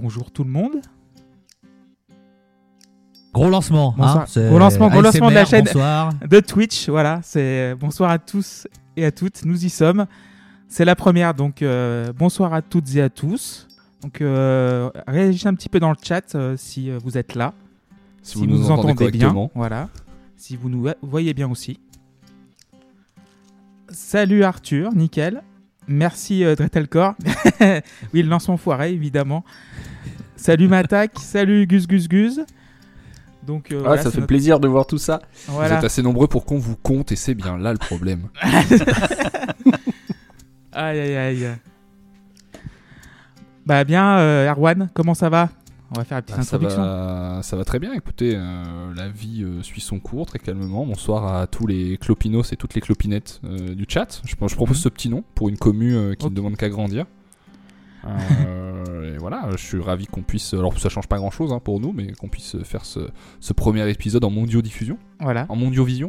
bonjour tout le monde. Gros lancement. Bonsoir. hein, Gros lancement, gros lancement de la chaîne. Bonsoir. de Twitch. Voilà, c'est bonsoir à tous et à toutes. Nous y sommes. C'est la première, donc euh, bonsoir à toutes et à tous. Donc euh, réagissez un petit peu dans le chat euh, si vous êtes là, Si, vous, nous entendez, bien. Voilà, si vous nous voyez bien aussi. Salut Arthur, nickel. Merci euh, Dretelcore. oui, le lancement foiré, évidemment. Salut Matak, salut Gus Gus Gus. Donc, euh, Ah, voilà, ça fait notre- plaisir de voir tout ça. Voilà. Vous êtes assez nombreux pour qu'on vous compte et c'est bien là le problème. Aïe aïe aïe. Bah bien, euh, Erwan, comment ça va? On va faire la petite Ah, ça, introduction. va, ça va très bien, écoutez, euh, la vie euh, suit son cours très calmement. Bonsoir à tous les clopinos et toutes les clopinettes euh, du chat. Je, je propose Mhm. ce petit nom pour une commu euh, qui ne demande qu'à grandir. Et voilà, je suis ravi qu'on puisse. Alors ça change pas grand chose pour nous, mais qu'on puisse faire ce, ce premier épisode en mondio-diffusion, Voilà. en mondio-vision.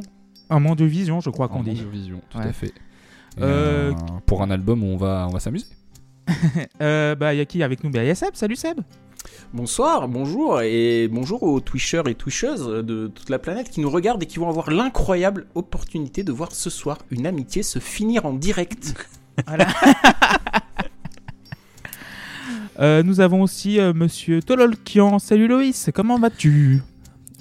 Un monde de vision, je crois En qu'on dit. mondio-vision, tout Ouais. à fait. Pour un album, on va, on va s'amuser. Euh, bah, y a qui avec nous? Bah, y a Seb. Salut Seb. Bonsoir, bonjour et bonjour aux Twitchers et Twitcheuses de toute la planète qui nous regardent et qui vont avoir l'incroyable opportunité de voir ce soir une amitié se finir en direct. Euh, nous avons aussi euh, Monsieur Tololkian. Salut Loïs, comment vas-tu?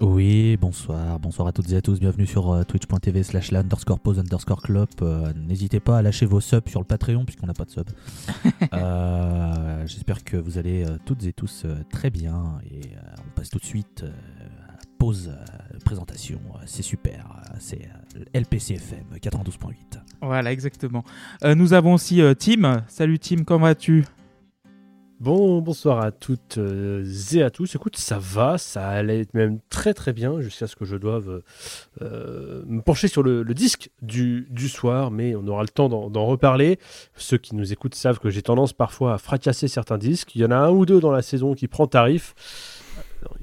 Oui, bonsoir. Bonsoir à toutes et à tous. Bienvenue sur euh, twitch.tv slash la underscore pause underscore club. Euh, N'hésitez pas à lâcher vos subs sur le Patreon puisqu'on n'a pas de subs. Euh, J'espère que vous allez euh, toutes et tous très bien. Et on passe tout de suite à la pause présentation. C'est super. C'est LPCFM 92.8. Voilà, exactement. Nous avons aussi Tim. Salut Tim, comment vas-tu? Bon, bonsoir à toutes euh, et à tous. Écoute, ça va, ça allait même très très bien jusqu'à ce que je doive euh, me pencher sur le, le disque du, du soir, mais on aura le temps d'en reparler. Ceux qui nous écoutent savent que j'ai tendance parfois à fracasser certains disques. Il y en a un ou deux dans la saison qui prend tarif.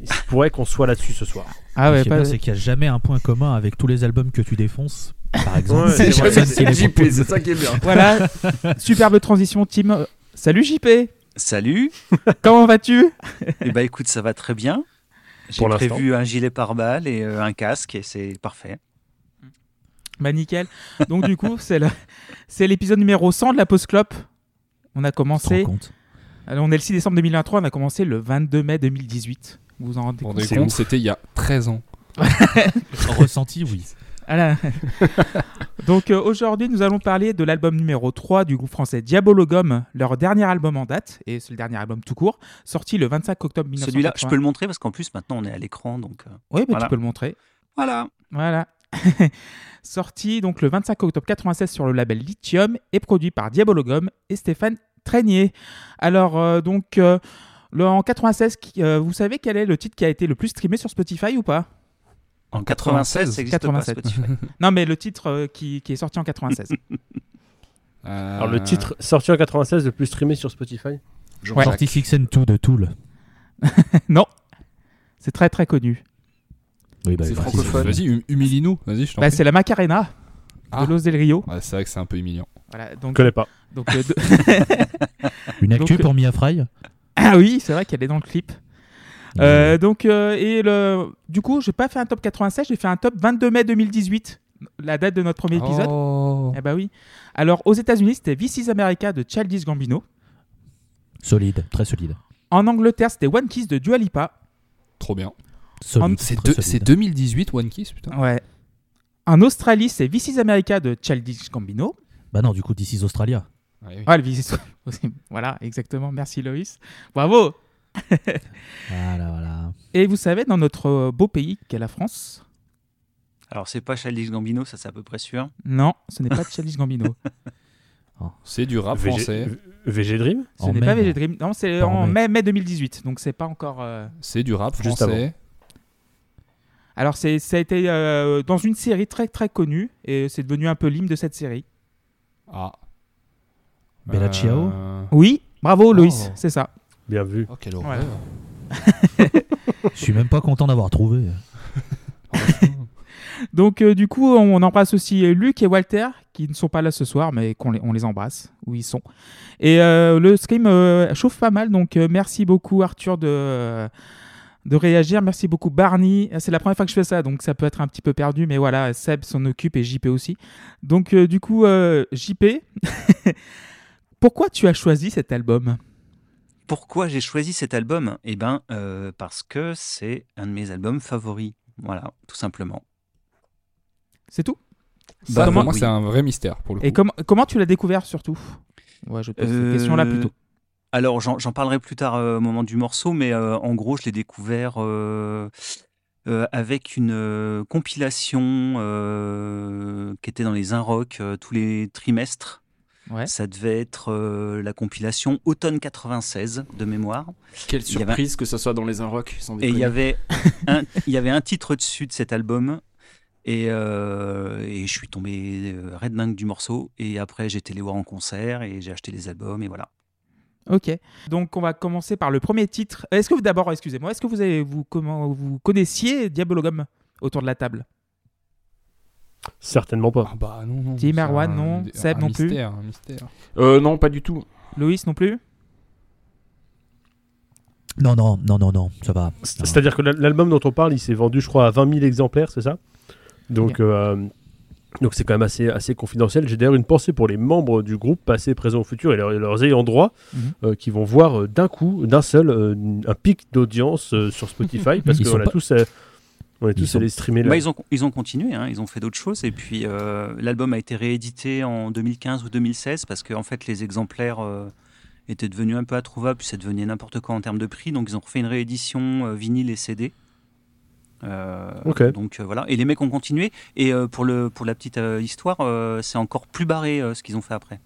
Il se pourrait qu'on soit là-dessus ce soir. Ah Ce qui est bien, c'est qu'il n'y a jamais un point commun avec tous les albums que tu défonces. Par exemple, Ouais, c'est ça qui est bien. Voilà, superbe transition Tim. Euh, Salut JP, Salut. comment vas-tu? Eh ben écoute, ça va très bien. J'ai prévu un gilet pare-balles et euh, un casque et c'est parfait. Bah nickel. Donc du coup, c'est le- c'est l'épisode numéro 100 de la Post Clop. On a commencé, alors, on est le 6 décembre 2023, on a commencé le 22 mai 2018. Vous vous en rendez Vous vous compte c'était il y a 13 ans. Ressenti, oui. Voilà. Donc euh, aujourd'hui, nous allons parler de l'album numéro 3 du groupe français Diabologum, leur dernier album en date, et c'est le dernier album tout court, sorti le 25 octobre 1980. Celui-là, je peux le montrer parce qu'en plus maintenant on est à l'écran donc euh, Oui, bah, Voilà. tu peux le montrer. voilà. Voilà. Sorti donc le 25 octobre 96 sur le label Lithium et produit par Diabologum et Stéphane Trainier. Alors euh, donc le, en 96, qui- euh, vous savez quel est le titre qui a été le plus streamé sur Spotify ou pas? En 96, ça existe 87. pas Spotify. Non mais le titre euh, qui, qui est sorti en 96. Euh, Alors, le titre sorti en 96 le plus streamé sur Spotify Ouais. Sorti Six and Two de Tool. non, c'est très très connu. Oui, bah, C'est vas-y, francophone. Vas-y, hum- humilie-nous. Vas-y, je t'en Bah, c'est la Macarena Ah. de Los Del Rio. Ouais, c'est vrai que c'est un peu humiliant. Voilà, Je donc, connais pas. donc, euh, de- Une actu Donc, pour Mia Fry ah oui, c'est vrai qu'elle est dans le clip. Euh, donc, euh, et le... du coup, j'ai pas fait un top 96, j'ai fait un top 22 mai 2018, la date de notre premier épisode. Oh. Eh bah oui. Alors, aux États-Unis, c'était This is America de Childish Gambino. Solide, très solide. En Angleterre, c'était One Kiss de Dua Lipa. Trop bien. Solide, C'est très deux- solide. c'est 2018 One Kiss, putain. Ouais. En Australie, c'est This is America de Childish Gambino. Bah non, du coup, This is Australia. Ouais, oui. Ah, le This is- Voilà, exactement. Merci Loïs. Bravo. Voilà, voilà. Et vous savez, dans notre euh, beau pays qu'est la France, Alors c'est pas Childish Gambino, ça c'est à peu près sûr. non, ce n'est pas Childish Gambino. C'est du rap VG français. VG Dream Ce n'est pas non. VG Dream. Non, c'est en en mai. mai, mai 2018. Donc c'est pas encore. euh, C'est du rap Juste français. Alors c'est ça a été euh, dans une série très très connue et c'est devenu un peu l'hymne de cette série. Ah. Bella Ciao Oui, bravo Loïs, Oh. c'est ça. Bien vu. Oh, quelle horreur. Je suis même pas content d'avoir trouvé. Donc euh, du coup, on embrasse aussi euh, Luc et Walter qui ne sont pas là ce soir, mais qu'on les, on les embrasse. où ils sont. Et euh, le stream euh, chauffe pas mal, donc euh, merci beaucoup Arthur de, de réagir. Merci beaucoup Barney. C'est la première fois que je fais ça, donc ça peut être un petit peu perdu, mais voilà, Seb s'en occupe et JP aussi. Donc euh, du coup, euh, JP, pourquoi tu as choisi cet album? Pourquoi j'ai choisi cet album? Eh ben, euh, parce que c'est un de mes albums favoris. Voilà, tout simplement. C'est tout? Ça, Comment- pour moi, oui. c'est un vrai mystère pour le coup. Et comment comment tu l'as découvert surtout? Ouais, je te pose cette Euh, question-là plutôt. Alors, j'en j'en parlerai plus tard euh, au moment du morceau, mais euh, en gros, je l'ai découvert euh, euh, avec une euh, compilation euh, qui était dans les Inrock euh, tous les trimestres. Ouais. Ça devait être euh, la compilation automne 96 de mémoire. Quelle avait- surprise que ce soit dans les Inrock, sans Et il y avait un, il y avait un titre dessus de cet album. Et, euh, et je suis tombé euh, red dingue du morceau. Et après, j'ai été les voir en concert et j'ai acheté les albums. Et voilà. Ok. Donc on va commencer par le premier titre. Est-ce que vous d'abord, excusez-moi, est-ce que vous avez vous comment vous connaissiez Diabologum autour de la table? Certainement pas. Ah bah non, non. Tim, c'est Erwan, un- non. un Seb, non plus. mystère, Un mystère. Euh, non, pas du tout. Loïs non plus Non, non, non, non, non, ça va. C'est- C'est-à-dire que l'al- l'album dont on parle, il s'est vendu, je crois, à 20 000 exemplaires, c'est ça? Donc, euh, donc c'est quand même assez, assez confidentiel. J'ai d'ailleurs une pensée pour les membres du groupe, passé, présent ou futur, et leurs, et leurs ayants droit, euh, qui vont voir d'un coup, d'un seul, euh, un pic d'audience euh, sur Spotify, parce qu'on sont a pas- tous, euh, on est Ils tous sont- allés streamer là. Bah, ils, ont, ils ont continué, hein, ils ont fait d'autres choses. Et puis, euh, l'album a été réédité en 2015 ou 2016 parce que, en fait, les exemplaires euh, étaient devenus un peu introuvables, puis ça devenait n'importe quoi en termes de prix. Donc, ils ont refait une réédition euh, vinyle et CD. Euh, Ok. Donc, voilà. Et les mecs ont continué. Et pour, le, pour la petite histoire, c'est encore plus barré ce qu'ils ont fait après.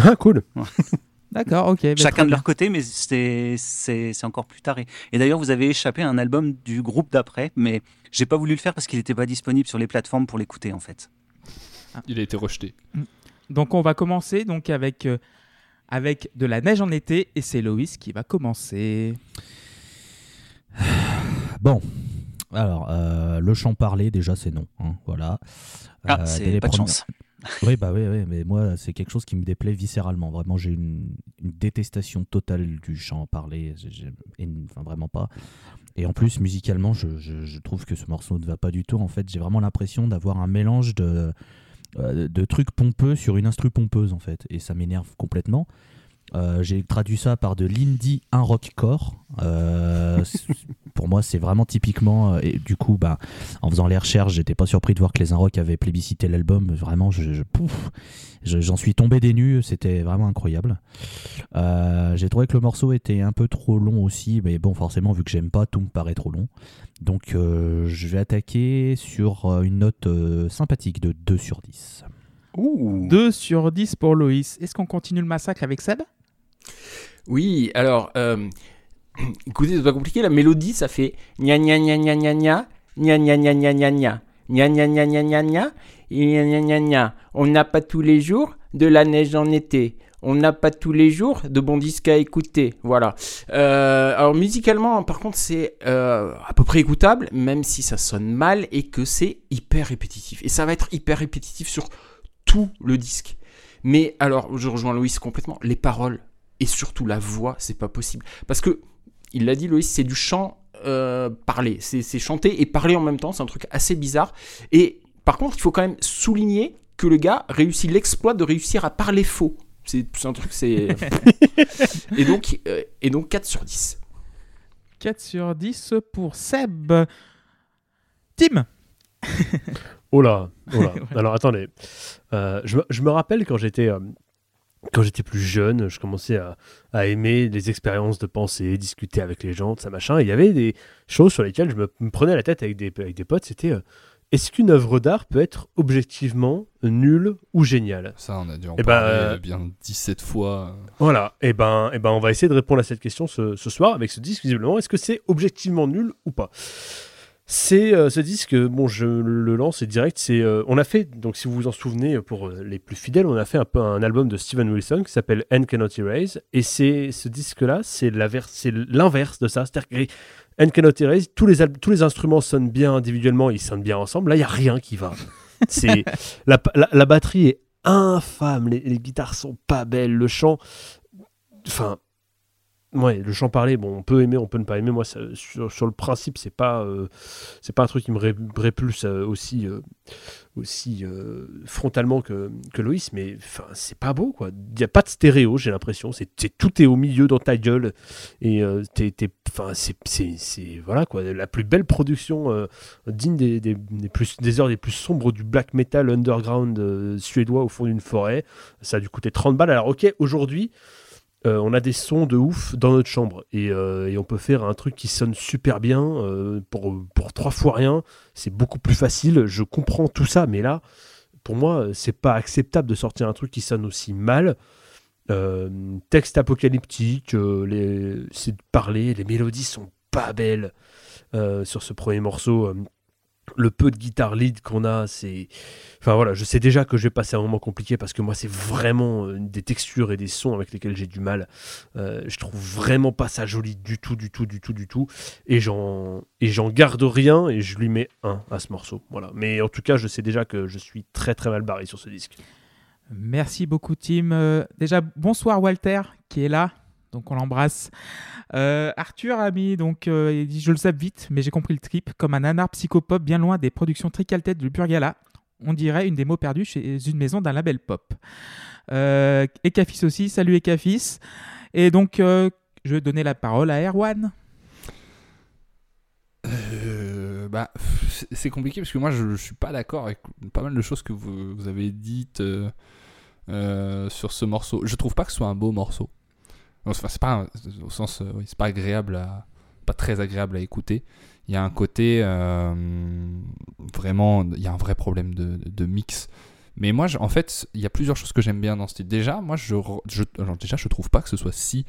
Ah, cool. D'accord, ok. bah, Chacun de leur côté, mais c'est encore plus taré. Et d'ailleurs, vous avez échappé à un album du groupe d'après, mais j'ai pas voulu le faire parce qu'il n'était pas disponible sur les plateformes pour l'écouter en fait. Il a été rejeté. Donc on va commencer donc avec euh, avec de la neige en été et c'est Loïs qui va commencer. Bon, alors, euh, le chant parlé, déjà, c'est non. hein, voilà. Ah, Euh, c'est les pas de premières- chance. Oui, bah oui, mais moi, c'est quelque chose qui me déplaît viscéralement. Vraiment, j'ai une, détestation totale du chant parlé. Enfin, vraiment pas. Et en plus, musicalement, je trouve que ce morceau ne va pas du tout. En fait, j'ai vraiment l'impression d'avoir un mélange de, euh, de trucs pompeux sur une instru pompeuse, en fait. Et ça m'énerve complètement. Euh, j'ai traduit ça par de l'indie un rockcore. Euh, pour moi, c'est vraiment typiquement. euh, Et du coup, bah, en faisant les recherches, j'étais pas surpris de voir que les Inrock avaient plébiscité l'album. Vraiment, je, je- pouf, je- j'en suis tombé des nues. C'était vraiment incroyable. Euh, j'ai trouvé que le morceau était un peu trop long aussi, mais bon, forcément, vu que j'aime pas, tout me paraît trop long. Donc, euh, je vais attaquer sur une note euh, sympathique de 2 sur 10. Ouh. 2 sur 10 pour Loïs. Est-ce qu'on continue le massacre avec Seb? Oui, alors, euh, écoutez, c'est pas compliqué, la mélodie, ça fait gna gna gna gna gna gna, gna gna gna gna gna gna, gna gna gna gna gna gna, gna gna gna. On n'a pas tous les jours de la neige en été. On n'a pas tous les jours de bons disques à écouter. Voilà. Euh, alors musicalement, par contre, c'est euh, à peu près écoutable, même si ça sonne mal et que c'est hyper répétitif. Et ça va être hyper répétitif sur tout le disque. Mais alors, je rejoins Loïs complètement. Les paroles et surtout la voix, c'est pas possible. Parce que, il l'a dit Loïs, c'est du chant euh, parlé. C'est c'est chanter et parler en même temps. C'est un truc assez bizarre. Et par contre, il faut quand même souligner que le gars réussit l'exploit de réussir à parler faux. C'est un truc, c'est. et, donc, euh, et donc 4 sur 10. 4 sur 10 pour Seb. Tim Oh là, oh là. Ouais. Alors attendez, Euh, je, me- je me rappelle quand j'étais euh, quand j'étais plus jeune, je commençais à, à aimer les expériences de pensée, discuter avec les gens, ça machin. Et Il y avait des choses sur lesquelles je me, me prenais la tête avec des, avec des potes. C'était euh, est-ce qu'une œuvre d'art peut être objectivement nulle ou géniale? Ça, on a dû en Eh ben, parler euh, bien 17 fois. Voilà. Et ben, et ben, on va essayer de répondre à cette question ce, ce soir avec ce disque visiblement. Est-ce que c'est objectivement nul ou pas? C'est euh, ce disque, bon, je le lance et direct. C'est, euh, on a fait, donc si vous vous en souvenez, pour euh, les plus fidèles, on a fait un peu un album de Steven Wilson qui s'appelle N Cannot Erase. Et c'est ce disque-là, c'est la vers- c'est l'inverse de ça. C'est-à-dire que N Cannot Erase, tous les, al- tous les instruments sonnent bien individuellement, ils sonnent bien ensemble. Là, il y a rien qui va. C'est la, la- la batterie est infâme. Les, les guitares sont pas belles. Le chant, enfin, Ouais, le chant parlé, bon, on peut aimer, on peut ne pas aimer. Moi, sur, le principe, c'est pas, euh, pas un truc qui me ré- répulse euh, aussi, euh, aussi frontalement que, que Loïs, mais enfin, c'est pas beau, quoi. Il n'y a pas de stéréo, j'ai l'impression. Tout est au milieu dans ta gueule, et enfin, c'est, voilà, quoi. La plus belle production digne des, plus, des heures les plus sombres du black metal underground suédois au fond d'une forêt. Ça a dû coûter 30 balles. Alors, ok, aujourd'hui. Euh, on a des sons de ouf dans notre chambre et, euh, on peut faire un truc qui sonne super bien euh, pour, trois fois rien. C'est beaucoup plus facile. Je comprends tout ça, mais là, pour moi, c'est pas acceptable de sortir un truc qui sonne aussi mal. Texte apocalyptique, c'est de parler, les mélodies sont pas belles sur ce premier morceau. Le peu de guitare lead qu'on a, c'est. Enfin voilà, je sais déjà que je vais passer un moment compliqué parce que moi, c'est vraiment euh, des textures et des sons avec lesquels j'ai du mal. Euh, je trouve vraiment pas ça joli du tout, du tout, du tout, du tout. Et j'en et j'en garde rien et je lui mets un à ce morceau. Voilà. Mais en tout cas, je sais déjà que je suis très très mal barré sur ce disque. Merci beaucoup, Tim. Euh, déjà, bonsoir, Walter, qui est là. Donc, on l'embrasse. Euh, Arthur a mis, donc, euh, Je le sais vite, mais j'ai compris le trip. Comme un nanar psychopop bien loin des productions tricaltètes du Burgala. On dirait une démo perdue chez une maison d'un label pop. Euh, Ekafis aussi. Salut, Ekafis. Et donc, je vais donner la parole à Erwan. Bah, c'est- compliqué parce que moi je, je suis pas d'accord avec pas mal de choses que vous, vous avez dites sur ce morceau. Je trouve pas que ce soit un beau morceau. Enfin, c'est pas au sens, euh, c'est pas agréable à, pas très agréable à écouter. Il y a un côté euh, vraiment, il y a un vrai problème de, mix. Mais moi, en fait, il y a plusieurs choses que j'aime bien dans ce style. Déjà, moi, je, je, déjà, je trouve pas que ce soit si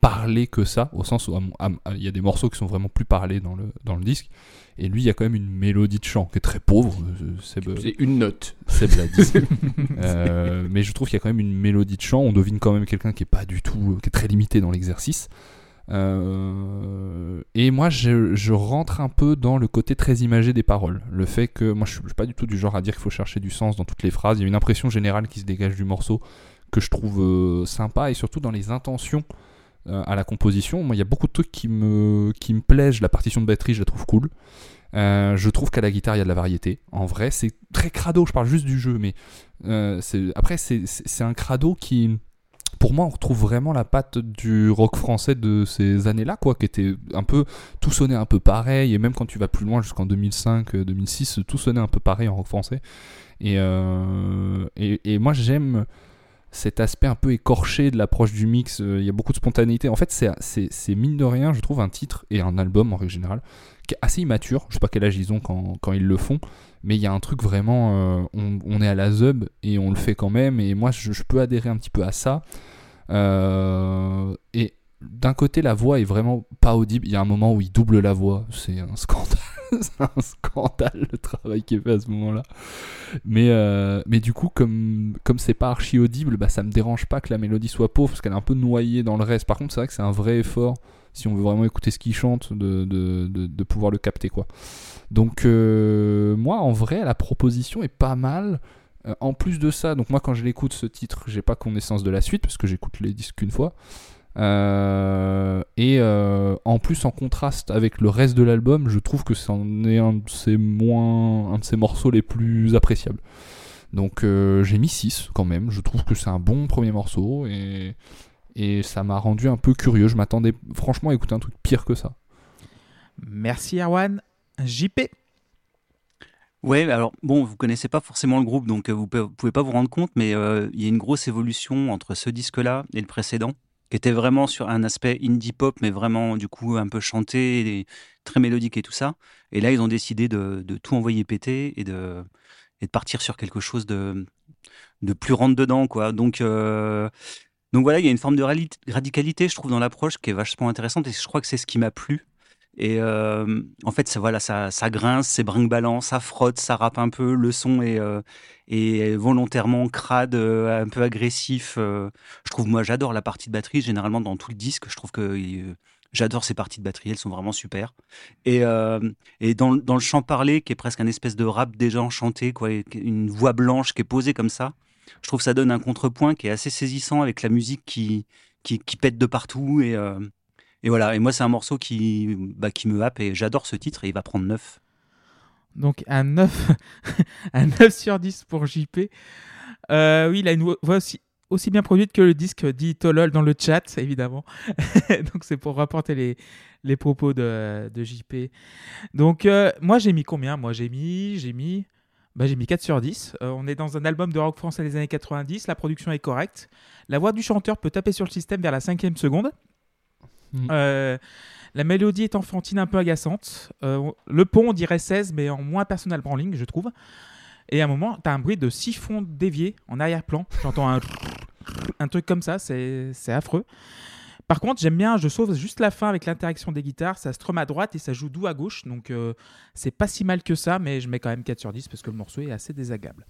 parlé que ça, au sens où il y a des morceaux qui sont vraiment plus parlés dans le, dans le disque. Et lui, il y a quand même une mélodie de chant qui est très pauvre. euh, Seb, C'est une note. Dit. Euh, mais je trouve qu'il y a quand même une mélodie de chant. On devine quand même quelqu'un qui est pas du tout, qui est très limité dans l'exercice. Euh, et moi, je, je rentre un peu dans le côté très imagé des paroles. Le fait que moi, je suis pas du tout du genre à dire qu'il faut chercher du sens dans toutes les phrases. Il y a une impression générale qui se dégage du morceau que je trouve euh, sympa et surtout dans les intentions euh, à la composition. Moi, il y a beaucoup de trucs qui me, qui me plaisent. La partition de batterie, je la trouve cool. Euh, je trouve qu'à la guitare, il y a de la variété. En vrai, c'est très crado. Je parle juste du jeu, mais euh, après, c'est- un crado qui, pour moi, on retrouve vraiment la patte du rock français de ces années-là, quoi, qui était un peu, tout sonnait un peu pareil, et même quand tu vas plus loin, jusqu'en 2005, euh, 2006, tout sonnait un peu pareil en rock français. Euh, et, et moi, j'aime cet aspect un peu écorché de l'approche du mix. euh, Il y a beaucoup de spontanéité. En fait, c'est- mine de rien, je trouve, un titre et un album en règle générale qui est assez immature. Je sais pas quel âge ils ont quand, ils le font, mais il y a un truc vraiment. euh, on, est à la zub et on le fait quand même. Et moi, je, je peux adhérer un petit peu à ça. Euh, et d'un côté, la voix est vraiment pas audible. Il y a un moment où il double la voix. C'est un scandale. c'est un scandale le travail qui est fait à ce moment-là. Mais, euh, mais du coup, comme comme c'est pas archi audible, bah, ça me dérange pas que la mélodie soit pauvre parce qu'elle est un peu noyée dans le reste. Par contre, c'est vrai que c'est un vrai effort si on veut vraiment écouter ce qu'il chante, de, de, de, pouvoir le capter quoi. Donc euh, moi, en vrai, la proposition est pas mal. Euh, en plus de ça, donc moi quand je l'écoute ce titre, j'ai pas connaissance de la suite parce que j'écoute les disques qu'une fois. Euh, et euh, en plus, en contraste avec le reste de l'album, je trouve que c'en est un de ses moins, un de ses morceaux les plus appréciables. Donc euh, j'ai mis 6 quand même. Je trouve que c'est un bon premier morceau et, et ça m'a rendu un peu curieux. Je m'attendais franchement à écouter un truc pire que ça. Merci, Erwan. JP. Ouais, alors bon, vous connaissez pas forcément le groupe, donc vous pouvez pas vous rendre compte, mais euh, il y a une grosse évolution entre ce disque-là et le précédent, qui était vraiment sur un aspect indie pop, mais vraiment du coup un peu chanté, et très mélodique et tout ça. Et là, ils ont décidé de, tout envoyer péter et de, et de partir sur quelque chose de, de plus rentre dedans, quoi. Donc, euh, donc voilà, il y a une forme de radicalité, je trouve, dans l'approche qui est vachement intéressante, et je crois que c'est ce qui m'a plu. Et euh, en fait, ça, voilà, ça, grince, c'est brinque-ballant, ça frotte, ça rappe un peu. Le son est, euh, volontairement crade, euh, un peu agressif. je trouve, moi, j'adore la partie de batterie. Généralement, dans tout le disque, je trouve que j'adore ces parties de batterie. Elles sont vraiment super. Et, dans, le- chant parlé, qui est presque un espèce de rap des gens chantés, quoi, une voix blanche qui est posée comme ça. je trouve que ça donne un contrepoint qui est assez saisissant avec la musique qui, qui, pète de partout. Et, et voilà, et moi, c'est un morceau qui, bah, qui me happe et j'adore ce titre et il va prendre 9. Donc un 9, un 9 sur 10 pour JP. Euh, oui, il a une voix aussi, bien produite que le disque dit Tolol dans le chat, évidemment. Donc c'est pour rapporter les, propos de, de JP. Donc euh, moi j'ai mis combien? Moi j'ai mis, j'ai mis, bah, j'ai mis 4 sur 10. Euh, on est dans un album de rock français des années 90, la production est correcte. La voix du chanteur peut taper sur le système vers la cinquième seconde. Mm. Euh, la mélodie est enfantine, un peu agaçante. Euh, le pont, on dirait 16, mais en moins personal branding, je trouve. Et à un moment, tu as un bruit de siphon dévié en arrière-plan. J'entends un, un truc comme ça, c'est affreux. Par contre, j'aime bien, je sauve juste la fin avec l'interaction des guitares. Ça strum à droite et ça joue doux à gauche. Donc, euh, c'est pas si mal que ça, mais je mets quand même 4 sur 10 parce que le morceau est assez désagréable.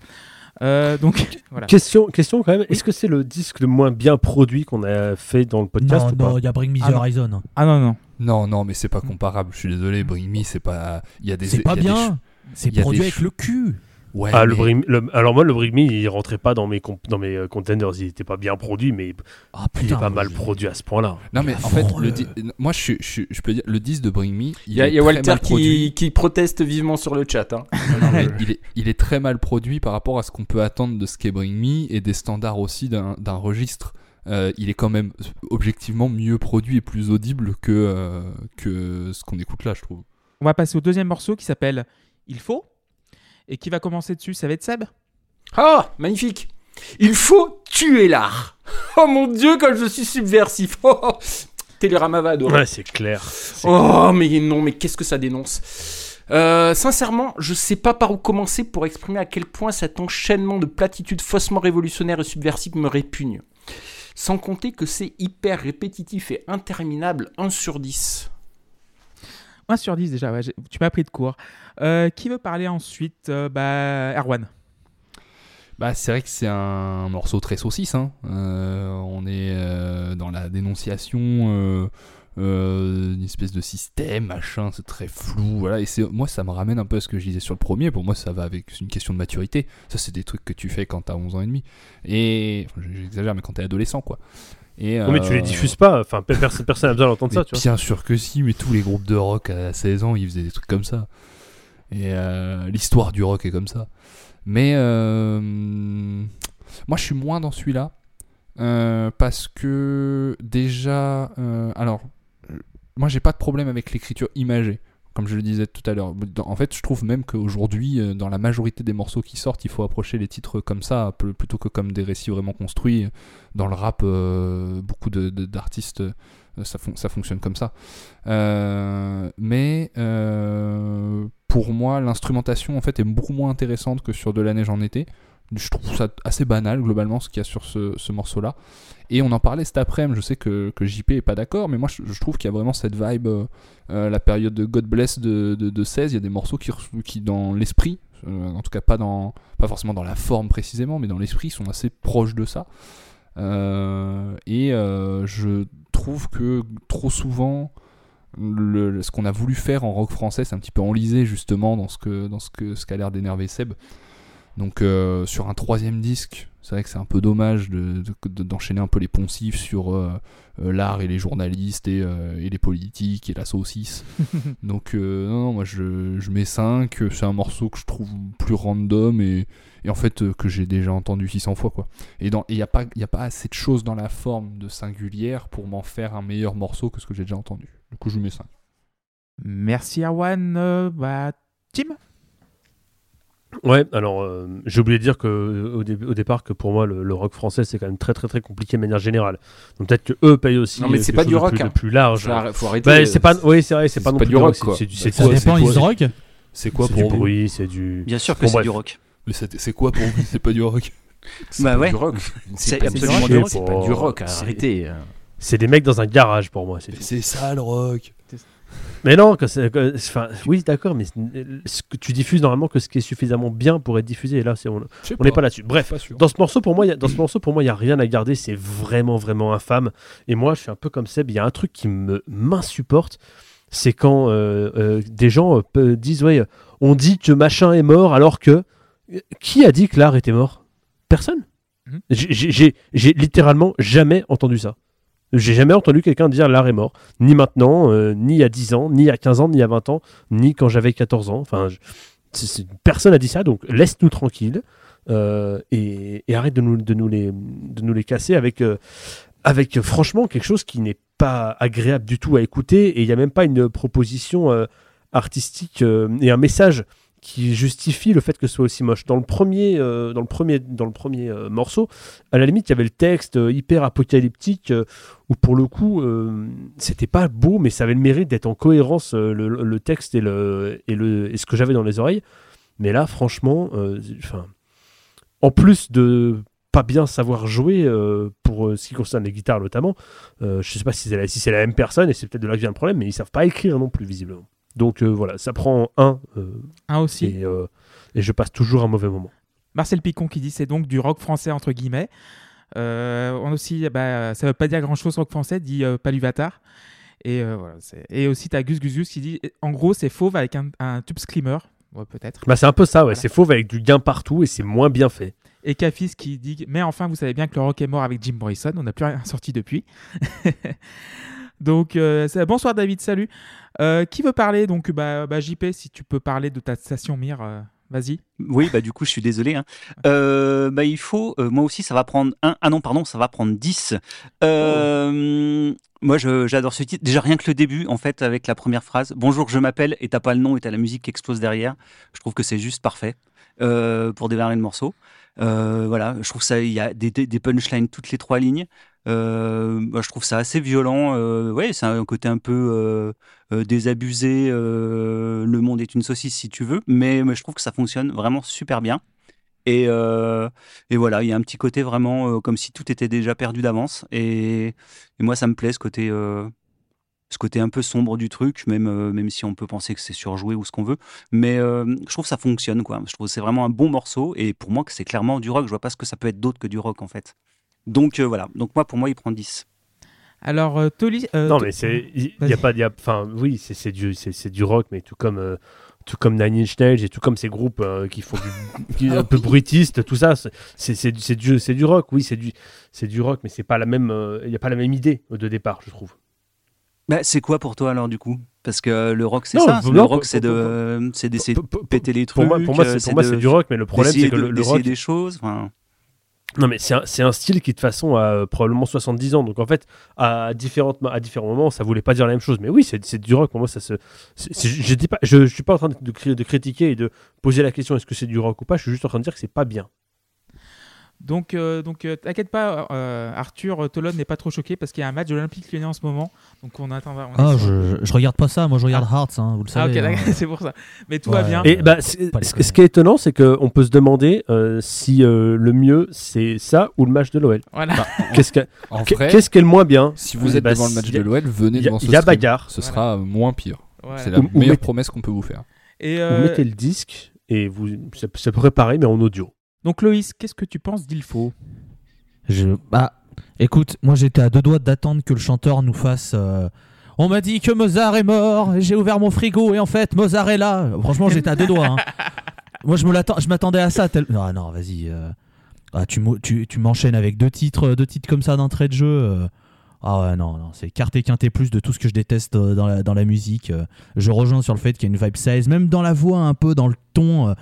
Euh, donc, voilà. Question, question quand même, est-ce que c'est le disque le moins bien produit qu'on a fait dans le podcast Non, ou pas non, il y a Bring Me the Ah non. Horizon. Ah non, non. Non, non, mais c'est pas comparable. Je suis désolé, Bring Me, c'est pas. Il y a des. C'est pas y a des bien. C'est produit des avec le cul. Ouais, Ah, le le- alors moi, le Bring Me, il rentrait pas dans mes, comp- dans mes euh, containers. Il était pas bien produit, mais Ah il est putain. pas mal produit à ce point-là. Non, mais en fait, le le- moi, je, peux dire, le 10 de Bring Me, il, y a, est il y a très Walter qui, qui proteste vivement sur le chat. hein. Non, mais il, est, il est très mal produit par rapport à ce qu'on peut attendre de ce qu'est Bring Me et des standards aussi d'un d'un registre. Euh, il est quand même objectivement mieux produit et plus audible que, euh, que ce qu'on écoute là, je trouve. On va passer au deuxième morceau qui s'appelle Il faut. Et qui va commencer dessus Ça va être Seb Ah, magnifique. Il faut tuer l'art. Oh mon dieu, comme je suis subversif. Oh, oh. Télérama va adorer. Ouais, c'est clair. Oh, mais non, mais qu'est-ce que ça dénonce? Euh, Sincèrement, je sais pas par où commencer pour exprimer à quel point cet enchaînement de platitudes faussement révolutionnaires et subversives me répugne. Sans compter que c'est hyper répétitif et interminable 1 sur 10. 1 sur 10 déjà, ouais, tu m'as pris de court. Euh, qui veut parler ensuite Euh, Bah, Erwan? Bah, c'est vrai que c'est un morceau très saucisse. hein. Euh, on est euh, dans la dénonciation euh, d'une espèce de système, machin, c'est très flou. Voilà. Et moi, ça me ramène un peu à ce que je disais sur le premier. Pour moi, ça va avec une question de maturité. Ça, c'est des trucs que tu fais quand t'as 11 ans et demi. Et j'exagère, mais quand t'es adolescent, quoi. Et, Oh, mais tu les euh, diffuses pas. Enfin, pe- personne n'a besoin d'entendre ça, tu vois. Bien sûr que si, mais tous les groupes de rock à 16 ans, ils faisaient des trucs comme ça. Et euh, l'histoire du rock est comme ça. Mais euh, moi, je suis moins dans celui-là. euh, parce que déjà, euh, alors, moi, j'ai pas de problème avec l'écriture imagée. Comme je le disais tout à l'heure. En fait, je trouve même qu'aujourd'hui, euh, dans la majorité des morceaux qui sortent, il faut approcher les titres comme ça, plutôt que comme des récits vraiment construits. Dans le rap, euh, beaucoup d'artistes euh, ça, fon- ça fonctionne comme ça. Mais pour moi, l'instrumentation en fait est beaucoup moins intéressante que sur De la neige en été. Je trouve ça assez banal globalement ce qu'il y a sur ce, ce morceau-là. Et on en parlait cet après-midi. Je sais que, que JP est pas d'accord, mais moi je, trouve qu'il y a vraiment cette vibe, euh, euh, la période de God Bless de, de, de 16. Il y a des morceaux qui, qui dans l'esprit, euh, en tout cas pas dans, pas forcément dans la forme précisément, mais dans l'esprit, sont assez proches de ça. Et je trouve que trop souvent, le- ce qu'on a voulu faire en rock français, c'est un petit peu enlisé justement dans ce que ce ce qu'a l'air d'énerver Seb. Donc euh, sur un troisième disque, c'est vrai que c'est un peu dommage de- de- de- d'enchaîner un peu les poncifs sur euh, euh, l'art et les journalistes et, euh, et les politiques et la saucisse. Donc non, non, moi je, je mets 5, c'est un morceau que je trouve plus random et, et en fait que j'ai déjà entendu 600 fois quoi. Et il n'y a, pas- y a pas assez de choses dans la forme de singulière pour m'en faire un meilleur morceau que ce que j'ai déjà entendu. Du coup je mets 5. Merci Erwan. Euh, bah, Tim? Ouais, alors euh, j'ai oublié de dire que euh, au, dé- au départ que pour moi le, le rock français c'est quand même très très très compliqué de manière générale. Donc peut-être que eux payent aussi. Non, mais euh, c'est quelque pas du rock, plus, hein. plus large. Faut arrêter- faut arrêter. Bah, c'est pas, oui c'est vrai, c'est pas non pas plus du rock, c'est- du, ça quoi, dépend, c'est ils rock C'est quoi pour du vous bruit, c'est du. Bien sûr que Bon, c'est du rock. Mais c'est quoi pour vous? C'est pas du rock? C'est Bah pas ouais. du rock. C'est absolument du rock. C'est pas du rock. C'est- Arrêtez. C'est des mecs dans un garage pour moi. C'est ça le rock Mais non, que c'est- que- enfin, oui d'accord, mais c'est- ce que tu diffuses normalement que ce qui est suffisamment bien pour être diffusé. Et là, c'est on n'est pas là-dessus. Bref. Pas. Dans ce morceau, pour moi, il y a- dans ce morceau, pour moi, il y a rien à garder. C'est vraiment, vraiment infâme. Et moi, je suis un peu comme Seb. Il y a un truc qui me m'insupporte, c'est quand euh, euh, des gens euh, disent, ouais, on dit que machin est mort, alors que qui a dit que l'art était mort? Personne. Mhm. J'ai littéralement jamais entendu ça. J'ai jamais entendu quelqu'un dire l'art est mort. Ni maintenant, euh, ni a 10 ans, ni a 15 ans, ni a 20 ans, ni quand j'avais 14 ans. Enfin, personne n'a dit ça, donc laisse-nous tranquilles euh, et, arrête de nous, de, nous les, de nous les casser avec, euh, avec euh, franchement quelque chose qui n'est pas agréable du tout à écouter et il n'y a même pas une proposition artistique et un message qui justifie le fait que ce soit aussi moche. Dans le premier, euh, dans le premier, dans le premier euh, morceau, à la limite, il y avait le texte euh, hyper apocalyptique où pour le coup, c'était pas beau, mais ça avait le mérite d'être en cohérence le, texte et, le, et, le, et ce que j'avais dans les oreilles. Mais là, franchement, en plus de pas bien savoir jouer pour ce qui concerne les guitares notamment, euh, je sais pas si c'est la, la même personne et c'est peut-être de là que vient le problème, mais ils savent pas écrire non plus visiblement. Donc euh, voilà, ça prend un euh, Un aussi. et, euh, et je passe toujours un mauvais moment. Marcel Picon qui dit c'est donc du rock français entre guillemets. On aussi, bah, ça veut pas dire grand chose rock français, dit Paluvatar. Et, euh, voilà, et aussi, tu as Gus Gus Gus qui dit en gros, c'est fauve avec un, un tube screamer. Ouais, peut-être. Bah, c'est un peu ça, ouais. Voilà. C'est fauve avec du gain partout et c'est moins bien fait. Et Cafis qui dit Mais enfin, vous savez bien que le rock est mort avec Jim Morrison, on n'a plus rien sorti depuis. donc, euh, bonsoir David, salut. Euh, qui veut parler Donc, bah, bah, JP, si tu peux parler de ta station Mir, euh, vas-y. Oui, bah du coup, je suis désolé. hein. Bah, il faut, moi aussi, ça va prendre un. Ah non, pardon, ça va prendre 10. Euh, Moi, j'adore ce titre. Déjà, rien que le début, en fait, avec la première phrase Bonjour, je m'appelle, et t'as pas le nom, et t'as la musique qui explose derrière. Je trouve que c'est juste parfait pour démarrer le morceau. Voilà, je trouve ça, il y a des punchlines toutes les trois lignes. Euh, bah, je trouve ça assez violent. Euh, ouais, c'est un côté un peu euh, désabusé. le monde est une saucisse si tu veux, mais, je trouve que ça fonctionne vraiment super bien. Et, voilà, il y a un petit côté vraiment comme si tout était déjà perdu d'avance. Et, moi, ça me plaît ce côté, ce côté un peu sombre du truc, même, même si on peut penser que c'est surjoué ou ce qu'on veut. Mais je trouve que ça fonctionne, quoi. Je trouve que c'est vraiment un bon morceau. Et pour moi, que c'est clairement du rock. Je vois pas ce que ça peut être d'autre que du rock, en fait. Donc euh, voilà. Donc moi, pour moi, il prend 10. Alors, euh, Toli. euh, non, mais c'est. Il Vas-y. y a pas. Enfin, oui, c'est c'est du, c'est c'est du rock, mais tout comme. euh, tout comme Nine Inch Nails et tout comme ces groupes euh, qui font du qui un peu bruitistes, tout ça, c'est- c'est c'est du, c'est du, c'est du rock, oui, c'est du, c'est du rock, mais c'est pas la même, euh, il y a pas la même idée de départ, je trouve. Bah, c'est quoi pour toi alors du coup? Parce que le rock c'est Non, ça. non, Le pour- rock c'est pour- de, c'est d'essayer de péter les Pour trucs. moi, pour moi, c'est pour moi, de- c'est du rock, mais le problème, c'est que de- le, rock, des choses. Enfin, Non, mais c'est un, un style qui, de façon, a euh, probablement 70 ans. Donc, en fait, à, différentes, à différents moments, ça voulait pas dire la même chose. Mais oui, c'est du rock. Pour moi, ça se. je, dis pas, je, suis pas en train de, de de critiquer et de poser la question est-ce que c'est du rock ou pas? Je suis juste en train de dire que c'est pas bien. Donc, euh, donc euh, t'inquiète pas, euh, Arthur euh, Tolon n'est pas trop choqué parce qu'il y a un match de l'Olympique lyonnais en ce moment. Donc, on attend. on est Ah, sur- je, je regarde pas ça, moi je regarde Hearts, hein, vous le Ah, ok, savez. hein. c'est pour ça. Mais tout Ouais. va bien. Et bah, ce qui est étonnant, c'est qu'on peut se demander euh, si euh, le mieux, c'est ça ou le match de l'OL. Voilà. Bah, Qu'est-ce que- en qu'est- vrai, Qu'est-ce qui est le moins bien? si vous êtes Bah, devant le match de l'OL, venez devant ce il y a bagarre. Ce Voilà. sera moins pire. Voilà. C'est la Ou- ou meilleure mettez- promesse qu'on peut vous faire. Et Vous mettez le disque et vous, ça, ça pourrait pareil, mais en audio. Donc, Loïs, qu'est-ce que tu penses d'Il faut? Je... Bah, écoute, moi j'étais à deux doigts d'attendre que le chanteur nous fasse. euh, On m'a dit que Mozart est mort, j'ai ouvert mon frigo et en fait Mozart est là. Franchement, j'étais à deux doigts. hein. Moi je me l'attends- je m'attendais à ça. tel- Non, non, vas-y. euh, ah, tu m'o- tu, tu m'enchaînes avec deux titres, deux titres comme ça d'entrée de jeu. euh. Ah ouais, non, non, c'est quinté quinté plus de tout ce que je déteste euh, dans la, dans la musique. euh. Je rejoins sur le fait qu'il y a une vibe 16, même dans la voix, un peu dans le ton.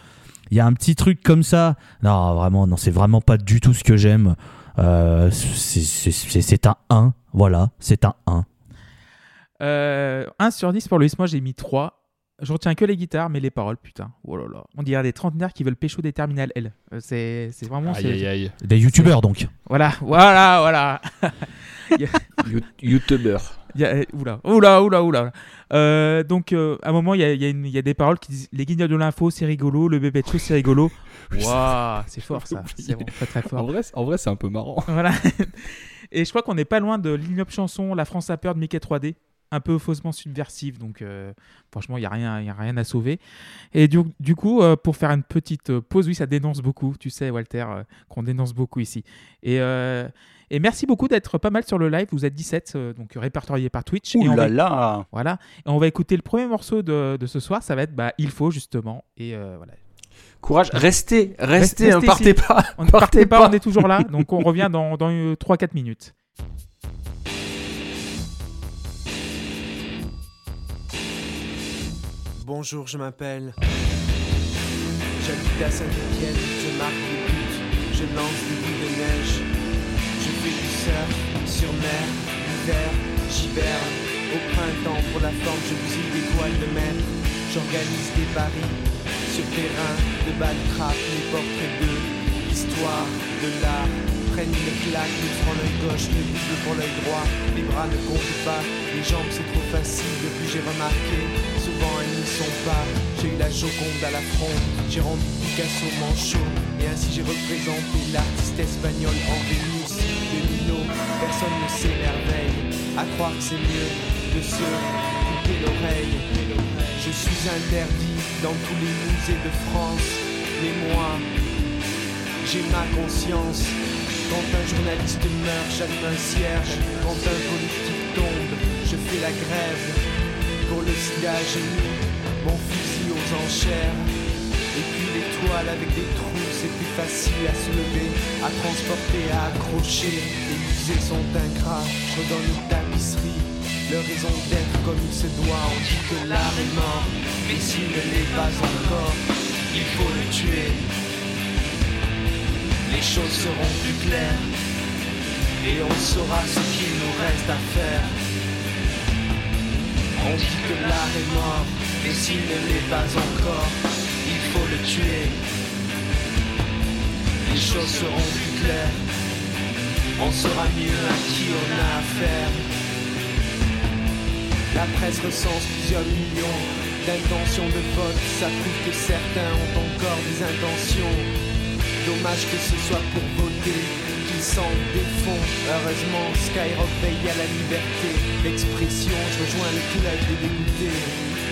Il y a un petit truc comme ça. Non, vraiment, non, c'est vraiment pas du tout ce que j'aime. Euh, c'est- un 1, voilà, c'est un 1. euh, 1 sur 10 pour Loïs, moi j'ai mis 3. Je retiens que les guitares, mais les paroles, putain. Oh là là. On dirait des trentenaires qui veulent pécho des terminales L. Euh, C'est c'est vraiment. Aïe c'est- aïe aïe. Des youtubeurs donc. Voilà, voilà, voilà. A- oula, oula, oula, oula. Euh, donc, euh, à un moment, il y a, il y a une- il y a des paroles qui disent Les guignols de l'info, c'est rigolo. Le bébé de chou, c'est rigolo. Waouh, c'est fort ça. C'est vraiment très très En fort. vrai, en vrai c'est un peu marrant. Voilà. Et je crois qu'on n'est pas loin de l'ignoble chanson La France a peur de Mickey 3D. Un peu faussement subversive. Donc, euh, franchement, il n'y a, rien- y a rien à sauver. Et du, du coup, pour faire une petite pause, oui, ça dénonce beaucoup. Tu sais, Walter, qu'on dénonce beaucoup ici. Et. Euh, et merci beaucoup d'être pas mal sur le live. Vous êtes 17, euh, donc répertoriés par Twitch. et Ouh on va- là là Voilà. Et on va écouter le premier morceau de, de ce soir. Ça va être bah, Il faut, justement. Et euh, voilà. Courage, restez, restez, Restez hein, ici. partez pas. On ne partez Partez pas, pas. on est toujours là. Donc on revient dans, dans 3-4 minutes. Bonjour, je m'appelle. J'habite à Saint-Étienne, je marque des buts, je lance des boules de neige. Sur mer, l'hiver, j'hiberne. Au printemps, pour la forme, je bousille des toiles de mer. J'organise des paris sur terrain de balles trappes, les portraits d'eux. L'histoire de l'art prennent une claque, le front l'œil gauche, le double pour l'œil droit. Les bras ne comptent pas, les jambes c'est trop facile. Depuis j'ai remarqué, souvent elles n'y sont pas. J'ai eu la Joconde à la fronde, j'ai rendu Picasso manchot. Et ainsi j'ai représenté l'artiste espagnol en de Nino. Personne ne s'émerveille, à croire que c'est mieux de se couper l'oreille. Je suis interdit dans tous les musées de France, mais moi, j'ai ma conscience. Quand un journaliste meurt, j'allume un cierge. Quand un politique tombe, je fais la grève. Pour le sida, j'ai mis mon fusil aux enchères. Et puis l'étoile avec des trous, c'est plus facile à soulever, à transporter, à accrocher. Musées sont ingrats, je redonne une tapisserie. Leur raison d'être comme il se doit, on dit que l'art est mort. Mais s'il ne l'est pas encore, il faut le tuer les choses seront plus claires et on saura ce qu'il nous reste à faire. On dit que l'art est mort, mais s'il ne l'est pas encore, il faut le tuer. Les choses seront plus claires, on saura mieux à qui on a affaire. La presse recense plusieurs millions d'intentions de vote, ça prouve que certains ont encore des intentions. Dommage que ce soit pour voter qu'ils s'en défont. Heureusement, Skyrock veille à la liberté d'expression. Je rejoins le club des dégoûtés.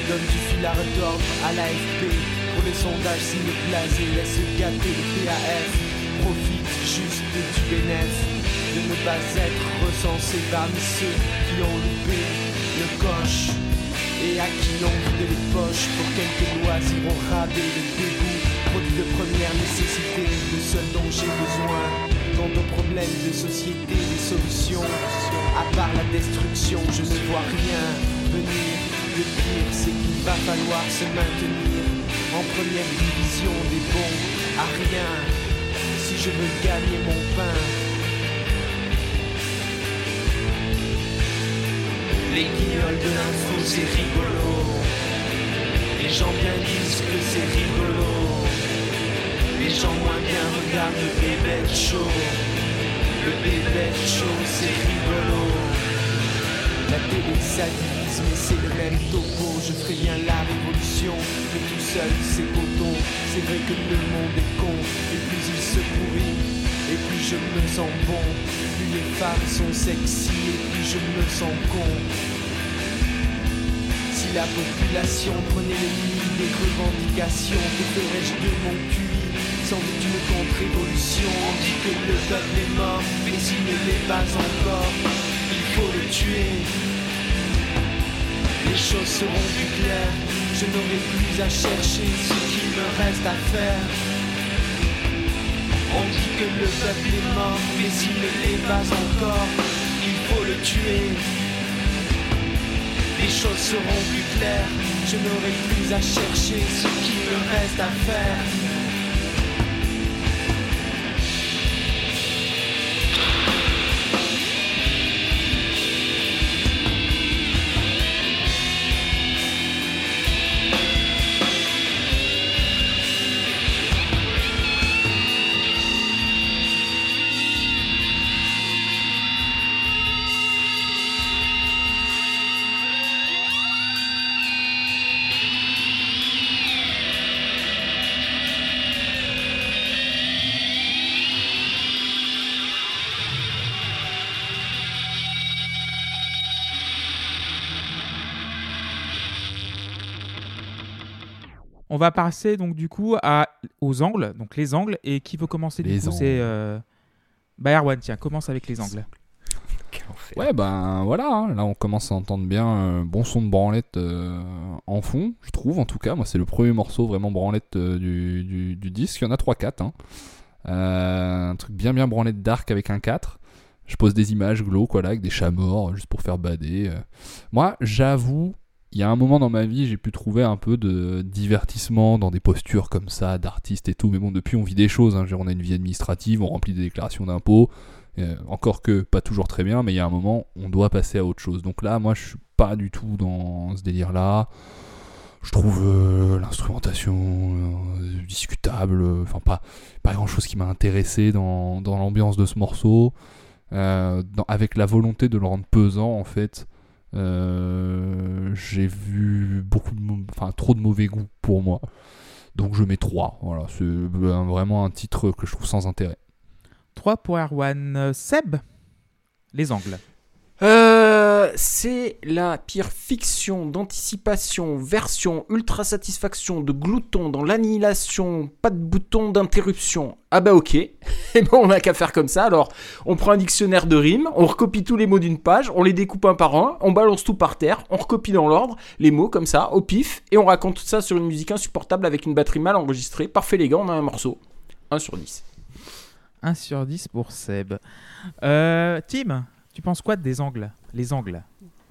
Donne du fil à à l'AFP. Pour les sondages, signe blasé, laisse gâter le PAF. Profite juste du bénéf de ne pas être recensé parmi ceux qui ont loupé le coche. Et à qui l'on vide les poches pour quelques loisirs au rabais le dégoût produit de première nécessité, le seul dont j'ai besoin. Quant aux problèmes de société, des solutions, à part la destruction, je ne vois rien venir. Le pire, c'est qu'il va falloir se maintenir en première division des bons à rien. Si je veux gagner mon pain, les guignols de l'info, c'est rigolo. Les gens bien disent que c'est rigolo. Les gens moins bien regardent le bébé show. Le bébé show, c'est rigolo. La télé, ça mais c'est le même topo. Je ferai bien la révolution, mais tout seul, c'est coton. C'est vrai que le monde est con, et plus il se pourrit, je me sens bon. Plus les femmes sont sexy, et plus je me sens con. Si la population prenait les limites des revendications, que ferais-je de mon QI sans doute une contre-évolution? On dit que le peuple est mort, mais s'il ne l'est pas encore, il faut le tuer. Les choses seront plus claires, je n'aurai plus à chercher ce qu'il me reste à faire. On dit que le peuple est mort, mais s'il ne l'est pas encore, il faut le tuer. Les choses seront plus claires, je n'aurai plus à chercher ce qu'il me reste à faire. On va passer donc du coup à, aux angles, donc les angles. Et qui veut commencer du coup. C'est euh... bah, Erwan, tiens, commence avec les angles. Ouais, ben voilà, hein, là on commence à entendre bien un bon son de branlette euh, en fond, je trouve en tout cas. Moi, c'est le premier morceau vraiment branlette euh, du, du- du disque. Il y en a 3-4. Hein. Euh, un truc bien bien branlette dark avec un 4. Je pose des images glauques, voilà, avec des chats morts, euh, juste pour faire bader. euh. Moi, j'avoue, il y a un moment dans ma vie, j'ai pu trouver un peu de divertissement dans des postures comme ça, d'artistes et tout. Mais bon, depuis, on vit des choses. Hein. On a une vie administrative, on remplit des déclarations d'impôts. Euh, encore que pas toujours très bien, mais il y a un moment, on doit passer à autre chose. Donc là, moi, je suis pas du tout dans ce délire-là. Je trouve euh, l'instrumentation euh, discutable. Enfin, pas, pas grand-chose qui m'a intéressé dans, l'ambiance de ce morceau. Avec la volonté de le rendre pesant, en fait. Euh, J'ai vu beaucoup de, enfin, trop de mauvais goût pour moi. Donc je mets 3. Voilà, c'est euh, vraiment un titre que je trouve sans intérêt. 3 pour Erwan. Euh, Seb Les angles. Euh, c'est la pire fiction d'anticipation, version ultra satisfaction de glouton dans l'annihilation, pas de bouton d'interruption. Ah bah ok, et ben on a qu'à faire comme ça. Alors, on prend un dictionnaire de rimes, on recopie tous les mots d'une page, on les découpe un par un, on balance tout par terre, on recopie dans l'ordre les mots comme ça, au pif, et on raconte tout ça sur une musique insupportable avec une batterie mal enregistrée. Parfait les gars, on a un morceau. 1 sur 10. 1 sur 10 pour Seb. Euh, Tim, tu penses quoi des angles Les angles?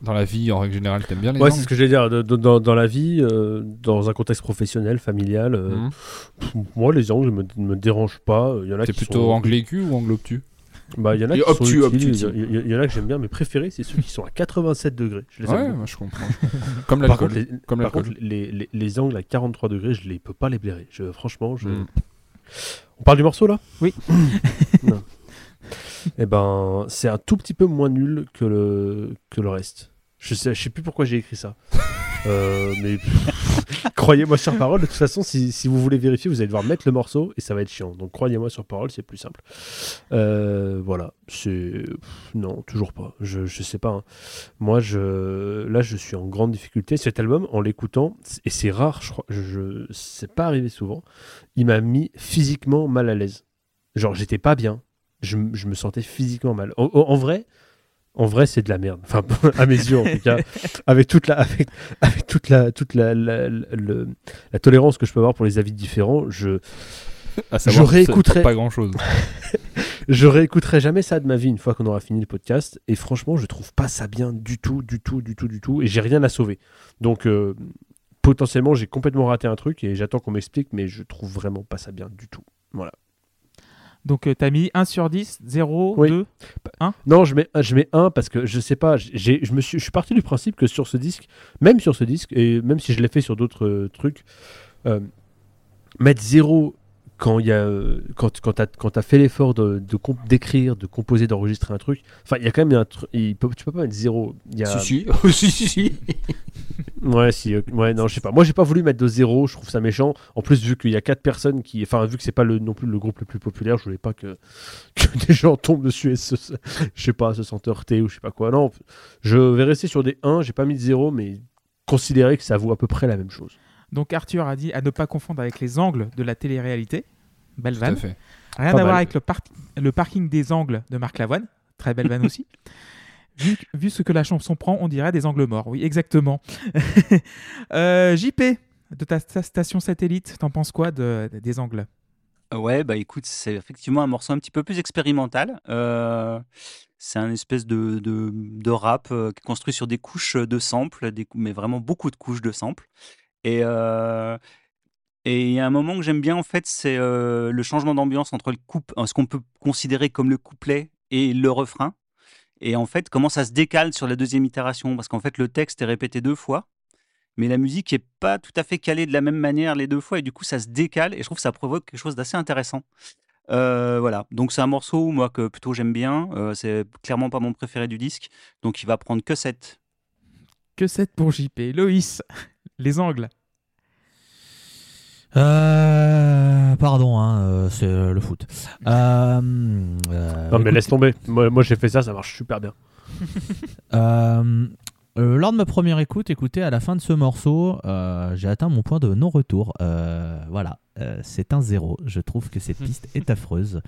Dans la vie, en règle générale, t'aimes bien les Ouais, angles c'est ce que je vais dire. De- de- dans, dans la vie, euh, dans un contexte professionnel, familial, euh, Mhm. pff, moi, les angles me, me dérangent pas. Il y en a T'es qui plutôt sont... anglo-aigu ou anglo-obtus Bah, il y en a Et qui sont obtus, utiles, obtus, il y a- il y, a- il y en a que j'aime bien. Mes préférés, c'est ceux qui sont à 87 degrés. Je les aime Ouais, bien. moi je comprends. Comme Par l'alcool. contre, les, Comme par l'alcool. contre, les, les- les angles à 43 degrés, je les peux pas les blairer. Je, franchement, je... Mm. On parle du morceau là? Oui. Non. Eh ben, c'est un tout petit peu moins nul que le, que le reste. Je sais, je sais plus pourquoi j'ai écrit ça. Euh, mais croyez-moi sur parole, de toute façon, si, si vous voulez vérifier, vous allez devoir mettre le morceau et ça va être chiant. Donc croyez-moi sur parole, c'est plus simple. Euh, voilà, c'est non, toujours pas. Je, je sais pas. hein. Moi, je là, je suis en grande difficulté. Cet album, en l'écoutant, et c'est rare, je crois, je c'est pas arrivé souvent. Il m'a mis physiquement mal à l'aise. Genre, j'étais pas bien. Je, me sentais physiquement mal. En, vrai, en vrai, c'est de la merde. Enfin, à mes yeux, en tout cas, avec toute la, avec, avec toute la, toute la, la, la- le- la tolérance que je peux avoir pour les avis différents, je, À savoir, je réécouterai- Pas grand chose. je réécouterai jamais ça de ma vie une fois qu'on aura fini le podcast. Et franchement, je trouve pas ça bien du tout, du tout, du tout, du tout. Et j'ai rien à sauver. Donc, euh, potentiellement, j'ai complètement raté un truc et j'attends qu'on m'explique, mais je trouve vraiment pas ça bien du tout. Donc, tu as mis 1 sur 10, 0, Oui. 2. Non, je mets, je mets un parce que je sais pas, j'ai, je, me suis, je suis parti du principe que sur ce disque, même sur ce disque, et même si je l'ai fait sur d'autres euh, trucs, euh, mettre zéro quand il y a, euh, quand, quand t'as, quand t'as fait l'effort de, d'écrire, de composer, d'enregistrer un truc, enfin, il y a quand même un truc, peut- tu peux pas mettre zéro. Il y a, Si, si, si, si, si. Ouais, si, euh, ouais, non, je sais pas. Moi, j'ai pas voulu mettre de zéro, je trouve ça méchant. En plus, vu qu'il y a quatre personnes qui. Enfin, vu que c'est pas le, non plus le groupe le plus populaire, je voulais pas que, que des gens tombent dessus et se, se- je sais pas, se sentent heurtés ou je sais pas quoi. Non, je vais rester sur des 1, j'ai pas mis de zéro, mais considérer que ça vaut à peu près la même chose. Donc, Arthur a dit à ne pas confondre avec les angles de la télé-réalité. Belle Tout à vanne. fait. Rien Pas à voir avec le, par- le parking des angles de Marc Lavoine. Très belle vanne aussi. Vu, vu ce que la chanson prend, on dirait des angles morts. Oui, exactement. Euh, JP, de ta, ta station satellite, t'en penses quoi de- des angles? Ouais, bah écoute, c'est effectivement un morceau un petit peu plus expérimental. Euh, c'est un espèce de, de, de rap euh, qui est construit sur des couches de samples, des, mais vraiment beaucoup de couches de samples. Et euh, et il y a un moment que j'aime bien, en fait, c'est euh, le changement d'ambiance entre le couple, ce qu'on peut considérer comme le couplet et le refrain. Et en fait, comment ça se décale sur la deuxième itération. Parce qu'en fait, le texte est répété deux fois mais la musique est pas tout à fait calée de la même manière les deux fois et du coup ça se décale et je trouve que ça provoque quelque chose d'assez intéressant. Euh, voilà, donc c'est un morceau moi que plutôt j'aime bien. Euh, c'est clairement pas mon préféré du disque, donc il va prendre que 7. Que 7 pour JP. Loïs, les angles. Euh, pardon, hein, euh, c'est euh, le foot. Euh, euh, non, mais écoute, laisse tomber. Moi, moi, j'ai fait ça, ça marche super bien. Euh, lors de ma première écoute, écoutez, à la fin de ce morceau, euh, j'ai atteint mon point de non-retour. Euh, voilà. c'est un zéro. Je trouve que cette piste est affreuse.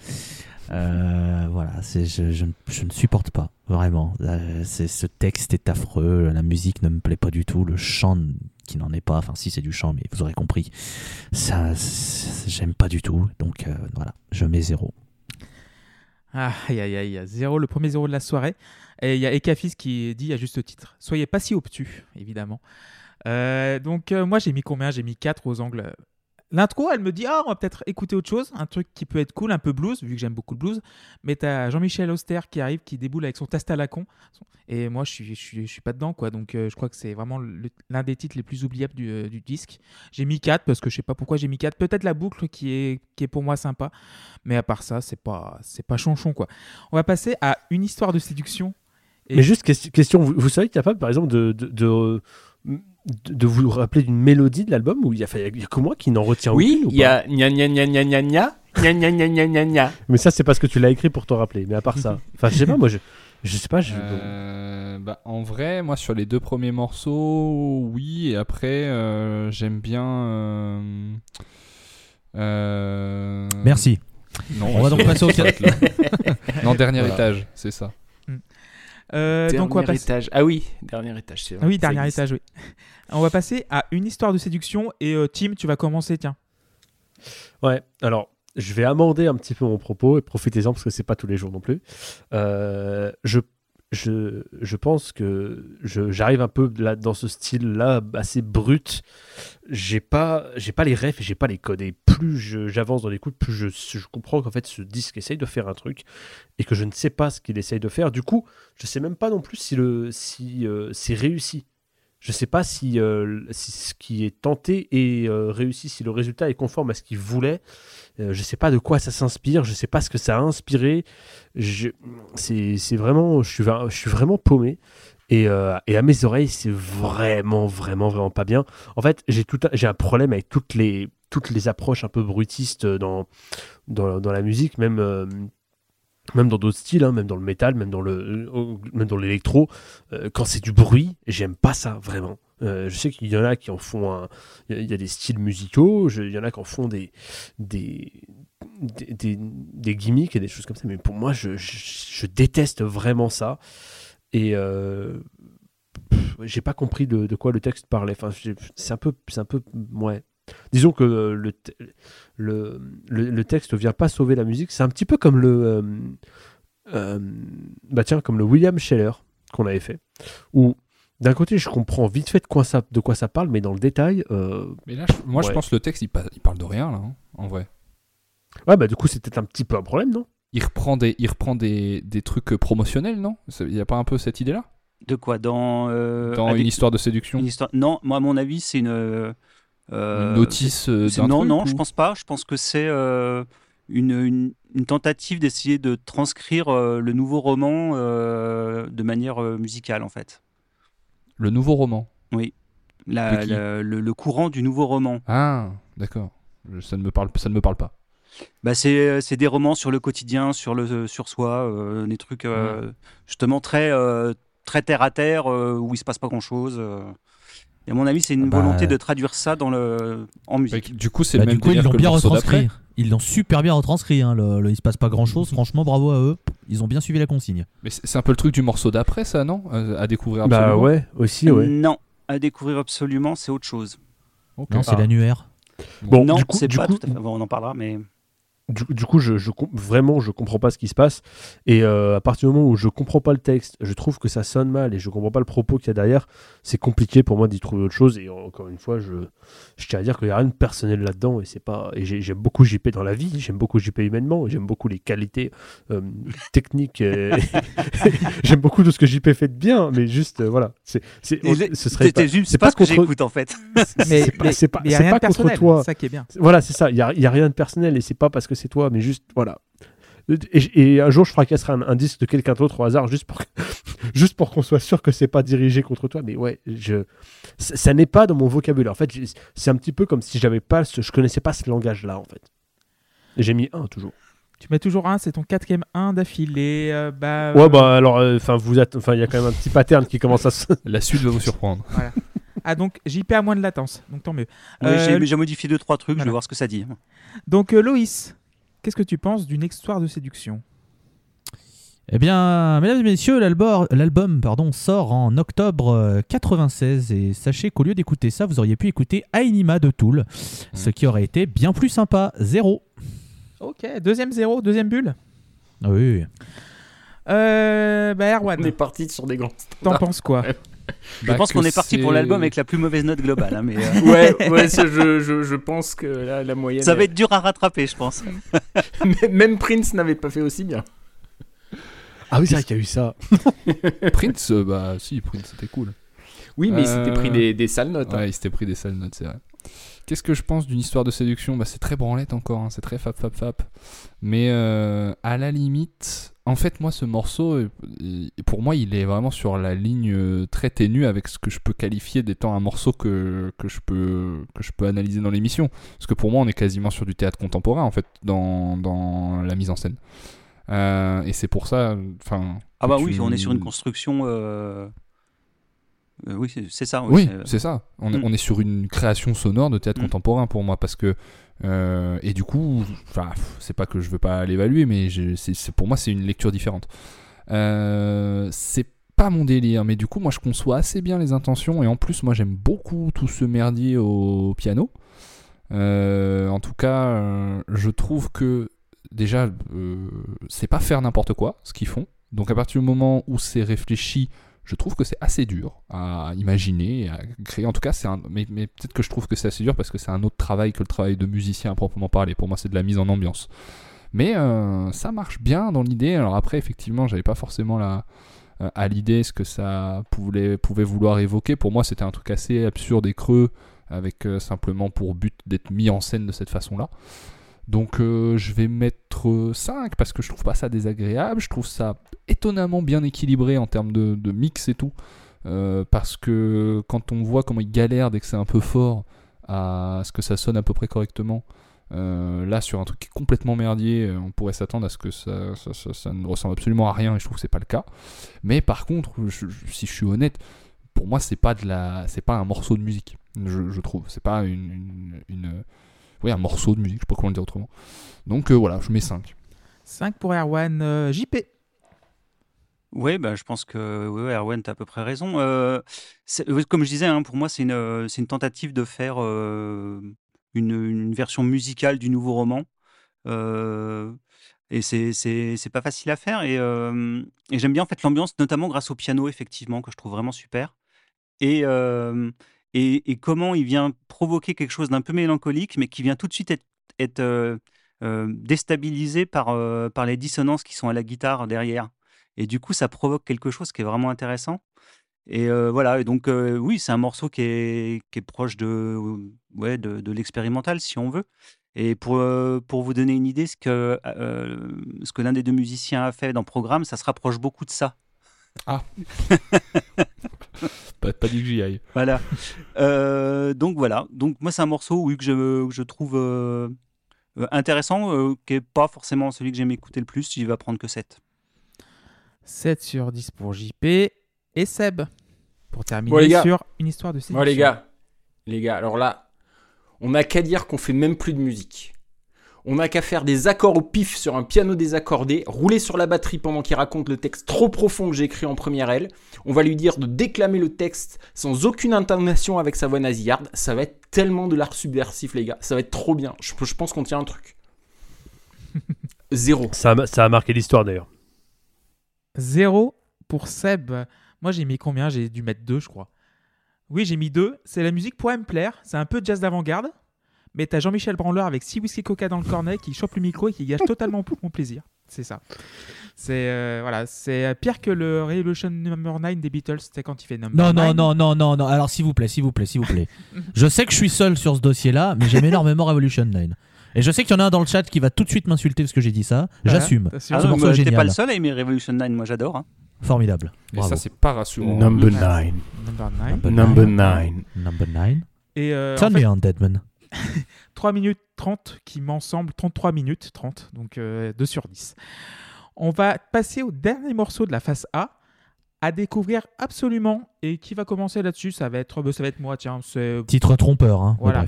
Voilà, c'est, je, je ne- je ne supporte pas, vraiment. C'est, ce texte est affreux, la musique ne me plaît pas du tout, le chant qui n'en est pas, enfin si c'est du chant, mais vous aurez compris, ça, j'aime pas du tout. Donc voilà, je mets zéro. Aïe, aïe, aïe, zéro, le premier zéro de la soirée. Et il y a Ekafis qui dit à juste titre Soyez pas si obtus, évidemment. Euh, donc, euh, moi, j'ai mis combien? J'ai mis 4 aux angles. L'intro, elle me dit Ah, on va peut-être écouter autre chose, un truc qui peut être cool, un peu blues, vu que j'aime beaucoup le blues. Mais t'as Jean-Michel Auster qui arrive, qui déboule avec son test à la con. Et moi, je suis, je suis, je suis pas dedans, quoi. Donc, euh, je crois que c'est vraiment l'un des titres les plus oubliables du, euh, du disque. J'ai mis 4 parce que je sais pas pourquoi j'ai mis 4. Peut-être la boucle qui est, qui est pour moi sympa. Mais à part ça, c'est pas, pas chonchon, quoi. On va passer à une histoire de séduction. Et- Mais juste question, vous, vous seriez capable, par exemple, de, de- vous rappeler d'une mélodie de l'album où il y a, enfin, il y a que moi qui n'en retiens Oui, aucune ou il y pas a gna gna gna gna gna gna gna gna gna gna gna gna. Mais ça, c'est parce que tu l'as écrit pour te rappeler. Mais à part ça, enfin, je sais pas, moi, je, je sais pas. Je, Euh, bah, en vrai, moi sur les deux premiers morceaux, oui, et après euh, j'aime bien. euh, euh, Merci. Non, On va donc passer au ça va être là. Non, dernier Voilà. étage, c'est ça. Euh, donc on va Dernier passer. étage. Ah oui, dernier étage, c'est vrai. Ah oui, dernier existe. étage, oui. On va passer à une histoire de séduction. Et euh, Tim, tu vas commencer, tiens. Ouais, alors je vais amender un petit peu mon propos et profitez-en parce que c'est pas tous les jours non plus. Euh, je, je, pense que j'arrive un peu dans ce style-là assez brut. J'ai pas, j'ai pas les refs et j'ai pas les codes. Et plus j'avance dans l'écoute, plus je, comprends qu'en fait ce disque essaye de faire un truc et que je ne sais pas ce qu'il essaye de faire. Du coup, je sais même pas non plus si si euh, c'est réussi. Je sais pas si, euh, si ce qui est tenté est euh, réussi, si le résultat est conforme à ce qu'il voulait. Euh, je sais pas de quoi ça s'inspire, je sais pas ce que ça a inspiré. Je- C'est vraiment, je suis, je suis vraiment paumé. Et, euh, et à mes oreilles, c'est vraiment, vraiment, vraiment pas bien. En fait, j'ai tout un- j'ai un problème avec toutes les, toutes les approches un peu bruitistes dans, dans, dans la musique, même, euh, même dans d'autres styles, hein, même dans le métal, même dans euh, même dans l'électro. Quand c'est du bruit, j'aime pas ça vraiment. Euh, je sais qu'il y en a qui en font un. Il y a- des styles musicaux, il y en a qui en font des, des, des, gimmicks et des choses comme ça, mais pour moi, je, je, déteste vraiment ça. Et euh, j'ai pas compris de, quoi le texte parlait. Enfin, c'est un peu. Un peu. Ouais. Disons que le, te- le, le, le texte vient pas sauver la musique. C'est un petit peu comme le. euh, euh, bah tiens, comme le William Scheller qu'on avait fait. Où d'un côté, je comprends vite fait de quoi ça, de quoi ça parle, mais dans le détail. euh, Mais là, je- moi je pense que le texte il, pa- il parle de rien là, hein, en vrai. Ouais, bah du coup, c'était un petit peu un problème, non? Il reprend des, il reprend des, des trucs euh, promotionnels, non? Il n'y a pas un peu cette idée-là? De quoi? Dans, euh, Dans avec- une histoire de séduction? une histoire- Non, moi, à mon avis, c'est une. euh, Une notice c'est- d'un Non, truc, non, ou- je pense pas. Je pense que c'est euh, une, une, une tentative d'essayer de transcrire euh, le nouveau roman euh, de manière euh, musicale, en fait. Le nouveau roman. La- qui la- le, le courant du nouveau roman. Ah, d'accord. Ça ne me parle, ça ne me parle pas. Bah, c'est c'est des romans sur le quotidien, sur, le, sur soi, euh, des trucs euh, justement très, euh, très terre à terre, euh, où il se passe pas grand chose. Et à mon avis, c'est une Bah, volonté de traduire ça dans le, en musique. Du coup, c'est Bah, même coup, ils l'ont bien retranscrit. Ils l'ont super bien retranscrit. Hein, le, le- il se passe pas grand chose. Franchement, bravo à eux. Ils ont bien suivi la consigne. Mais c'est un peu le truc du morceau d'après, ça, non? Euh, À découvrir Bah absolument. ouais, aussi, ouais. Non, à découvrir absolument, c'est autre chose. Non, c'est Ah. l'annuaire. Bon, non, du coup, c'est du pas coup, tout à fait. bon, on en parlera, mais du, du coup, je, je vraiment, je comprends pas ce qui se passe. Et euh, à partir du moment où je comprends pas le texte, je trouve que ça sonne mal et je comprends pas le propos qu'il y a derrière, c'est compliqué pour moi d'y trouver autre chose. Et encore une fois, je, je tiens à dire qu'il y a rien de personnel là-dedans. Et c'est pas. Et j'ai- j'aime beaucoup JP dans la vie, j'aime beaucoup JP humainement, j'aime beaucoup les qualités euh, techniques. et- j'aime beaucoup tout ce que JP fait de bien, mais juste, euh, voilà. C'est, c'est, ce serait pas, c'était juste c'est pas pas ce que contre- j'écoute en fait. Mais c'est pas, mais- c'est pas, mais y a c'est rien pas de contre personnel, toi. c'est ça qui est bien. Voilà, c'est ça. Il n'y a, il y a rien de personnel et c'est pas parce que c'est toi, mais juste, voilà. Et, et un jour, je fracasserai un, un disque de quelqu'un d'autre au hasard juste pour, juste pour qu'on soit sûr que c'est pas dirigé contre toi. Mais ouais, je, ça, ça n'est pas dans mon vocabulaire. En fait, c'est un petit peu comme si j'avais pas, ce- je connaissais pas ce langage-là, en fait. J'ai mis un toujours. Tu mets toujours un, c'est ton quatrième 1 d'affilée. euh, bah, Ouais, euh, bah alors, enfin, vous, êtes- enfin, il y a quand même un petit pattern qui commence à se. La suite va vous surprendre. Ah, donc JP a moins de latence, donc tant mieux. Oui, Euh, j'ai- modifié deux trois trucs, je vais voir ce que ça dit. donc euh, Loïs, qu'est-ce que tu penses d'une histoire de séduction? Eh bien, mesdames et messieurs, l'album, pardon, sort en octobre euh, 96 et sachez qu'au lieu d'écouter ça, vous auriez pu écouter Ainima de Tool, ce qui aurait été bien plus sympa. Zéro. Ok, deuxième zéro, deuxième bulle. Ah oui. Euh, bah Erwan, On est parti sur des grands. t'en penses quoi? Je Bah, pense qu'on est parti pour l'album avec la plus mauvaise note globale, hein, mais euh, Ouais, ouais, ça, je, je, je pense que là, la moyenne. ça va être dur à rattraper, je pense. Même Prince n'avait pas fait aussi bien. Ah oui, c'est vrai qu'il y a eu ça. Prince, euh, bah si, Prince c'était cool. Oui, mais il Euh, s'était pris des, des sales notes. hein. Il s'était pris des sales notes, c'est vrai. Qu'est-ce que je pense d'une histoire de séduction bah, C'est très branlette encore, hein, c'est très fap fap fap. Mais euh, à la limite, en fait, moi, ce morceau, euh, pour moi, il est vraiment sur la ligne euh, très ténue avec ce que je peux qualifier d'étant un morceau que, que, je peux, que je peux analyser dans l'émission. Parce que pour moi, on est quasiment sur du théâtre contemporain, en fait, dans, dans la mise en scène. Euh, et c'est pour ça, enfin. Ah bah oui, on est sur une construction. euh, euh, oui, c'est- ça. Oui, c'est- c'est ça. On, est- Mm. on est sur une création sonore de théâtre Mm. contemporain pour moi parce que euh, et du coup, c'est pas que je veux pas l'évaluer, mais je- pour moi c'est une lecture différente. Euh, c'est pas mon délire, mais du coup moi je conçois assez bien les intentions et en plus moi j'aime beaucoup tout ce merdier au piano. Euh, en tout cas, euh, je trouve que déjà euh, c'est pas faire n'importe quoi ce qu'ils font. Donc à partir du moment où c'est réfléchi, je trouve que c'est assez dur à imaginer, à créer. En tout cas, c'est un. Mais, peut-être que je trouve que c'est assez dur parce que c'est un autre travail que le travail de musicien à proprement parler. Pour moi, c'est de la mise en ambiance. Mais euh, ça marche bien dans l'idée. Alors après, effectivement, j'avais pas forcément la, euh, à l'idée ce que ça pouvait, pouvait vouloir évoquer. Pour moi, c'était un truc assez absurde et creux, avec euh, simplement pour but d'être mis en scène de cette façon-là. Donc euh, je vais mettre 5 parce que je trouve pas ça désagréable, je trouve ça étonnamment bien équilibré en termes de, mix et tout. Euh, parce que quand on voit comment il galère dès que c'est un peu fort à ce que ça sonne à peu près correctement, euh, là sur un truc qui est complètement merdier, euh, on pourrait s'attendre à ce que ça, ne ressemble absolument à rien et je trouve que c'est pas le cas. Mais par contre, je- si je suis honnête, pour moi c'est pas de la, c'est pas un morceau de musique, je, je trouve. C'est pas une- oui, un morceau de musique, je sais pas comment le dire autrement. Donc euh, voilà, je mets 5. 5 pour Erwan. Euh, JP. Ouais, bah, je pense que ouais, Erwan, tu as à peu près raison. Euh, oui, comme je disais, hein, pour moi, c'est une, euh, tentative de faire euh, une, une version musicale du nouveau roman. Euh, et c'est pas facile à faire. Et, euh, et j'aime bien en fait l'ambiance, notamment grâce au piano, effectivement, que je trouve vraiment super. Et, euh, et, et comment il vient provoquer quelque chose d'un peu mélancolique, mais qui vient tout de suite être, être euh, euh, déstabilisé par, euh, par les dissonances qui sont à la guitare derrière. Et du coup, ça provoque quelque chose qui est vraiment intéressant. Et voilà, et donc oui, c'est un morceau qui est, qui est proche de, ouais, de, de l'expérimental, si on veut. Et pour, pour vous donner une idée, ce que, ce que l'un des deux musiciens a fait dans le programme, ça se rapproche beaucoup de ça. Pas, pas dit que j'y aille. Voilà. Euh, donc voilà. Donc moi, c'est un morceau oui, que, je, que je trouve euh, euh, intéressant, euh, qui n'est pas forcément celui que j'aime écouter le plus. Il va prendre que 7. 7 sur 10 pour JP. Et Seb. Pour terminer Bon, les gars. sur une histoire de séduction. Bon, les gars, les gars, alors là, on n'a qu'à dire qu'on fait même plus de musique. On n'a qu'à faire des accords au pif sur un piano désaccordé, rouler sur la batterie pendant qu'il raconte le texte trop profond que j'ai écrit en première L. On va lui dire de déclamer le texte sans aucune intonation avec sa voix nasillarde. Ça va être tellement de l'art subversif, les gars. Ça va être trop bien. Je, je pense qu'on tient un truc. Zéro. Ça a, ça a marqué l'histoire d'ailleurs. 0 pour Seb. Moi, j'ai mis combien? J'ai dû mettre 2, je crois. Oui, j'ai mis 2. C'est la musique pourrait me plaire. C'est un peu jazz d'avant-garde. Mais t'as Jean-Michel Branleur avec 6 whisky coca dans le cornet qui chope le micro et qui gâche totalement tout mon plaisir. C'est ça. C'est euh, voilà, c'est pire que le Revolution Number 9 des Beatles, c'était quand il fait Number Non, non, 9. non, non, non, non. Alors, s'il vous plaît, s'il vous plaît, s'il vous plaît. je sais que je suis seul sur ce dossier-là, mais j'aime énormément Revolution 9. Et je sais qu'il y en a un dans le chat qui va tout de suite m'insulter parce que j'ai dit ça. Voilà, J'assume. t'assures. Ah, ce T'es pas le seul à aimer Revolution 9, moi j'adore. hein. Formidable. Et Bravo. ça, c'est pas rassurant. Number Ouais. 9. Number 9. Number 9. Number 9. Et euh, Turn en fait, me on, Deadman. 3 minutes 30 qui m'ensemble 33 minutes 30, donc euh, 2 sur 10. On va passer au dernier morceau de la face A, à découvrir absolument. Et qui va commencer là-dessus Ça va être, bah, ça va être moi. Tiens, c'est Titre trompeur, hein. Voilà.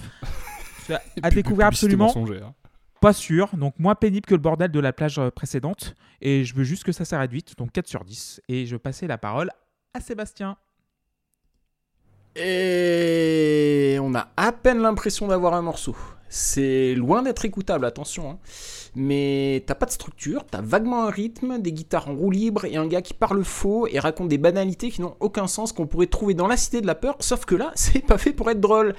Bref. à, découvrir absolument. mensongère. Pas sûr. Donc moins pénible que le bordel de la plage euh, précédente. Et je veux juste que ça s'arrête vite. Donc 4 sur 10. Et je passais la parole à Sébastien. Et on a à peine l'impression d'avoir un morceau. C'est loin d'être écoutable, attention. hein. Mais t'as pas de structure, t'as vaguement un rythme, des guitares en roue libre et un gars qui parle faux et raconte des banalités qui n'ont aucun sens qu'on pourrait trouver dans la cité de la peur. Sauf que là, c'est pas fait pour être drôle.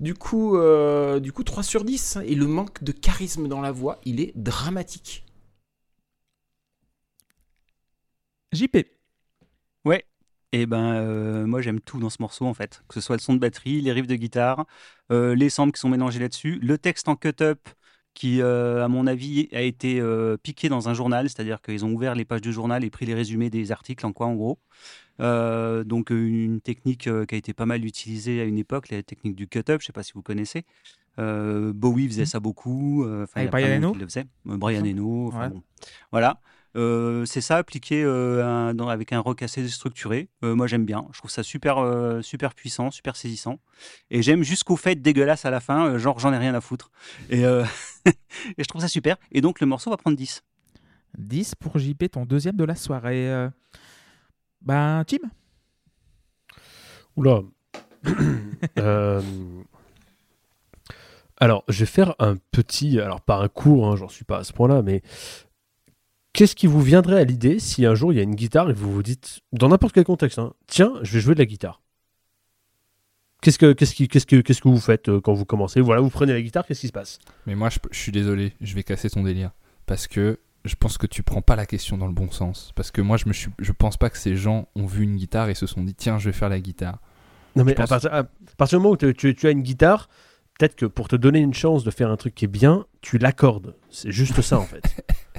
Du coup, euh, du coup 3 sur 10. Et le manque de charisme dans la voix, il est dramatique. JP. Et ben, euh, moi j'aime tout dans ce morceau en fait, que ce soit le son de batterie, les riffs de guitare, euh, les samples qui sont mélangés là-dessus, le texte en cut-up qui, euh, à mon avis, a été piqué dans un journal, c'est-à-dire qu'ils ont ouvert les pages du journal et pris les résumés des articles en quoi en gros. Donc une technique qui a été pas mal utilisée à une époque, la technique du cut-up, je sais pas si vous connaissez. Bowie faisait ça beaucoup. Brian Eno le faisait. Brian Eno. enfin, Ouais. bon. Voilà. Euh, c'est ça appliqué euh, un- dans- avec un rock assez structuré. Euh, moi j'aime bien. Je trouve ça super, euh, super puissant, super saisissant. Et j'aime jusqu'au fait dégueulasse à la fin, euh, genre j'en ai rien à foutre. Et, euh, et je trouve ça super. Et donc le morceau va prendre 10. 10 pour JP, ton deuxième de la soirée. Euh, Ben, Tim? Oula. Euh, Alors, je vais faire un petit. Alors, pas un cours, hein, j'en suis pas à ce point-là, mais. Qu'est-ce qui vous viendrait à l'idée si un jour il y a une guitare et vous vous dites, dans n'importe quel contexte, hein, tiens, je vais jouer de la guitare Qu'est-ce que, qu'est-ce, qui, qu'est-ce, que, qu'est-ce que vous faites euh, quand vous commencez? Voilà, vous prenez la guitare, qu'est-ce qui se passe? Mais moi, je, je suis désolé, je vais casser ton délire. Parce que je pense que tu prends pas la question dans le bon sens. Parce que moi, je, me suis, je pense pas que ces gens ont vu une guitare et se sont dit, tiens, je vais faire la guitare. Non, mais à, partir, à partir du moment où tu, tu- tu as une guitare, peut-être que pour te donner une chance de faire un truc qui est bien, tu l'accordes. C'est juste ça, en fait.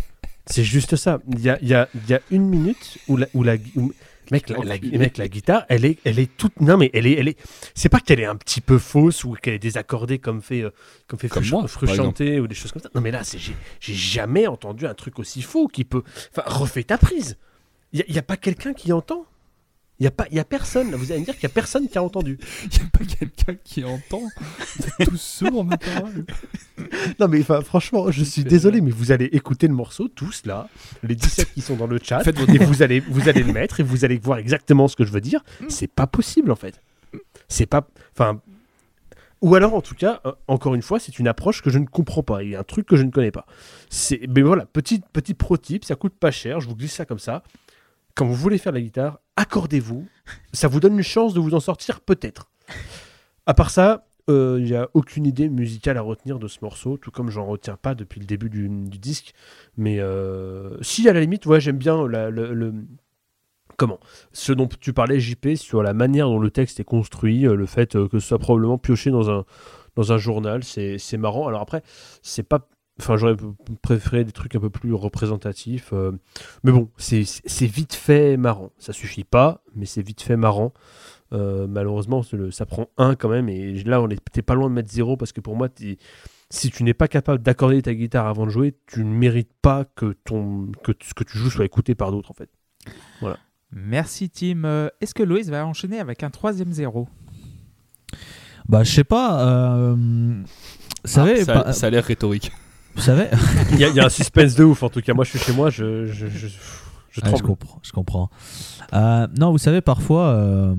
C'est juste ça. Il y a, y a- y a une minute où la, où la, où- mec, la, la- mec, la guitare, elle est, elle est toute. Non, mais elle est, elle est. C'est pas qu'elle est un petit peu fausse ou qu'elle est désaccordée comme fait, euh, comme fait Comme moi, ou des choses comme ça. Non, mais là, j'ai, j'ai jamais entendu un truc aussi faux qui peut. Enfin, refais ta prise. Il n'y a, pas quelqu'un qui entend. Il n'y a, pas- il y a personne. Vous allez me dire qu'il n'y a personne qui a entendu. Il n'y a pas quelqu'un qui entend. Vous êtes tous sourds, ma parole. Non mais enfin, franchement, je suis désolé, mais vous allez écouter le morceau tous là, les 17 qui sont dans le chat, Faites votre et vous allez, vous allez le mettre et vous allez voir exactement ce que je veux dire. C'est pas possible en fait. C'est pas, enfin, ou alors en tout cas, euh, encore une fois, c'est une approche que je ne comprends pas. Il y a un truc que je ne connais pas. C'est, mais voilà, petit petit pro tip, ça coûte pas cher. Je vous glisse ça comme ça. Quand vous voulez faire la guitare, accordez-vous. Ça vous donne une chance de vous en sortir peut-être. À part ça, euh, il n'y a aucune idée musicale à retenir de ce morceau, tout comme j'en retiens pas depuis le début du, disque. Mais euh, si, à la limite, j'aime bien le, Comment Ce dont tu parlais, JP, sur la manière dont le texte est construit, euh, le fait euh, que ce soit probablement pioché dans un, dans un journal, c'est marrant. Alors après, c'est pas. Enfin, j'aurais préféré des trucs un peu plus représentatifs. euh, mais bon, c'est vite fait marrant. Ça suffit pas, mais c'est vite fait marrant. Euh, malheureusement, le- ça prend un quand même. Et là, on t'es pas loin de mettre zéro parce que pour moi, si tu n'es pas capable d'accorder ta guitare avant de jouer, tu ne mérites pas que, ton, que ce que tu joues soit écouté par d'autres en fait. Merci, Tim. Euh, Est-ce que Loïs va enchaîner avec un troisième zéro? Bah, je sais pas. euh, Vous savez, Ah, ça, pas- ça a l'air rhétorique. Vous savez Il y, a- il y a un suspense de ouf en tout cas. Moi, je suis chez moi, je, je, je, je Ouais, je tremble. comprends. Je comprends. Euh, non, vous savez, parfois, euh,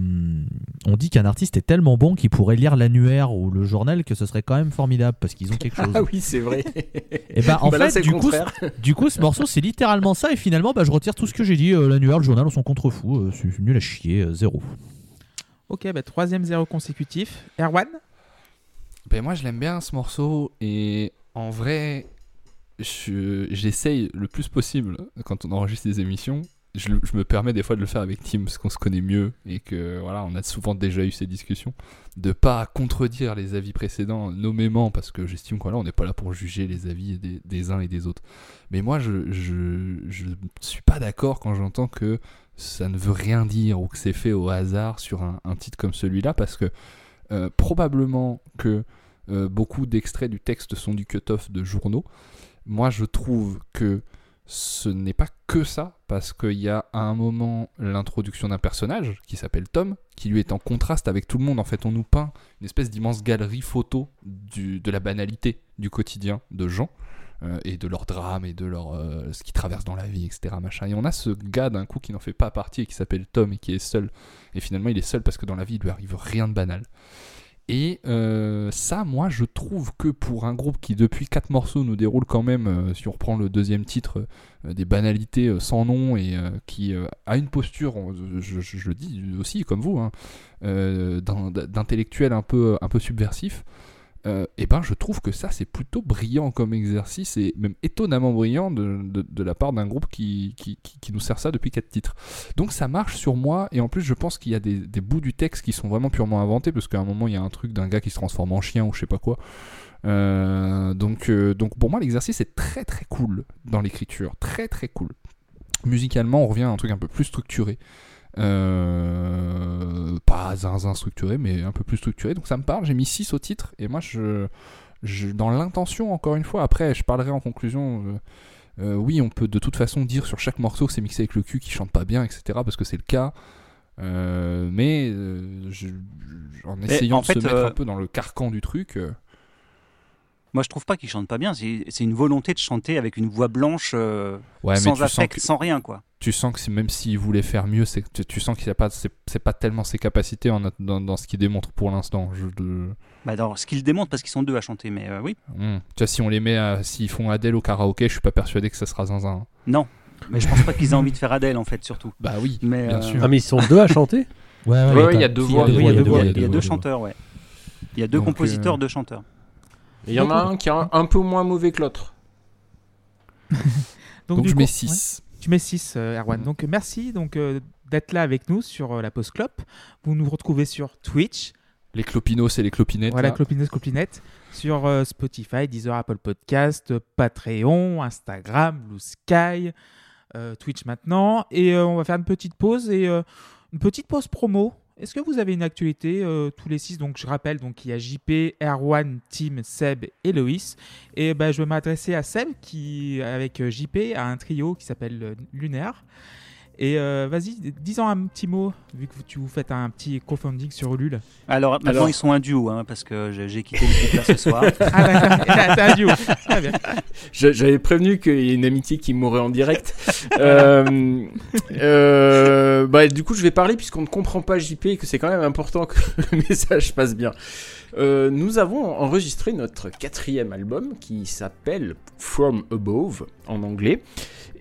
on dit qu'un artiste est tellement bon qu'il pourrait lire l'annuaire ou le journal que ce serait quand même formidable parce qu'ils ont quelque chose. Ah oui, c'est vrai. Et ben, en Bah là, fait, du coup, du coup, ce morceau, c'est littéralement ça. Et finalement, bah, je retire tout ce que j'ai dit. euh, l'annuaire, le journal, on s'en contrefou. Euh, c'est nul à chier. euh, zéro. Ok, bah, troisième zéro consécutif. Erwan? Ben moi je l'aime bien ce morceau et en vrai je- j'essaye le plus possible quand on enregistre des émissions je, me permets des fois de le faire avec Tim parce qu'on se connaît mieux et que voilà on a souvent déjà eu ces discussions de pas contredire les avis précédents nommément parce que j'estime qu'on on n'est pas là pour juger les avis des, uns et des autres. Mais moi je je suis pas d'accord quand j'entends que ça ne veut rien dire ou que c'est fait au hasard sur un, un titre comme celui-là parce que euh, probablement que euh, beaucoup d'extraits du texte sont du cut-off de journaux. Moi, je trouve que ce n'est pas que ça, parce qu'il y a à un moment l'introduction d'un personnage qui s'appelle Tom, qui lui est en contraste avec tout le monde. En fait, on nous peint une espèce d'immense galerie photo de la banalité du quotidien de gens euh, et de leur drame et de leur euh, ce qu'ils traversent dans la vie, etc. Et on a ce gars d'un coup qui n'en fait pas partie et qui s'appelle Tom et qui est seul. Et finalement, il est seul parce que dans la vie, il lui arrive rien de banal. Et euh, ça, moi, je trouve que pour un groupe qui, depuis quatre morceaux, nous déroule quand même, euh, si on reprend le deuxième titre, euh, des banalités sans nom et qui a une posture, je, le dis aussi comme vous, hein, d'intellectuel un peu, un peu subversif, euh, et ben je trouve que ça c'est plutôt brillant comme exercice et même étonnamment brillant de, la part d'un groupe qui, qui, qui- nous sert ça depuis quatre titres. Donc ça marche sur moi et en plus je pense qu'il y a des, des bouts du texte qui sont vraiment purement inventés parce qu'à un moment il y a un truc d'un gars qui se transforme en chien ou je sais pas quoi. Euh, donc, euh, donc pour moi l'exercice est très très cool dans l'écriture, très très cool. Musicalement on revient à un truc un peu plus structuré. Euh, pas zinzin structuré, mais un peu plus structuré. Donc ça me parle. J'ai mis 6 au titre. Et moi, je, je dans l'intention, encore une fois, après, je parlerai en conclusion. euh, euh, oui, on peut de toute façon dire sur chaque morceau que c'est mixé avec le cul, qui chante pas bien, etc. Parce que c'est le cas. Euh, mais je- en essayant en de fait, se mettre un peu dans le carcan du truc. Moi, je trouve pas qu'il chante pas bien. C'est une volonté de chanter avec une voix blanche, euh, ouais, sans affect, que- sans rien, quoi. tu sens que même s'il voulait faire mieux, c'est tu, tu sens qu'il a pas, c'est pas tellement ses capacités en, dans, dans ce qu'il démontre pour l'instant. De- Bah, dans ce qu'ils démontrent, parce qu'ils sont deux à chanter, mais euh, oui. Hmm. Tu vois, si on les met, s'ils font Adèle au karaoké, je suis pas persuadé que ça sera zinzin. Non. Mais je pense pas qu'ils aient envie de faire Adèle, en fait, surtout. Bah oui, Mais, bien euh, sûr. Ah, mais ils sont deux à chanter Ouais, Ouais, ouais, il y a deux voix. Oui, il y a deux, voix, il y a il y a deux voix. chanteurs, ouais. Il y a deux Donc, compositeurs, deux chanteurs. Il y en a un qui est un, un peu moins mauvais que l'autre. Donc du je coup, mets ouais. 6. Tu mets 6, Erwan. Mhm. Donc merci donc, euh, d'être là avec nous sur euh, la Post Clop. Vous nous retrouvez sur Twitch, Les clopinos et les clopinettes. voilà, là. Clopinos Clopinette, sur euh, Spotify, Deezer, Apple Podcast, euh, Patreon, Instagram, Blue Sky, euh, Twitch maintenant. Et euh, on va faire une petite pause et euh, une petite pause promo. Est-ce que vous avez une actualité euh, tous les six? Donc je rappelle, donc il y a JP, Erwan, Tim, Seb et Loïs. Et ben, je vais m'adresser à Seb qui, avec euh, JP, a un trio qui s'appelle euh, Lunaire. Et euh, vas-y, dis-en un petit mot, vu que tu vous faites un petit crowdfunding sur Ulule. Alors, maintenant, Alors- ils sont un duo, hein, parce que j'ai quitté le groupe ce soir. Ah d'accord, t'as un duo. Très bien. Je- J'avais prévenu qu'il y a une amitié qui mourrait en direct. Euh, euh, bah, du coup, je vais parler puisqu'on ne comprend pas JP et que c'est quand même important que le message passe bien. Euh, nous avons enregistré notre quatrième album qui s'appelle From Above en anglais.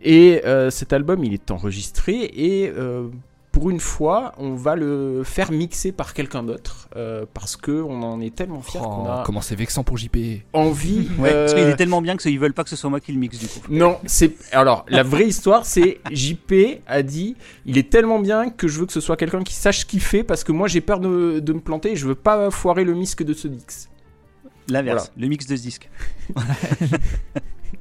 Et euh, cet album, il est enregistré et euh, pour une fois, on va le faire mixer par quelqu'un d'autre euh, parce que on en est tellement fiers qu'on Oh, a comment c'est vexant pour JP. envie. Ouais, parce qu'il est tellement bien que ils veulent pas que ce soit moi qui le mixe, du coup. non, c'est alors la vraie histoire, c'est JP a dit il est tellement bien que je veux que ce soit quelqu'un qui sache ce qu'il fait parce que moi j'ai peur de, de me planter et je veux pas foirer le misque de ce disque. L'inverse, le mix de ce disque.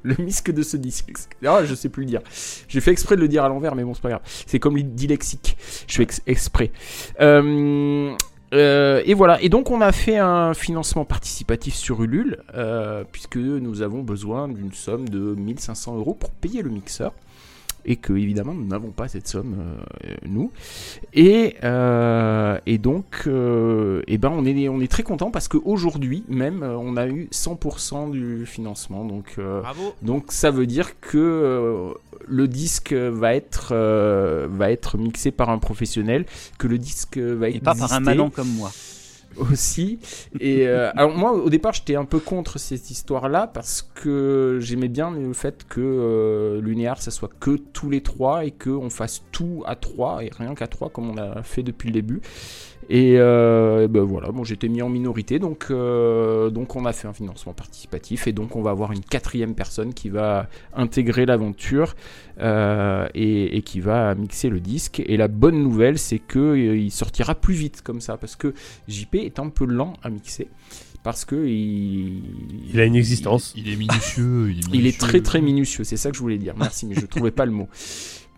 Le misque de ce disque. Ah, je sais plus le dire. J'ai fait exprès de le dire à l'envers, mais bon, c'est pas grave. C'est comme le dylexique. Je fais ex- exprès. Euh, euh, et voilà. Et donc, on a fait un financement participatif sur Ulule, euh, puisque nous avons besoin d'une somme de 1500 euros pour payer le mixeur. Et que, évidemment, nous n'avons pas cette somme, euh, nous. Et, euh, et donc, euh, eh ben, on est, on est très content parce qu'aujourd'hui, même, on a eu 100% du financement. Donc, euh, Bravo. donc ça veut dire que euh, le disque va être, euh, va être mixé par un professionnel, que le disque va Et être pas par un malin comme moi. Aussi. Et euh, alors moi au départ j'étais un peu contre cette histoire-là parce que j'aimais bien le fait que euh, Lunéar ça soit que tous les trois et que on fasse tout à trois et rien qu'à trois comme on a fait depuis le début. Et, euh, et ben voilà, bon, j'étais mis en minorité, donc, euh, donc on a fait un financement participatif et donc on va avoir une quatrième personne qui va intégrer l'aventure euh, et, et qui va mixer le disque. Et la bonne nouvelle, c'est que euh, il sortira plus vite comme ça, parce que JP est un peu lent à mixer, parce que il, Il a une existence. Il est minutieux. Il est, il est minutieux. très très minutieux, c'est ça que je voulais dire. Merci, mais je trouvais pas le mot.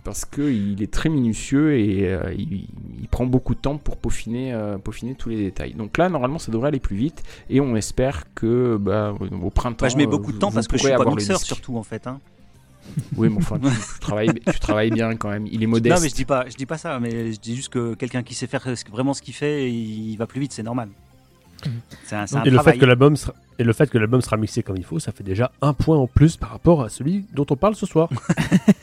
Parce qu'il est très minutieux et euh, il, il prend beaucoup de temps pour peaufiner, euh, peaufiner tous les détails. Donc là, normalement, ça devrait aller plus vite et on espère que bah, au printemps. Bah, je mets euh, beaucoup de temps parce que je suis pas mixeur, surtout, en fait. hein. Oui, mais enfin, tu, tu travailles, tu travailles bien quand même. Il est modeste. Non, mais je dis pas, je dis pas ça, mais je dis juste que quelqu'un qui sait faire vraiment ce qu'il fait, il va plus vite, c'est normal. C'est un, c'est un Et le, fait que l'album sera... et le fait que l'album sera mixé comme il faut, ça fait déjà un point en plus par rapport à celui dont on parle ce soir.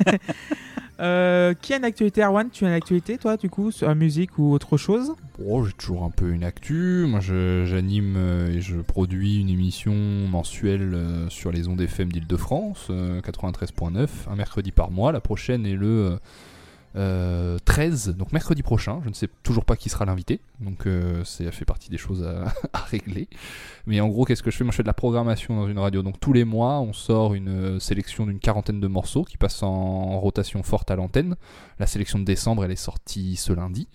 Euh, qui a une actualité, Erwan? Tu as une actualité, toi, du coup, sur la musique ou autre chose? Oh, j'ai toujours un peu une actu. Moi, j'anime euh, et je produis une émission mensuelle euh, sur les ondes FM d'Île-de-France, euh, 93.9, un mercredi par mois. La prochaine est le euh, 13, donc mercredi prochain. Je ne sais toujours pas qui sera l'invité, donc euh, ça fait partie des choses à, régler. Mais en gros, qu'est-ce que je fais? Moi, je fais de la programmation dans une radio. Donc tous les mois, on sort une euh, sélection d'une quarantaine de morceaux qui passent en, rotation forte à l'antenne. La sélection de décembre, elle est sortie ce lundi.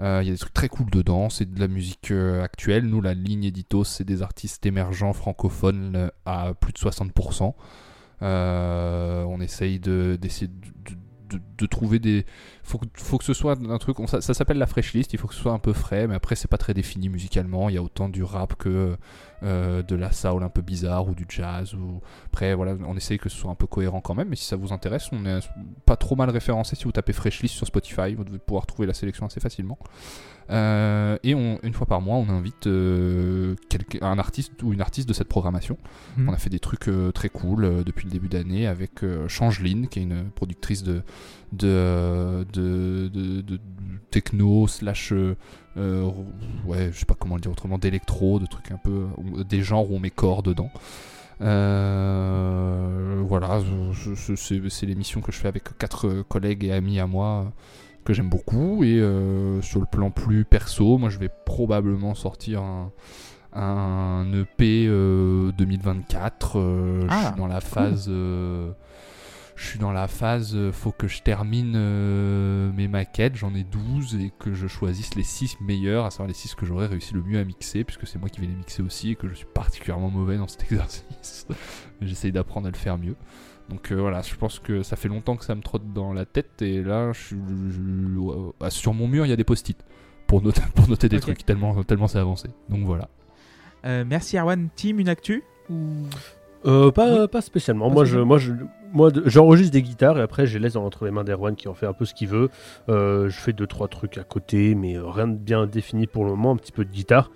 Euh, Il y a des trucs très cool dedans, c'est de la musique euh, actuelle. Nous, la ligne édito, c'est des artistes émergents francophones euh, à plus de 60%. Euh, on essaye de, d'essayer de, de- trouver des. Faut, faut que ce soit un truc. ça s'appelle la fresh list, il faut que ce soit un peu frais, mais après, c'est pas très défini musicalement. Il y a autant du rap que euh, de la soul un peu bizarre ou du jazz. Ou... Après, voilà, on essaye que ce soit un peu cohérent quand même, mais si ça vous intéresse, on est pas trop mal référencé si vous tapez fresh list sur Spotify, vous devez pouvoir trouver la sélection assez facilement. Euh, et on- une fois par mois, on invite euh, un artiste ou une artiste de cette programmation. Mhm. On a fait des trucs euh, très cool depuis le début d'année avec Changeline, qui est une productrice de, de, de, de- de- de techno, slash, ouais, je sais pas comment le dire autrement, d'électro, de trucs un peu, des genres où on met corps dedans. Voilà, c'est l'émission que je fais avec quatre collègues et amis à moi que j'aime beaucoup. Et euh, sur le plan plus perso, moi je vais probablement sortir un, un EP euh, 2024. euh, je Ah, suis dans la phase. euh, je suis dans la phase, euh, faut que je termine euh, mes maquettes, j'en ai 12 et que je choisisse les 6 meilleurs, à savoir les 6 que j'aurais réussi le mieux à mixer, puisque c'est moi qui vais les mixer aussi et que je suis particulièrement mauvais dans cet exercice. J'essaye d'apprendre à le faire mieux. Donc euh, voilà, je pense que ça fait longtemps que ça me trotte dans la tête et là, je, suis- je- ah, sur mon mur, il y a des post-it pour noter, pour noter des trucs tellement, tellement c'est avancé. Donc voilà. Euh, Merci, Erwan. Team, une actu ou... Euh, pas, pas spécialement. Pas moi, je, moi, je, moi, de- j'enregistre des guitares et après, je les laisse entre les mains d'Erwan qui en fait un peu ce qu'il veut. Euh, je fais deux trois trucs à côté, mais rien de bien défini pour le moment. Un petit peu de guitare,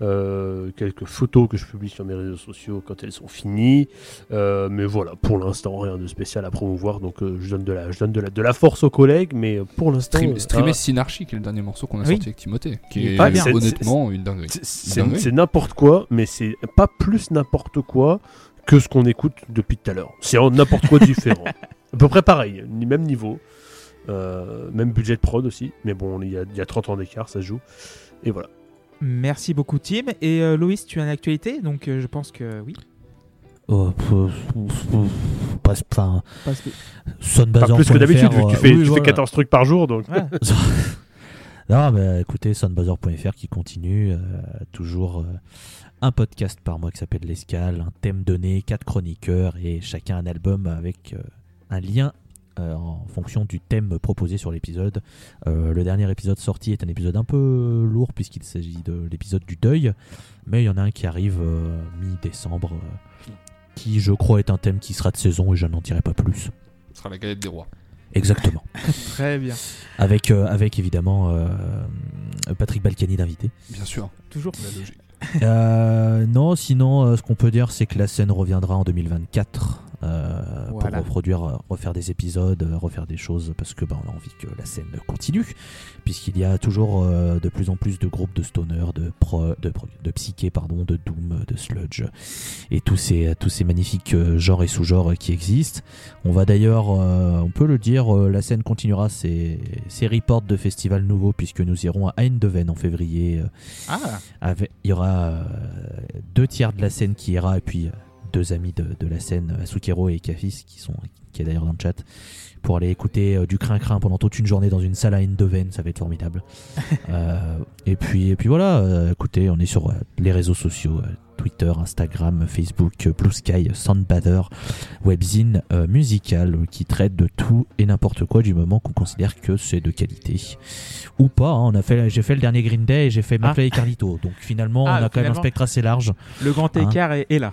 Euh, quelques photos que je publie sur mes réseaux sociaux quand elles sont finies. Euh, mais voilà, pour l'instant, rien de spécial à promouvoir. Donc, euh, je donne de la, je donne de la, de la force aux collègues, mais pour l'instant, Stream, euh, Streamer ah, Synarchy, qui est le dernier morceau qu'on a Oui. sorti avec Timothée, qui est est pas bien. Honnêtement une dinguerie. c'est- n'importe quoi, mais c'est pas plus n'importe quoi que ce qu'on écoute depuis tout à l'heure. C'est n'importe quoi différent. À peu près pareil, ni- même niveau, euh, même budget de prod aussi. Mais bon, il y y a 30 ans d'écart, ça se joue. Et voilà. Merci beaucoup, Tim. Et euh, Loïs, tu as une actualité? Donc, euh, je pense que oui. Oh, pff, pas- Enfin, Pas spé- Pas Sunbazor.fr, plus que d'habitude, vu que tu euh, fais, oui, tu fais voilà. 14 trucs par jour. Donc. Ouais. Non, mais écoutez, sunbuzzer.fr qui continue, euh, toujours euh, un podcast par mois qui s'appelle L'Escale, un thème donné, quatre chroniqueurs et chacun un album avec euh, un lien euh, en fonction du thème proposé sur l'épisode. Euh, le dernier épisode sorti est un épisode un peu lourd puisqu'il s'agit de l'épisode du deuil, mais il y en a un qui arrive euh, mi-décembre, euh, qui je crois est un thème qui sera de saison et je n'en dirai pas plus. Ce sera la galette des rois. Exactement. Très bien. avec, euh, avec évidemment euh, Patrick Balkany d'invité. Bien sûr. Toujours. La logique. Euh, non, sinon, euh, ce qu'on peut dire, c'est que la scène reviendra en 2024 euh, Voilà. pour reproduire, euh, refaire des épisodes, euh, refaire des choses, parce que bah, on a envie que la scène continue, puisqu'il y a toujours euh, de plus en plus de groupes de stoner, de pro, de, psyché, pardon, de doom, de sludge, et tous ces, tous ces magnifiques genres et sous-genres qui existent. On va d'ailleurs, euh, on peut le dire, la scène continuera ses, ses reports de festivals nouveaux, puisque nous irons à Eindhoven en février. Ah, avec- il y aura deux tiers de la scène qui ira et puis deux amis de, de la scène, euh, Sukero et Kafis, qui sont qui est d'ailleurs dans le chat, pour aller écouter euh, du crin-crin pendant toute une journée dans une salle à Eindhoven, ça va être formidable. Euh, et puis et puis voilà, euh, écoutez, on est sur euh, les réseaux sociaux. euh, Twitter, Instagram, Facebook, euh, Blue Sky, Soundbather, webzine euh, musical euh, qui traite de tout et n'importe quoi du moment qu'on considère que c'est de qualité ou pas. hein. On a fait, j'ai fait le dernier Green Day et j'ai fait Ah. McFly et Carlito. Donc finalement, Ah, on a quand même un spectre assez large. le grand Hein écart est, est là.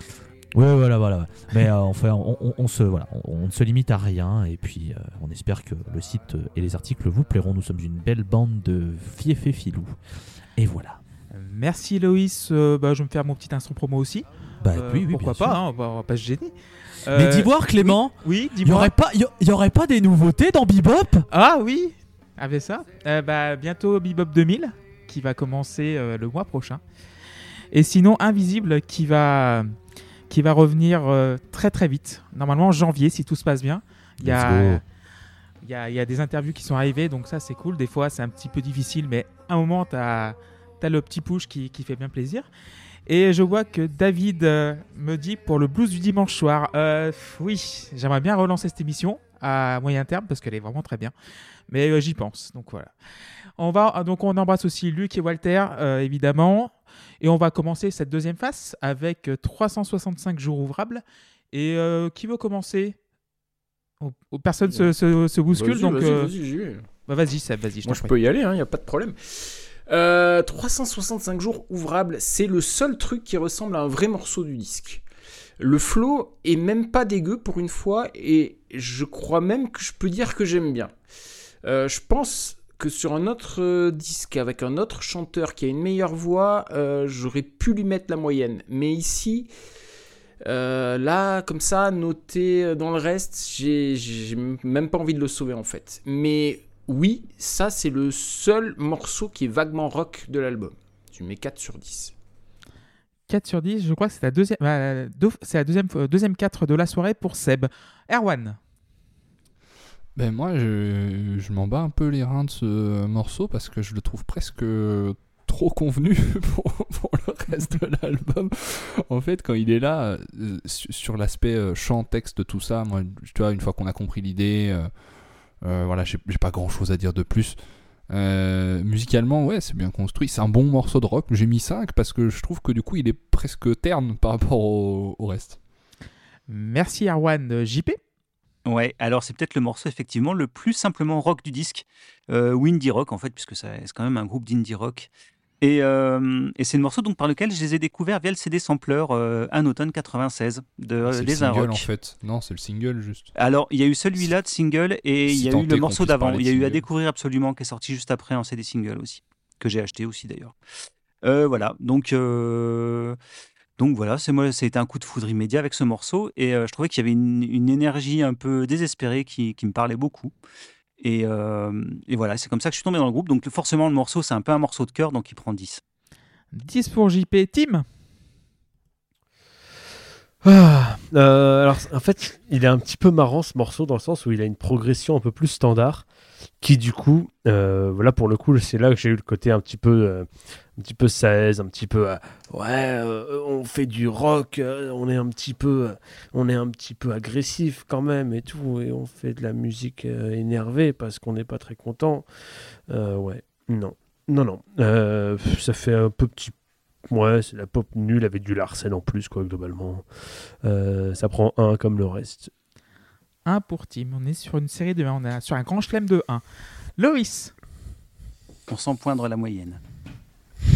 Ouais, voilà, voilà. Mais euh, enfin, on, on- on se, voilà, on, on ne se limite à rien et puis euh, on espère que le site et les articles vous plairont. Nous sommes une belle bande de fiefs et filous. Et voilà. Merci Loïs, Euh, bah, je vais me faire mon petit instant promo aussi. Bah Euh, oui, oui, pourquoi bien pas, hein, on, va, pas se gêner. Mais Euh, dis voir Clément, Oui, y dis-moi. aurait pas, il y, y aurait pas des nouveautés dans Bebop? Ah oui, avec ça. Euh, bah, bientôt Bebop 2000 qui va commencer euh, le mois prochain. Et sinon Invisible qui va qui va revenir euh, très très vite. Normalement en janvier si tout se passe bien. Il y a go. il y, a, il y a des interviews qui sont arrivées donc ça c'est cool. Des fois c'est un petit peu difficile mais à un moment tu as, le petit push qui, qui fait bien plaisir. Et je vois que David euh, me dit pour le blues du dimanche soir. Euh, oui, j'aimerais bien relancer cette émission à moyen terme parce qu'elle est vraiment très bien. Mais j'y pense. Donc voilà. On va donc on embrasse aussi Luc et Walter euh, évidemment et on va commencer cette deuxième phase avec euh, 365 jours ouvrables. Et euh, qui veut commencer? Oh, oh, Personne se, se, se bouscule Vas-y, donc vas-y, euh, vas-y, bah, vas-y Seb, vas-y. je Moi, je prie. peux y aller, il n'y a pas de problème. Euh, 365 jours ouvrables, c'est le seul truc qui ressemble à un vrai morceau du disque. Le flow est même pas dégueu pour une fois, et je crois même que je peux dire que j'aime bien. Euh, je pense que sur un autre euh, disque avec un autre chanteur qui a une meilleure voix, euh, j'aurais pu lui mettre la moyenne. Mais ici, euh, là, comme ça, noté dans le reste, j'ai même pas envie de le sauver en fait. Mais oui, ça c'est le seul morceau qui est vaguement rock de l'album. Tu mets 4 sur 10. 4 sur 10, je crois que c'est la deuxième, deux- c'est la deuxième, deuxième 4 de la soirée pour Seb. Erwan, Ben moi, je, je m'en bats un peu les reins de ce morceau parce que je le trouve presque trop convenu pour, le reste de l'album. En fait, quand il est là, euh, su- sur l'aspect euh, chant, texte, tout ça, moi, tu vois, une fois qu'on a compris l'idée, euh, voilà, j'ai pas grand chose à dire de plus. Musicalement, ouais, c'est bien construit. C'est un bon morceau de rock. J'ai mis 5 parce que je trouve que du coup, il est presque terne par rapport au, au reste. merci Erwan. Euh, JP Ouais, alors c'est peut-être le morceau effectivement le plus simplement rock du disque, euh, ou indie rock en fait, puisque ça- c'est quand même un groupe d'indie rock. Et, euh, et c'est le morceau donc par lequel je les ai découverts via le CD sampler euh, un automne 96 de euh, c'est le des single Rock. en fait. Non, c'est le single juste. Alors il y a eu celui-là de single et Si il y a tant eu est le qu'on morceau puisse d'avant. parler Il y a eu à single. découvrir absolument qui est sorti juste après en CD single aussi, que j'ai acheté aussi d'ailleurs. Euh, voilà, donc euh, donc voilà, c'est moi, c'était un coup de foudre immédiat avec ce morceau et euh, je trouvais qu'il y avait une, une énergie un peu désespérée qui, qui me parlait beaucoup. Et, euh, et voilà, c'est comme ça que je suis tombé dans le groupe. Donc forcément, le morceau, c'est un peu un morceau de cœur, donc il prend 10. 10 pour JP. Tim Ah, euh, alors, en fait, il est un petit peu marrant ce morceau dans le sens où il a une progression un peu plus standard, qui du coup, euh, voilà pour le coup, c'est là que j'ai eu le côté un petit peu, euh, un petit peu 16, un petit peu, euh, ouais, euh, on fait du rock, on est un petit peu, on est un petit peu agressif quand même et tout, et on fait de la musique énervée parce qu'on n'est pas très content. Ouais, non, non, non, ça fait un peu petit. Ouais, c'est la pop nulle avec du Larsen en plus, quoi, globalement. Ça prend un comme le reste. 1 pour Tim. On est sur une série de 1. On est sur un grand chelem de 1. Loïs On sent poindre la moyenne.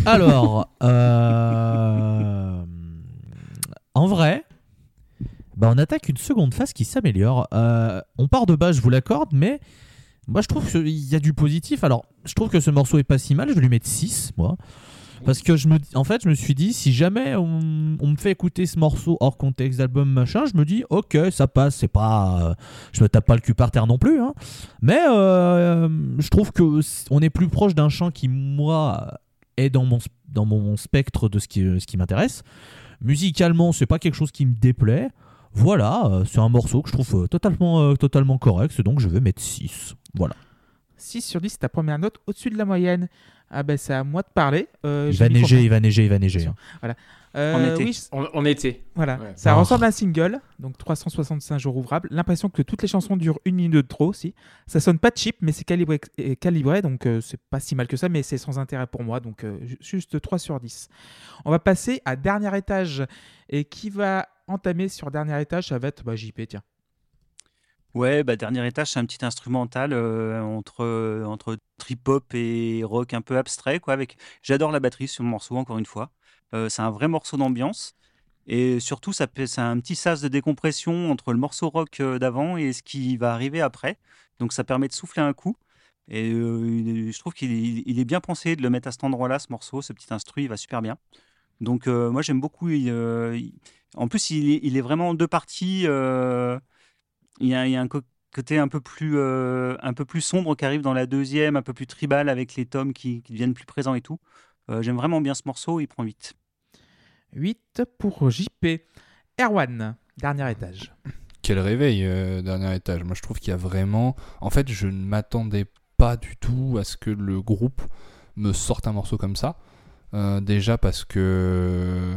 Alors, euh, en vrai, bah on attaque une seconde phase qui s'améliore. Euh, on part de bas, je vous l'accorde, mais moi je trouve qu'il y a du positif. Alors, je trouve que ce morceau est pas si mal, je vais lui mettre 6, moi. Parce que je me, en fait, je me suis dit, si jamais on, me fait écouter ce morceau hors contexte d'album machin, je me dis, ok, ça passe, c'est pas, euh, je me tape pas le cul par terre non plus, hein. mais euh, je trouve que on est plus proche d'un chant qui moi est dans mon, dans mon spectre de ce qui, ce qui m'intéresse. Musicalement, c'est pas quelque chose qui me déplaît. Voilà, euh, c'est un morceau que je trouve euh, totalement, euh, totalement correct, donc je vais mettre 6. Voilà. 6 sur 10, c'est ta première note au-dessus de la moyenne. Ah ben c'est à moi de parler. Euh, Il va neiger, il va neiger, il va neiger. Euh, En été. Oui, On, on était. voilà. Ouais. Ça Oh. ressemble à un single, donc 365 jours ouvrables. L'impression que toutes les chansons durent une minute de trop aussi. Ça sonne pas cheap, mais c'est calibré, et calibré donc euh, c'est pas si mal que ça, mais c'est sans intérêt pour moi, donc euh, ju- juste 3 sur 10. On va passer à dernier étage. Et qui va entamer sur dernier étage? Ça va être bah, JP, tiens. Ouais, bah, dernier étage, c'est un petit instrumental euh, entre, entre trip-hop et rock un peu abstrait. Quoi, avec... J'adore la batterie sur le morceau, encore une fois. Euh, c'est un vrai morceau d'ambiance. Et surtout, ça c'est un petit sas de décompression entre le morceau rock euh, d'avant et ce qui va arriver après. Donc ça permet de souffler un coup. Et euh, je trouve qu'il est, bien pensé de le mettre à cet endroit-là, ce morceau, ce petit instru, il va super bien. Donc euh, moi j'aime beaucoup. euh, En plus, il est, vraiment en deux parties. euh, Il y a, il y a un côté un peu, plus, euh, un peu plus sombre qui arrive dans la deuxième, un peu plus tribal avec les tomes qui, qui deviennent plus présents et tout. Euh, J'aime vraiment bien ce morceau, il prend 8. 8 pour JP. Erwan, dernier étage. Quel réveil, euh, dernier étage. Moi, je trouve qu'il y a vraiment. En fait, je ne m'attendais pas du tout à ce que le groupe me sorte un morceau comme ça. Euh, déjà parce que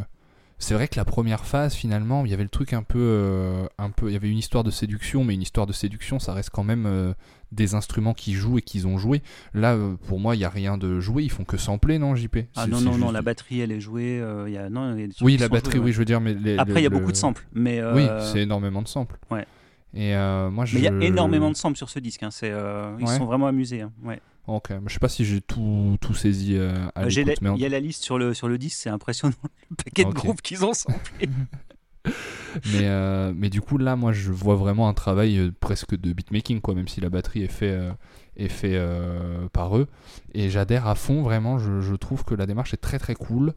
c'est vrai que la première phase, finalement, il y avait le truc un peu, euh, un peu. Il y avait une histoire de séduction, mais une histoire de séduction, ça reste quand même euh, des instruments qui jouent et qu'ils ont joué. Là, euh, pour moi, il n'y a rien de joué. Ils font que sampler, non, JP Ah non, non, non, la batterie elle est jouée. y a, non, y a Oui, la batterie, joués, ouais. oui, je veux dire, mais les- Après, il y a le- beaucoup de samples. Mais, Oui, c'est énormément de samples. Ouais. Et moi, je. mais il y a énormément de samples sur ce disque. hein, c'est, ils Ouais. sont vraiment amusés. hein, ouais. Ok, je sais pas si j'ai tout, tout saisi euh, à Euh, l'écoute, Il y a la liste sur le, sur le disque, c'est impressionnant le paquet de groupes qu'ils ont samplés. mais, euh, mais du coup là, moi, je vois vraiment un travail euh, presque de beatmaking, quoi, même si la batterie est fait, euh, est fait par eux. Et j'adhère à fond, vraiment. Je, je trouve que la démarche est très très cool.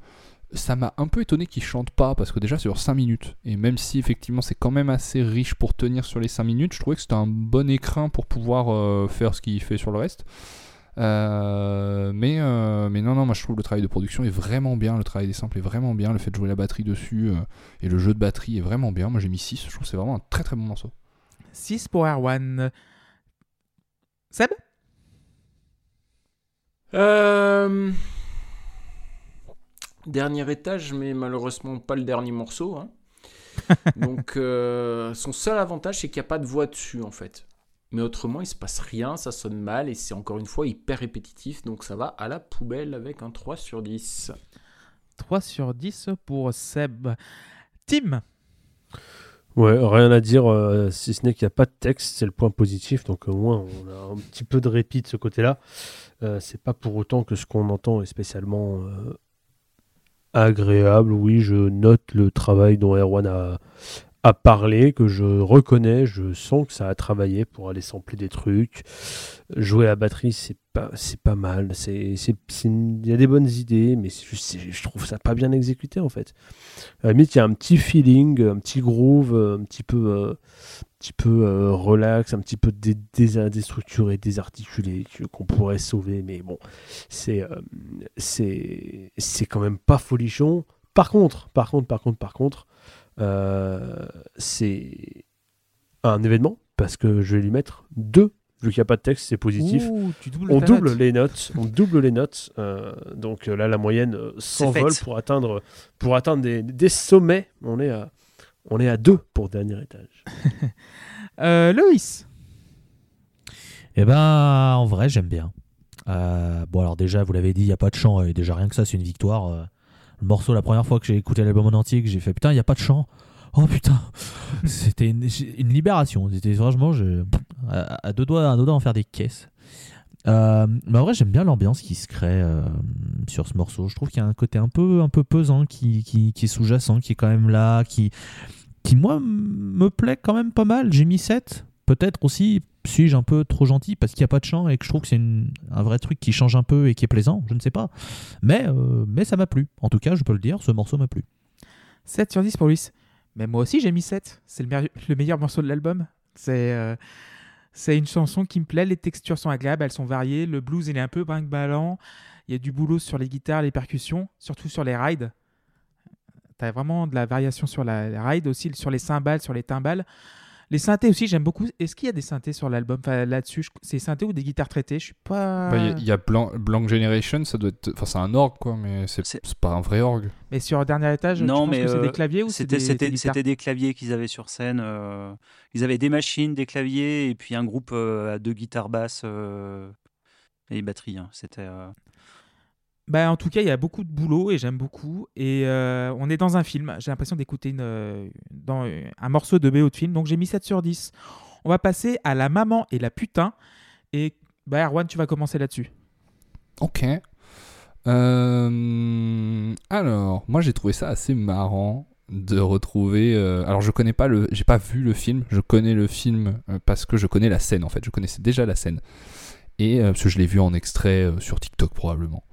Ça m'a un peu étonné qu'ils chantent pas parce que déjà c'est sur 5 minutes et même si effectivement c'est quand même assez riche pour tenir sur les 5 minutes, je trouvais que c'était un bon écrin pour pouvoir faire ce qu'il fait sur le reste. Euh, mais, euh, mais non, non, moi je trouve le travail de production est vraiment bien, le travail des samples est vraiment bien, le fait de jouer la batterie dessus euh, et le jeu de batterie est vraiment bien. Moi j'ai mis 6, je trouve que c'est vraiment un très très bon morceau. 6 pour Erwan. Seb? Euh, Dernier étage, mais malheureusement pas le dernier morceau. hein. Donc, euh, son seul avantage, c'est qu'il n'y a pas de voix dessus, en fait. Mais autrement, il se passe rien, ça sonne mal, et c'est encore une fois hyper répétitif, donc ça va à la poubelle avec un 3 sur 10. 3 sur 10 pour Seb. Tim Ouais, rien à dire, euh, si ce n'est qu'il n'y a pas de texte, c'est le point positif, donc au moins on a un petit peu de répit de ce côté-là. Euh, c'est pas pour autant que ce qu'on entend est spécialement euh, agréable. Oui, je note le travail dont Erwan a, a parlé, que je reconnais, je sens que ça a travaillé pour aller sampler des trucs. Jouer à batterie, c'est pas, c'est pas mal. Il y a des bonnes idées, mais je trouve ça pas bien exécuté en fait. À la il y a un petit feeling, un petit groove, un petit peu, euh, un petit peu euh, relax, un petit peu dé- dé- déstructuré, désarticulé, qu'on pourrait sauver. Mais bon, c'est, euh, c'est, quand même pas folichon. Par contre, par contre, par contre, par contre, c'est un événement parce que je vais lui mettre deux. Vu qu'il n'y a pas de texte, c'est positif. Ouh, tu doubles On double note. les notes, on double les notes. euh, donc euh, là, la moyenne euh, s'envole pour atteindre, pour atteindre des, des sommets. On est à, on est à deux pour dernier étage. Euh, Loïs Eh ben, en vrai, j'aime bien. Euh, bon, alors déjà, vous l'avez dit, il n'y a pas de chant, et déjà rien que ça, c'est une victoire. Le morceau, la première fois que j'ai écouté l'album en entier, que j'ai fait putain, il n'y a pas de chant. Oh putain, c'était une, une libération. C'était franchement, je, à, à deux doigts, à deux doigts en faire des caisses. Euh, mais en vrai, j'aime bien l'ambiance qui se crée euh, sur ce morceau. Je trouve qu'il y a un côté un peu, un peu pesant qui, qui, qui est sous-jacent, qui est quand même là, qui, qui moi me plaît quand même pas mal. J'ai mis 7. Peut-être aussi suis-je un peu trop gentil parce qu'il n'y a pas de chant et que je trouve que c'est un vrai truc qui change un peu et qui est plaisant, je ne sais pas. Mais, euh, mais ça m'a plu. En tout cas, je peux le dire, ce morceau m'a plu. 7 sur 10 pour Loïs. Mais moi aussi, j'ai mis 7. C'est le, meilleur- le meilleur morceau de l'album. C'est euh, c'est une chanson qui me plaît. Les textures sont agréables, elles sont variées. Le blues, il est un peu brinque-ballant. Il y a du boulot sur les guitares, les percussions, surtout sur les rides. T'as vraiment de la variation sur la, les rides aussi, sur les cymbales, sur les timbales. Les synthés aussi, j'aime beaucoup. Est-ce qu'il y a des synthés sur l'album? Enfin, là-dessus je- C'est synthés ou des guitares traitées? Je suis pas. Bah, Il y a- il y, a Blanc, Blanc Generation, ça doit être. Enfin, c'est un orgue, quoi, mais c'est C'est- c'est pas un vrai orgue. Mais sur le dernier étage, Non, mais, c'est euh, des claviers ou c'est C'était des, c'était- c'était des claviers qu'ils avaient sur scène. euh, ils avaient des machines, des claviers et puis un groupe euh, à deux guitares basses euh, et batterie. hein. C'était. Bah, en tout cas, il y a beaucoup de boulot et j'aime beaucoup. Et euh, on est dans un film. J'ai l'impression d'écouter euh, euh, un morceau de BO de film. Donc j'ai mis 7 sur 10. On va passer à La maman et la putain. Et bah, Erwan, tu vas commencer là-dessus. Ok. Alors, moi j'ai trouvé ça assez marrant. de retrouver. alors je connais pas le, j'ai pas vu le film. Je connais le film parce que je connais la scène en fait. Je connaissais déjà la scène et parce que je l'ai vu en extrait sur TikTok probablement.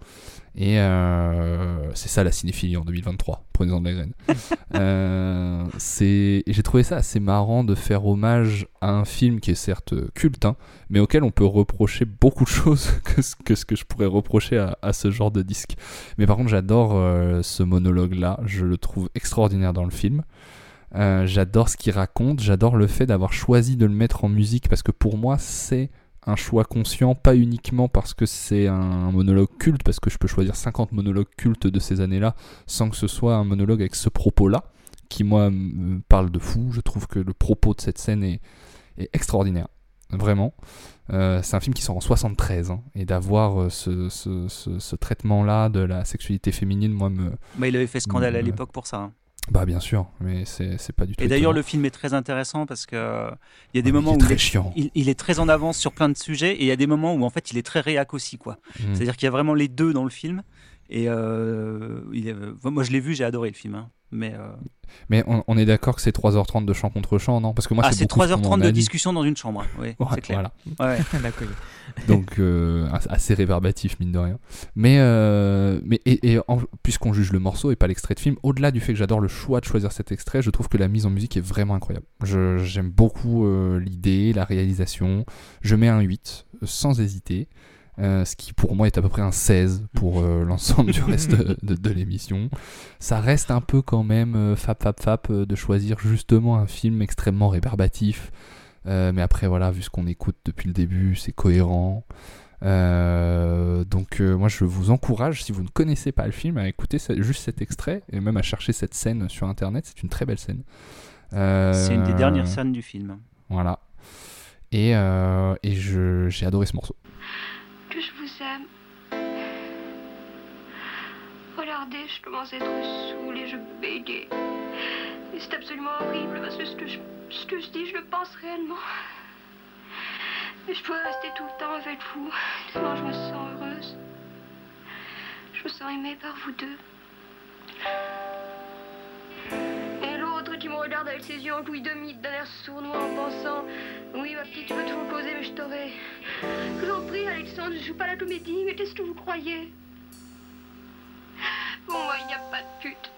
Et euh, c'est ça la cinéphilie en 2023. Prenez-en de la graine. Euh, j'ai trouvé ça assez marrant de faire hommage à un film qui est certes culte, hein, mais auquel on peut reprocher beaucoup de choses que ce que, ce que je pourrais reprocher à, à ce genre de disque. Mais par contre, j'adore euh, ce monologue-là. Je le trouve extraordinaire dans le film. J'adore ce qu'il raconte. J'adore le fait d'avoir choisi de le mettre en musique parce que pour moi, c'est un choix conscient, pas uniquement parce que c'est un monologue culte, parce que je peux choisir 50 monologues cultes de ces années-là sans que ce soit un monologue avec ce propos-là, qui moi me parle de fou. Je trouve que le propos de cette scène est, est extraordinaire. Vraiment. Euh, c'est un film qui sort en 73 hein, et d'avoir euh, ce, ce- ce- ce traitement-là de la sexualité féminine, moi, me. Bah, il avait fait scandale à l'époque pour ça. hein. Bah, bien sûr, mais c'est pas du tout. Et d'ailleurs, le film est très intéressant parce que euh, il y a des Ah, moments il où très il est, chiant. il, il est très en avance sur plein de sujets et il y a des moments où en fait il est très réac aussi quoi. Mm. C'est-à-dire qu'il y a vraiment les deux dans le film. Et euh, il est- moi je l'ai vu, j'ai adoré le film. hein. Mais euh, Mais on, on est d'accord que c'est 3h30 de chant contre chant, non? Parce que moi, ah, c'est beaucoup ce qu'on 3h30 m'en de discussion dans une chambre. hein. Oui, Ouais, c'est clair. voilà. Ouais. D'accord. Donc euh, assez réverbatif mine de rien. Mais euh, mais et, et en- puisqu'on juge le morceau et pas l'extrait de film, au-delà du fait que j'adore le choix de choisir cet extrait, je trouve que la mise en musique est vraiment incroyable. Je- J'aime beaucoup euh, l'idée, la réalisation. Je mets un 8 euh, sans hésiter. Euh, ce qui pour moi est à peu près un 16 pour euh, l'ensemble du reste de, de- de l'émission. Ça reste un peu quand même euh, fap fap fap de choisir justement un film extrêmement rébarbatif. Mais après voilà, vu ce qu'on écoute depuis le début, c'est cohérent. Donc moi je vous encourage, si vous ne connaissez pas le film, à écouter juste cet extrait et même à chercher cette scène sur internet. C'est une très belle scène. C'est une des dernières scènes du film. Voilà. Et, et j'ai adoré ce morceau. Que je vous aime. Regardez, je commence à être saoule et je bégaye. Et c'est absolument horrible parce que ce que, je, dis, je le pense réellement. Et je pourrais rester tout le temps avec vous. Je me sens heureuse. Je me sens aimée par vous deux. Qui me regarde avec ses yeux en demi, d'un air sournois en pensant Oui, ma petite, tu peux toujours causer, mais je t'aurai. Je vous en prie, Alexandre, je joue pas la comédie, mais qu'est-ce que vous croyez? Pour moi, il n'y a pas de pute.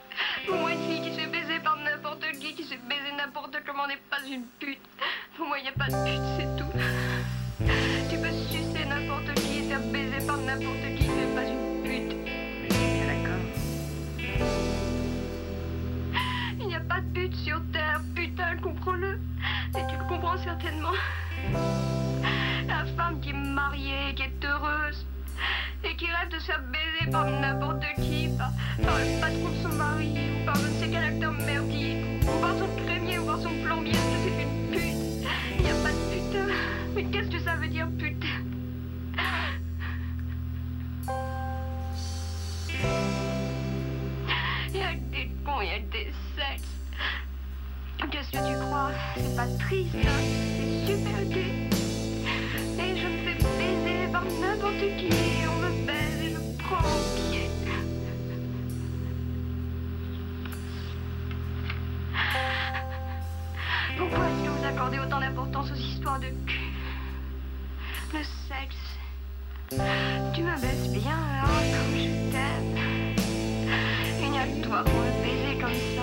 Pour moi, une fille qui se fait baiser par n'importe qui, qui se fait baiser n'importe comment n'est pas une pute. Pour moi, il n'y a pas de pute, c'est tout. Tu peux sucer n'importe qui et te faire baiser par n'importe qui, mais pas une n'y a pas de pute sur Terre, putain, comprends-le. Et tu le comprends certainement. La femme qui est mariée, qui est heureuse, et qui rêve de se faire baiser par n'importe qui, par, le patron de son mari, ou par je ne sais quel acteur ou par son crémier, ou par son plombier, que c'est une pute. Il n'y a pas de putain. Mais qu'est-ce que ça veut dire, putain C'est pas triste, hein c'est super gai. Et je me fais baiser par n'importe qui. On me baise et je prends mon pied. Pourquoi est-ce que vous accordez autant d'importance aux histoires de cul? Le sexe. Tu me baises bien, hein, comme je t'aime. Il n'y a que toi pour me baiser comme ça.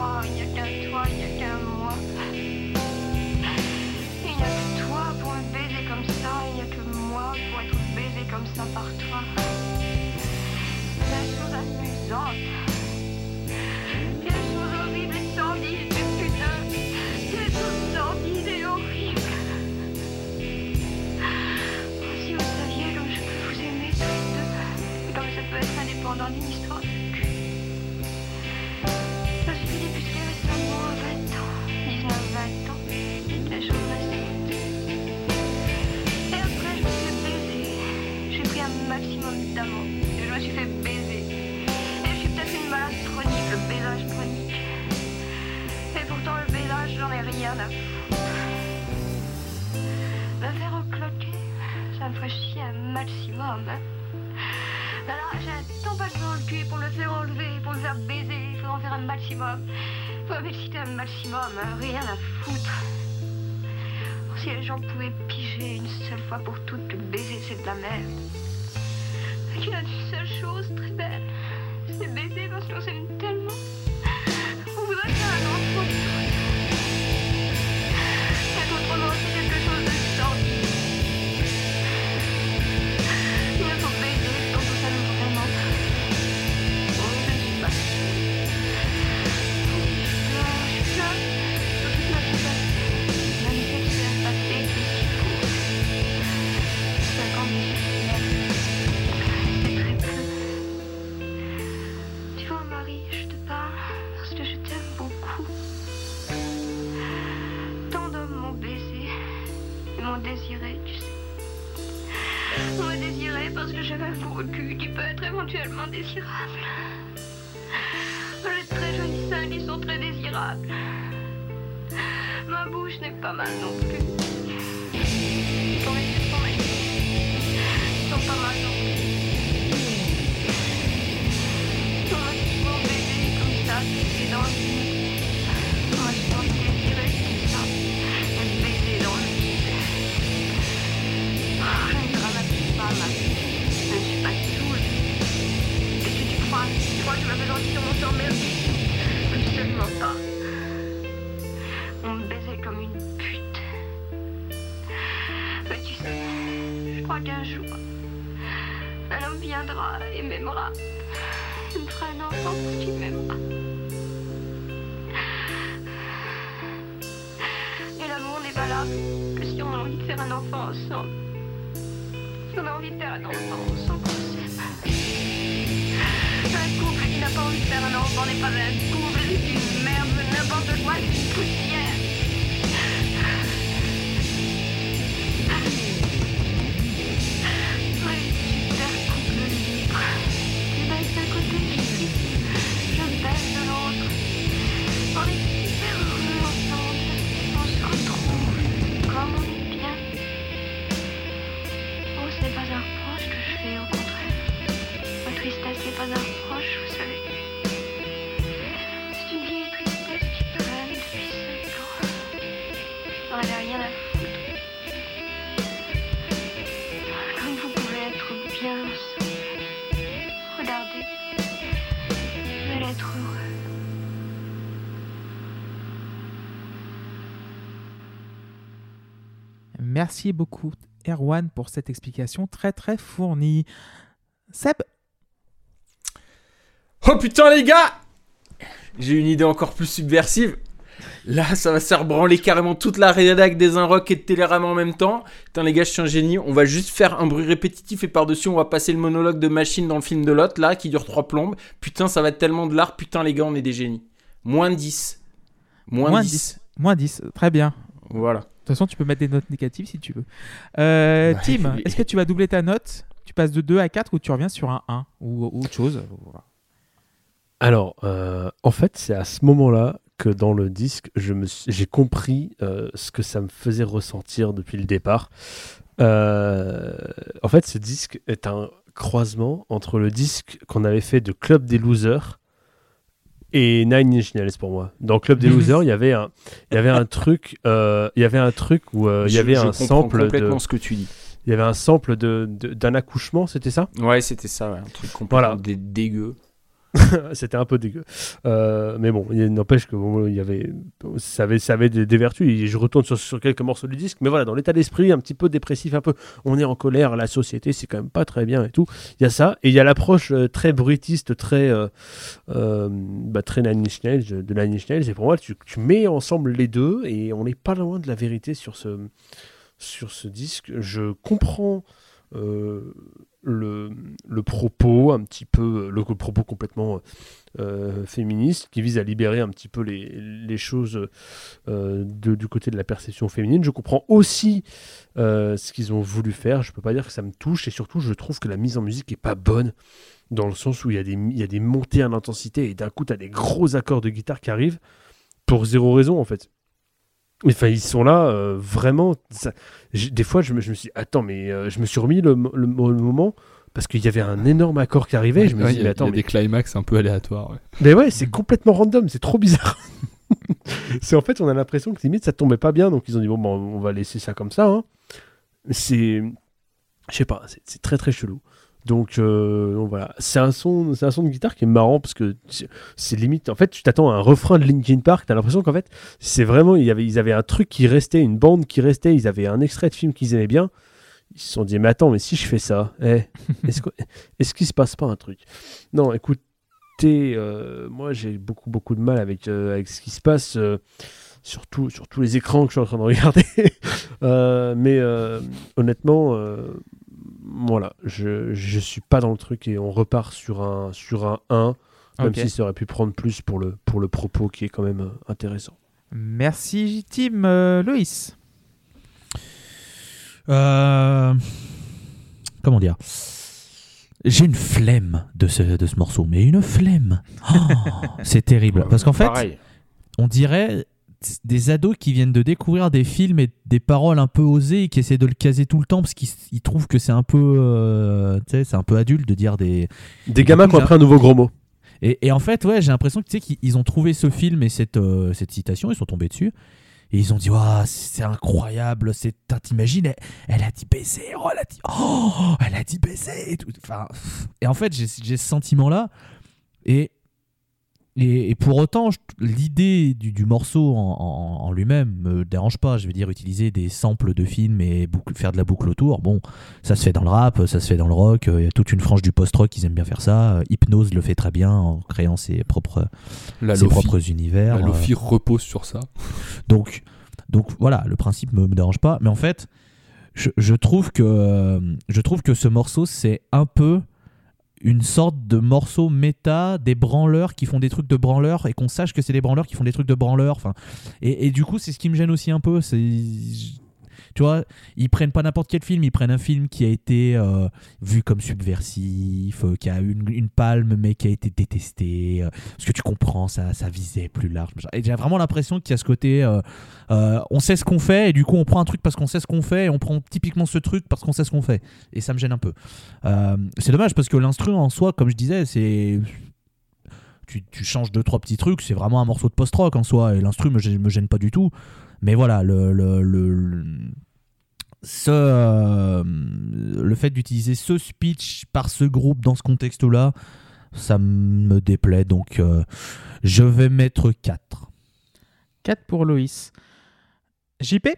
Ils peuvent croire, rien à foutre. Si les gens pouvaient piger une seule fois pour toutes que le baiser c'est de la merde. Qu'il une seule chose très belle, c'est baiser parce qu'on s'aime Et l'amour n'est valable que si on a envie de faire un enfant ensemble. Si on a envie de faire un enfant ensemble, on s'aime. Un couple qui n'a pas envie de faire un enfant n'est pas un couple, c'est une merde, n'importe quoi, Merci beaucoup, Erwan, pour cette explication très très fournie. Seb, Oh putain les gars J'ai une idée encore plus subversive. Là, ça va se faire branler carrément toute la rédac des Inrock et de Télérama en même temps. Putain les gars, je suis un génie. On va juste faire un bruit répétitif et par-dessus, on va passer le monologue de Machine dans le film de Lot, là, qui dure trois plombes. Putain, ça va être tellement de l'art. Putain les gars, on est des génies. Moins 10. Moins, moins 10. 10. Moins 10, très bien. Voilà. De toute façon, tu peux mettre des notes négatives si tu veux. Euh, Ouais, Tim, est-ce que tu vas doubler ta note? Tu passes de 2 à 4 ou tu reviens sur un 1 ou, ou autre chose? Voilà. Alors, euh, en fait, c'est à ce moment-là que dans le disque, je me suis- j'ai compris euh, ce que ça me faisait ressentir depuis le départ. En fait, ce disque est un croisement entre le disque qu'on avait fait de Club des Losers et Nine Inch Nails pour moi. Dans Club des. Losers, il y avait un, il y avait un truc, euh, il y avait un truc où euh, il y Je- avait je un comprends sample de, complètement ce que tu dis. il y avait un sample de d'un accouchement, c'était ça? Ouais, c'était ça, ouais, un truc complètement Voilà. dé- dégueu. C'était un peu dégueu. Euh, mais bon, il n'empêche que il y avait, ça avait, ça avait des, vertus. Et je retourne sur, sur quelques morceaux du disque. Mais voilà, dans l'état d'esprit, un petit peu dépressif, un peu. On est en colère, la société, c'est quand même pas très bien et tout. Il y a ça. Et il y a l'approche euh, très brutiste, très, euh, euh, bah, très Nine Inch de Nine Inch. Et pour moi, tu, mets ensemble les deux et on n'est pas loin de la vérité sur ce, sur ce disque. Je comprends. Le, le propos un petit peu le, propos complètement euh, féministe qui vise à libérer un petit peu les, les choses euh, de- du côté de la perception féminine. Je comprends aussi euh, ce qu'ils ont voulu faire. Je peux pas dire que ça me touche et surtout je trouve que la mise en musique est pas bonne dans le sens où il y a des, il y a des montées en intensité et d'un coup tu as des gros accords de guitare qui arrivent pour zéro raison en fait. Enfin, ils sont là, vraiment. Des fois, je me, je me suis dit, attends, mais euh, je me suis remis le, le- le moment parce qu'il y avait un énorme accord qui arrivait. je me Ouais, dis, il y a, mais il y attends, a mais des climax un peu aléatoires. ouais. Mais ouais, c'est complètement random, c'est trop bizarre. c'est en fait, on a l'impression que limite ça tombait pas bien, donc ils ont dit bon, bon on va laisser ça comme ça. hein. C'est, je sais pas, c'est- c'est très très chelou. Donc, euh, donc voilà, c'est un son, c'est un son de guitare qui est marrant parce que c'est- limite. En fait, tu t'attends à un refrain de Linkin Park, t'as l'impression qu'en fait, c'est vraiment, il y avait, ils avaient un truc qui restait, une bande qui restait, ils avaient un extrait de film qu'ils aimaient bien. Ils se sont dit, mais attends, mais si je fais ça, eh, est-ce que- est-ce qu'il se passe pas un truc? Non, écoute écoutez, euh, moi j'ai beaucoup beaucoup de mal avec, euh, avec ce qui se passe, surtout sur tous les écrans que je suis en train de regarder. Mais honnêtement, voilà, je, je suis pas dans le truc et on repart sur un, sur un 1, même si ça aurait pu prendre plus pour le, pour le propos qui est quand même euh, intéressant. Merci, Tim. Euh, Loïs Euh, Comment dire? J'ai une flemme de ce, de ce morceau, mais une flemme. Oh, c'est terrible. Parce qu'en fait, Pareil. on dirait des ados qui viennent de découvrir des films et des paroles un peu osées et qui essaient de le caser tout le temps parce qu'ils ils trouvent que c'est un peu euh, tu sais, c'est un peu adulte de dire des Des gamins qui ont appris un nouveau gros mot. et, et en fait ouais j'ai l'impression que tu sais qu'ils ils ont trouvé ce film et cette euh, cette citation ils sont tombés dessus. Et ils ont dit Waouh, c'est incroyable c'est t'imagines elle, elle a dit baiser oh elle a dit oh elle a dit baiser et tout. Enfin et en fait j'ai j'ai ce sentiment là et et, et pour autant, l'idée du, du morceau en, en- en lui-même me dérange pas. Je veux dire, utiliser des samples de films et boucle- faire de la boucle autour, bon, ça se fait dans le rap, ça se fait dans le rock. Il y a toute une frange du post-rock qui aime bien faire ça. Euh, Hypnose le fait très bien en créant ses propres, La ses Lofi, propres univers. la Euh, Lofi repose sur ça. donc, donc voilà, le principe me, me dérange pas. Mais en fait, je, je trouve que euh, je trouve que ce morceau c'est un peu une sorte de morceau méta des branleurs qui font des trucs de branleurs et qu'on sache que c'est des branleurs qui font des trucs de branleurs. Et, et du coup, c'est ce qui me gêne aussi un peu. C'est tu vois, ils prennent pas n'importe quel film, ils prennent un film qui a été euh, vu comme subversif, euh, qui a une, une palme mais qui a été détesté, euh, parce que tu comprends, ça, ça visait plus large. Et j'ai vraiment l'impression qu'il y a ce côté, euh, on sait ce qu'on fait et du coup on prend un truc parce qu'on sait ce qu'on fait et on prend typiquement ce truc parce qu'on sait ce qu'on fait. Et ça me gêne un peu. C'est dommage parce que l'instru en soi, comme je disais, c'est tu, tu changes deux trois petits trucs, c'est vraiment un morceau de post-rock en soi et l'instru me, me gêne pas du tout. Mais voilà, le, le, le- le- ce, euh, le fait d'utiliser ce speech par ce groupe dans ce contexte-là, ça me déplaît. Donc euh, je vais mettre 4. 4 pour Loïs. JP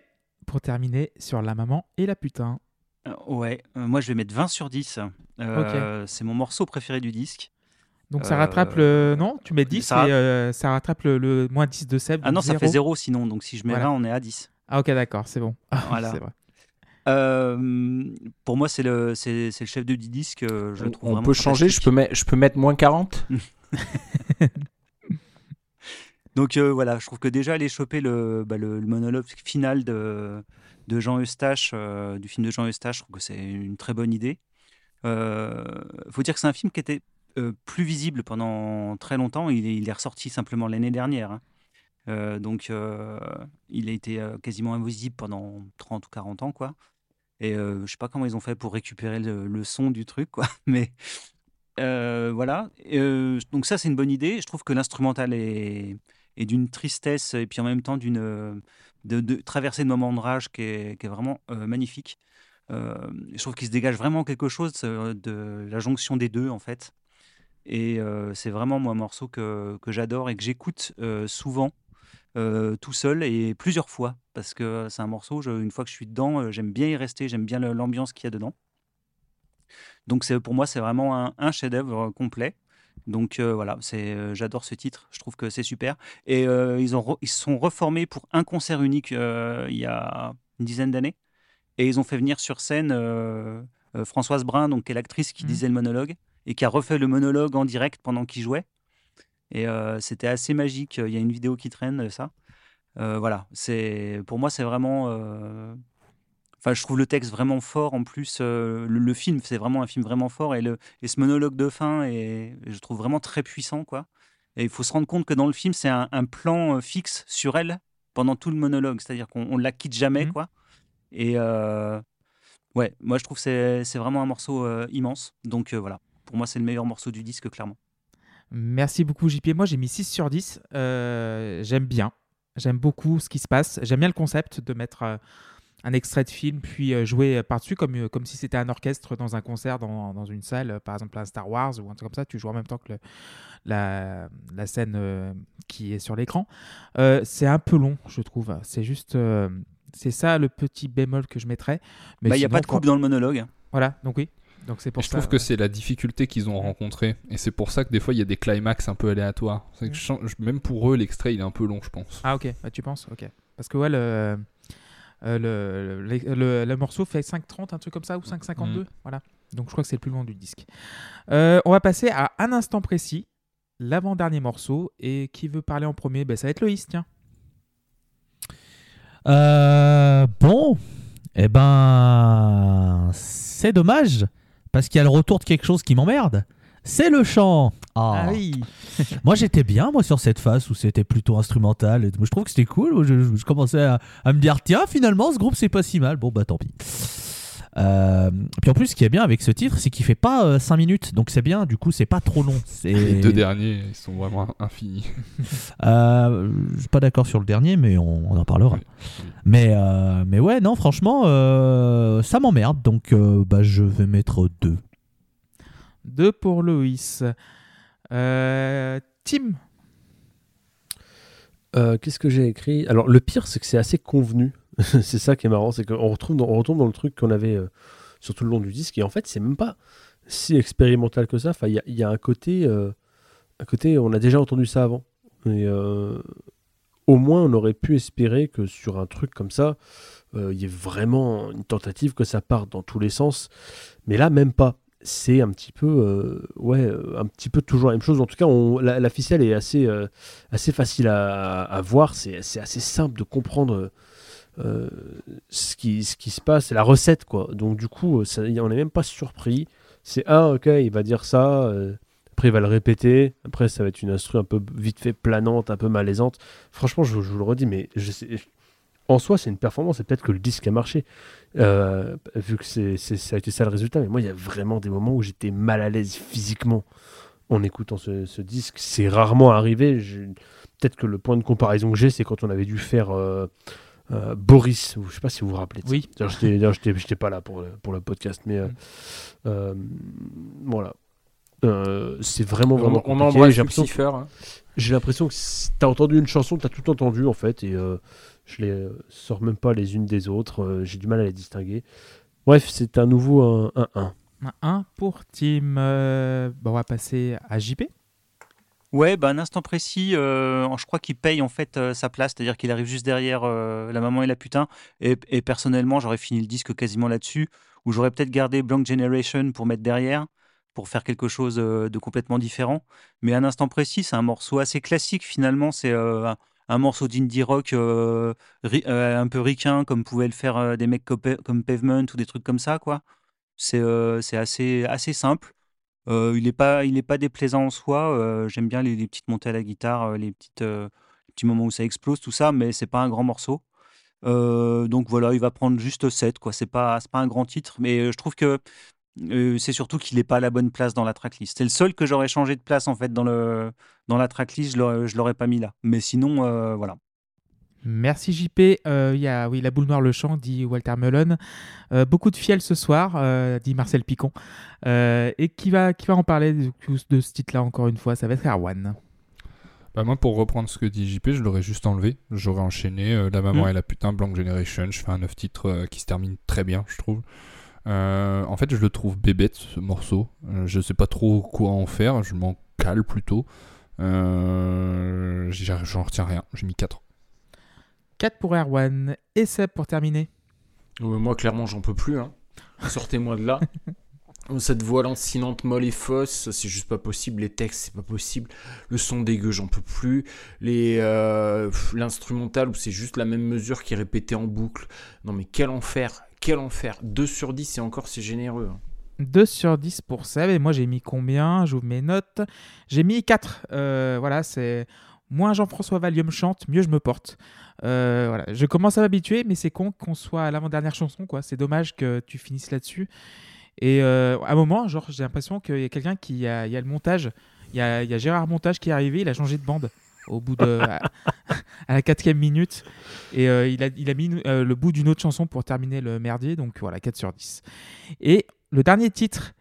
pour terminer sur la maman et la putain. Euh, ouais, euh, moi je vais mettre 20 sur 10. Euh, C'est mon morceau préféré du disque. Donc ça Euh, rattrape le. Non Tu mets 10 ça et euh, ça rattrape le, le moins 10 de Seb. Ah non, ça fait zéro. 0 sinon, donc si je mets Voilà. 20, on est à 10. Ah ok, d'accord, c'est bon. Voilà. c'est vrai. Euh, pour moi, c'est le, c'est, c'est le chef de disque. euh, Je le trouve On peut changer, je peux, mettre, je peux mettre moins 40 Donc euh, voilà, je trouve que déjà aller choper le, bah, le, le monologue final de, de Jean Eustache, euh, du film de Jean Eustache, je trouve que c'est une très bonne idée. Euh, faut dire que c'est un film qui était euh, plus visible pendant très longtemps. Il est, ressorti simplement l'année dernière. hein. Euh, donc euh, il a été quasiment invisible pendant 30 ou 40 ans, quoi. Et je sais pas comment ils ont fait pour récupérer le, son du truc, quoi. Mais voilà. Donc ça, c'est une bonne idée. Je trouve que l'instrumental est, d'une tristesse et puis en même temps d'une de, de traversée de moments de rage qui est, vraiment magnifique. Je trouve qu'il se dégage vraiment quelque chose de la jonction des deux, en fait. Et c'est vraiment moi un morceau que, j'adore et que j'écoute souvent. tout seul et plusieurs fois parce que c'est un morceau, une fois que je suis dedans, j'aime bien y rester, j'aime bien l'ambiance qu'il y a dedans. Donc pour moi c'est vraiment un, chef-d'œuvre complet. Donc voilà, j'adore ce titre, je trouve que c'est super. Et ils ont ils sont reformés pour un concert unique il y a une dizaine d'années, et ils ont fait venir sur scène euh, Françoise Brun, donc qui est l'actrice qui Mhm. disait le monologue et qui a refait le monologue en direct pendant qu'il jouait. Et euh, c'était assez magique. Il y a une vidéo qui traîne ça. Euh, voilà, c'est pour moi c'est vraiment. Enfin, je trouve le texte vraiment fort. En plus, le, le film, c'est vraiment un film vraiment fort. Et, le, et ce monologue de fin, est, je trouve vraiment très puissant. quoi. Et il faut se rendre compte que dans le film, c'est un, un plan fixe sur elle pendant tout le monologue. C'est-à-dire qu'on ne la quitte jamais. Mhm. quoi. Et, euh, Ouais, moi je trouve que c'est vraiment un morceau euh, immense. Donc euh, voilà, pour moi c'est le meilleur morceau du disque, clairement. Merci beaucoup JP. Moi j'ai mis 6 sur 10. Euh, J'aime bien. J'aime beaucoup ce qui se passe. J'aime bien le concept de mettre un extrait de film puis jouer par-dessus comme, si c'était un orchestre dans un concert dans, dans une salle, par exemple un Star Wars ou un truc comme ça. Tu joues en même temps que la, scène qui est sur l'écran. C'est un peu long, je trouve. C'est juste. Euh, c'est ça le petit bémol que je mettrais. Mais Bah, Il n'y a pas de coupe dans le monologue. Voilà, donc oui. Donc c'est pour je ça. trouve que c'est la difficulté qu'ils ont rencontrée. Et c'est pour ça que des fois, il y a des climax un peu aléatoires. Que je- même pour eux, l'extrait, il est un peu long, je pense. Ah ok, bah, tu penses Ok. Parce que ouais, le, euh, le, le, le- le morceau fait 5.30, un truc comme ça, ou 5.52. Mm. Voilà. Donc je crois que c'est le plus long du disque. Euh, on va passer à un instant précis, l'avant-dernier morceau. Et qui veut parler en premier? Ben, Ça va être Loïs, tiens. Euh, bon, eh ben, c'est dommage parce qu'il y a le retour de quelque chose qui m'emmerde. C'est le chant. Ah. oui Moi j'étais bien moi sur cette phase où c'était plutôt instrumental. Je trouve que c'était cool. Je, je- je commençais à, à me dire tiens finalement ce groupe c'est pas si mal. Bon bah tant pis. Euh, puis en plus ce qui est bien avec ce titre c'est qu'il fait pas 5 minutes donc c'est bien du coup c'est pas trop long. Les deux derniers, ils sont vraiment infinis. Euh, je suis pas d'accord sur le dernier, mais on, on en parlera. Oui. Mais, euh, mais ouais, non, franchement, euh, ça m'emmerde. Donc, euh, bah, je vais mettre deux. Deux pour Loïs. Euh, Tim Euh, Qu'est-ce que j'ai écrit? Alors, le pire, c'est que c'est assez convenu. c'est ça qui est marrant, c'est qu'on retrouve dans, on retombe dans le truc qu'on avait euh, sur tout le long du disque. Et en fait, c'est même pas si expérimental que ça. Enfin, il y a, un côté, euh, un côté, on a déjà entendu ça avant. Et euh, au moins, on aurait pu espérer que sur un truc comme ça, il y ait vraiment une tentative que ça parte dans tous les sens. Mais là, même pas. C'est un petit peu, ouais, un petit peu toujours la même chose. En tout cas, la, ficelle est assez, assez facile à, à voir. C'est assez simple de comprendre euh, ce, qui, se passe. C'est la recette, quoi. Donc, du coup, ça, on n'est même pas surpris. C'est un, ok, il va dire ça. euh, après, il va le répéter. Après, ça va être une instru un peu vite fait planante, un peu malaisante. Franchement, je, vous le redis, mais je sais- en soi, c'est une performance. Et peut-être que le disque a marché. euh, vu que ça a été ça le résultat. Mais moi, il y a vraiment des moments où j'étais mal à l'aise physiquement en écoutant ce, disque. C'est rarement arrivé. Peut-être que le point de comparaison que j'ai, c'est quand on avait dû faire euh, Boris. Je sais pas si vous vous rappelez. Oui. D'ailleurs, j'étais j'étais pas là pour, le- pour le podcast. Mais euh, Mm. euh, voilà. C'est vraiment, On, vraiment on compliqué. embrasse J'ai l'impression Lucifer. hein. j'ai l'impression que si t'as entendu une chanson, t'as tout entendu en fait, et je les euh, sors même pas les unes des autres. J'ai du mal à les distinguer. Bref, c'est un nouveau 1-1. Un 1 pour Tim. Euh, bah, on va passer à JP. Ouais, bah, un instant précis, euh, je crois qu'il paye en fait euh, sa place, c'est-à-dire qu'il arrive juste derrière euh, la maman et la putain. Et, personnellement, j'aurais fini le disque quasiment là-dessus, où j'aurais peut-être gardé Blank Generation pour mettre derrière, pour faire quelque chose de complètement différent. Mais un instant précis, c'est un morceau assez classique finalement. C'est un, morceau d'indie rock un peu ricain, comme pouvaient le faire des mecs comme Pa- comme Pavement ou des trucs comme ça, quoi. C'est assez simple. Euh, il n'est pas, il est pas déplaisant en soi. euh, J'aime bien les, petites montées à la guitare, euh, les, petites, petits moments où ça explose, tout ça, mais c'est pas un grand morceau. Donc voilà, il va prendre juste 7, quoi. C'est pas, c'est pas un grand titre, mais je trouve que c'est surtout qu'il n'est pas à la bonne place dans la tracklist. C'est le seul que j'aurais changé de place en fait dans, le, dans la tracklist, je l'aurais- je l'aurais pas mis là. Mais sinon, voilà. Merci JP. Euh, Il y a oui, la boule noire le chant, dit Walter Mullen. Euh, beaucoup de fiel ce soir, euh, dit Marcel Picon. Et qui va, qui va en parler de, de ce titre-là encore une fois? Ça va être Erwan. Bah moi, pour reprendre ce que dit JP, je l'aurais juste enlevé. J'aurais enchaîné La Maman Mm. et la Putain, Blank Generation. Je fais un 9 titres qui se termine très bien, je trouve. En fait, je le trouve bébête, ce morceau. Je sais pas trop quoi en faire. Je m'en cale plutôt. J'en retiens rien. J'ai mis 4. 4 pour Erwan. Et Seb pour terminer. Ouais, moi, clairement, j'en peux plus. hein. Sortez-moi de là. Cette voix lancinante, molle et fausse, c'est juste pas possible. Les textes, c'est pas possible. Le son dégueu, j'en peux plus. Les euh, L'instrumental, où c'est juste la même mesure qui est répétée en boucle. Non, mais quel enfer Quel enfer 2 sur 10, et encore, c'est généreux. hein. 2 sur 10 pour Seb. Et moi, j'ai mis combien? J'ouvre mes notes. J'ai mis 4. Euh, voilà, c'est. Moins Jean-François Valium chante, mieux je me porte. Euh, voilà. Je commence à m'habituer, mais c'est con qu'on soit à l'avant-dernière chanson. quoi. C'est dommage que tu finisses là-dessus. Et euh, à un moment, genre, j'ai l'impression qu'il y a quelqu'un qui a, il y a le montage. Il y a, il y a Gérard Montage qui est arrivé, il a changé de bande au bout de à, à la quatrième minute et euh, il, a, il a mis euh, le bout d'une autre chanson pour terminer le merdier donc voilà 4 sur 10 et le dernier titre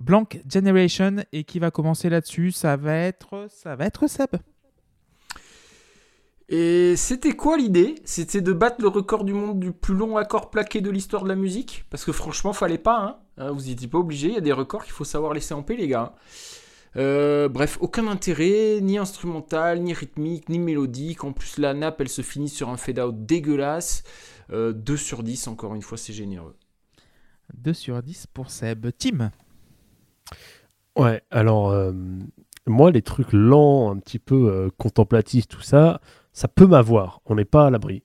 Blank Generation et qui va commencer là-dessus ça va être ça va être Seb Et c'était quoi l'idée? C'était de battre le record du monde du plus long accord plaqué de l'histoire de la musique? Parce que franchement, fallait pas, hein. Hein, Vous y étiez pas obligé, il y a des records qu'il faut savoir laisser en paix, les gars. Euh, bref, aucun intérêt, ni instrumental, ni rythmique, ni mélodique. En plus, la nappe, elle se finit sur un fade-out dégueulasse. Euh, 2 sur 10, encore une fois, c'est généreux. 2 sur 10 pour Seb Tim Ouais, alors, euh, moi, les trucs lents, un petit peu euh, contemplatifs, tout ça, ça peut m'avoir. On n'est pas à l'abri.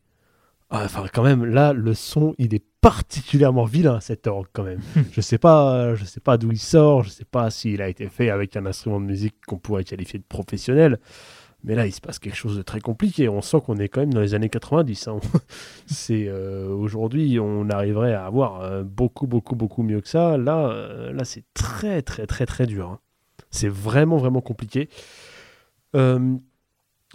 Ah, Enfin, quand même, là, le son, il est particulièrement vilain, cet orgue, quand même. je sais pas, je sais pas d'où il sort, je sais pas s'il a été fait avec un instrument de musique qu'on pourrait qualifier de professionnel. Mais là, il se passe quelque chose de très compliqué. On sent qu'on est quand même dans les années 90. hein. C'est euh, aujourd'hui, on arriverait à avoir euh, beaucoup, beaucoup, beaucoup mieux que ça. Là, euh, là, c'est très, très, très, très dur. hein. C'est vraiment, vraiment compliqué. Euh,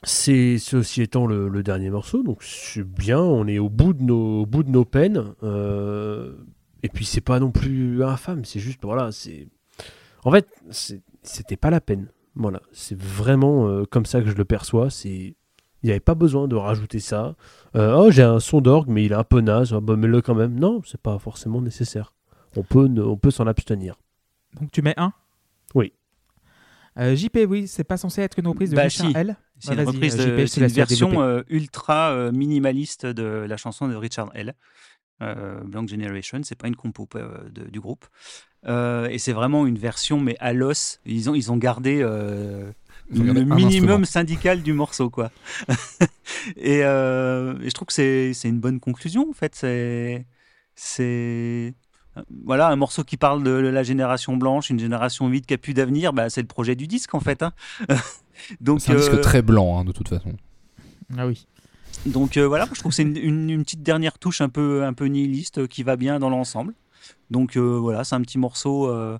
c'est ceci étant le, le dernier morceau, donc c'est bien. On est au bout de nos, peines. euh, et puis c'est pas non plus infâme. C'est juste, voilà, c'est. En fait, c'était pas la peine. Voilà, c'est vraiment euh, comme ça que je le perçois. C'est, il n'y avait pas besoin de rajouter ça. Euh, oh, j'ai un son d'orgue, mais il est un peu naze. Ah, bah, mets-le quand même. Non, c'est pas forcément nécessaire. On peut, on peut s'en abstenir. donc tu mets 1 Oui. Euh, JP oui c'est pas censé être une reprise de Bah, Richard si. L C'est une reprise euh, de- JP, c'est une version euh, ultra euh, minimaliste de la chanson de Richard L. Euh, Blank Generation, c'est pas une compo euh, de- du groupe. Euh, et c'est vraiment une version, mais à l'os. Ils ont, ils ont gardé euh, Ils ont le minimum syndical du morceau, quoi. et, euh, et je trouve que c'est c'est une bonne conclusion, en fait. C'est. Voilà, un morceau qui parle de la génération blanche, une génération vide qui a plus d'avenir, bah, c'est le projet du disque en fait. hein. Donc, C'est un disque euh, très blanc, hein, de toute façon. ah oui donc euh, voilà, je trouve que c'est une, une- une petite dernière touche un peu, un peu nihiliste euh, qui va bien dans l'ensemble. Donc euh, voilà, c'est un petit morceau. euh,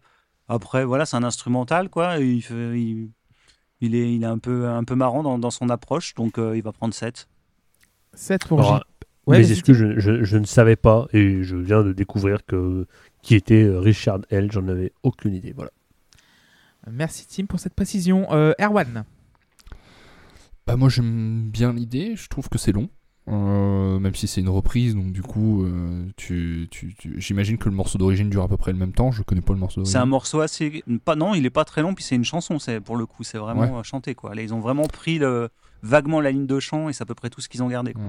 après, voilà, c'est un instrumental, quoi. Il, fait- il, il est, il est un peu, un peu marrant dans, dans son approche, donc euh, il va prendre 7. 7 pour Alors, Ouais, mais est-ce que je, je- je ne savais pas et je viens de découvrir que qui était euh, Richard L. J'en avais aucune idée. Voilà. Merci Tim pour cette précision. Euh, Erwan, Bah moi j'aime bien l'idée, je trouve que c'est long. Euh, même si c'est une reprise, donc du coup, euh, tu, tu- tu- j'imagine que le morceau d'origine dure à peu près le même temps. Je connais pas le morceau C'est un morceau assez. Pas, non, il est pas très long, puis c'est une chanson, c'est pour le coup, c'est vraiment Ouais. chanté, quoi. Là, ils ont vraiment pris le, vaguement la ligne de chant et c'est à peu près tout ce qu'ils ont gardé. quoi. Ouais.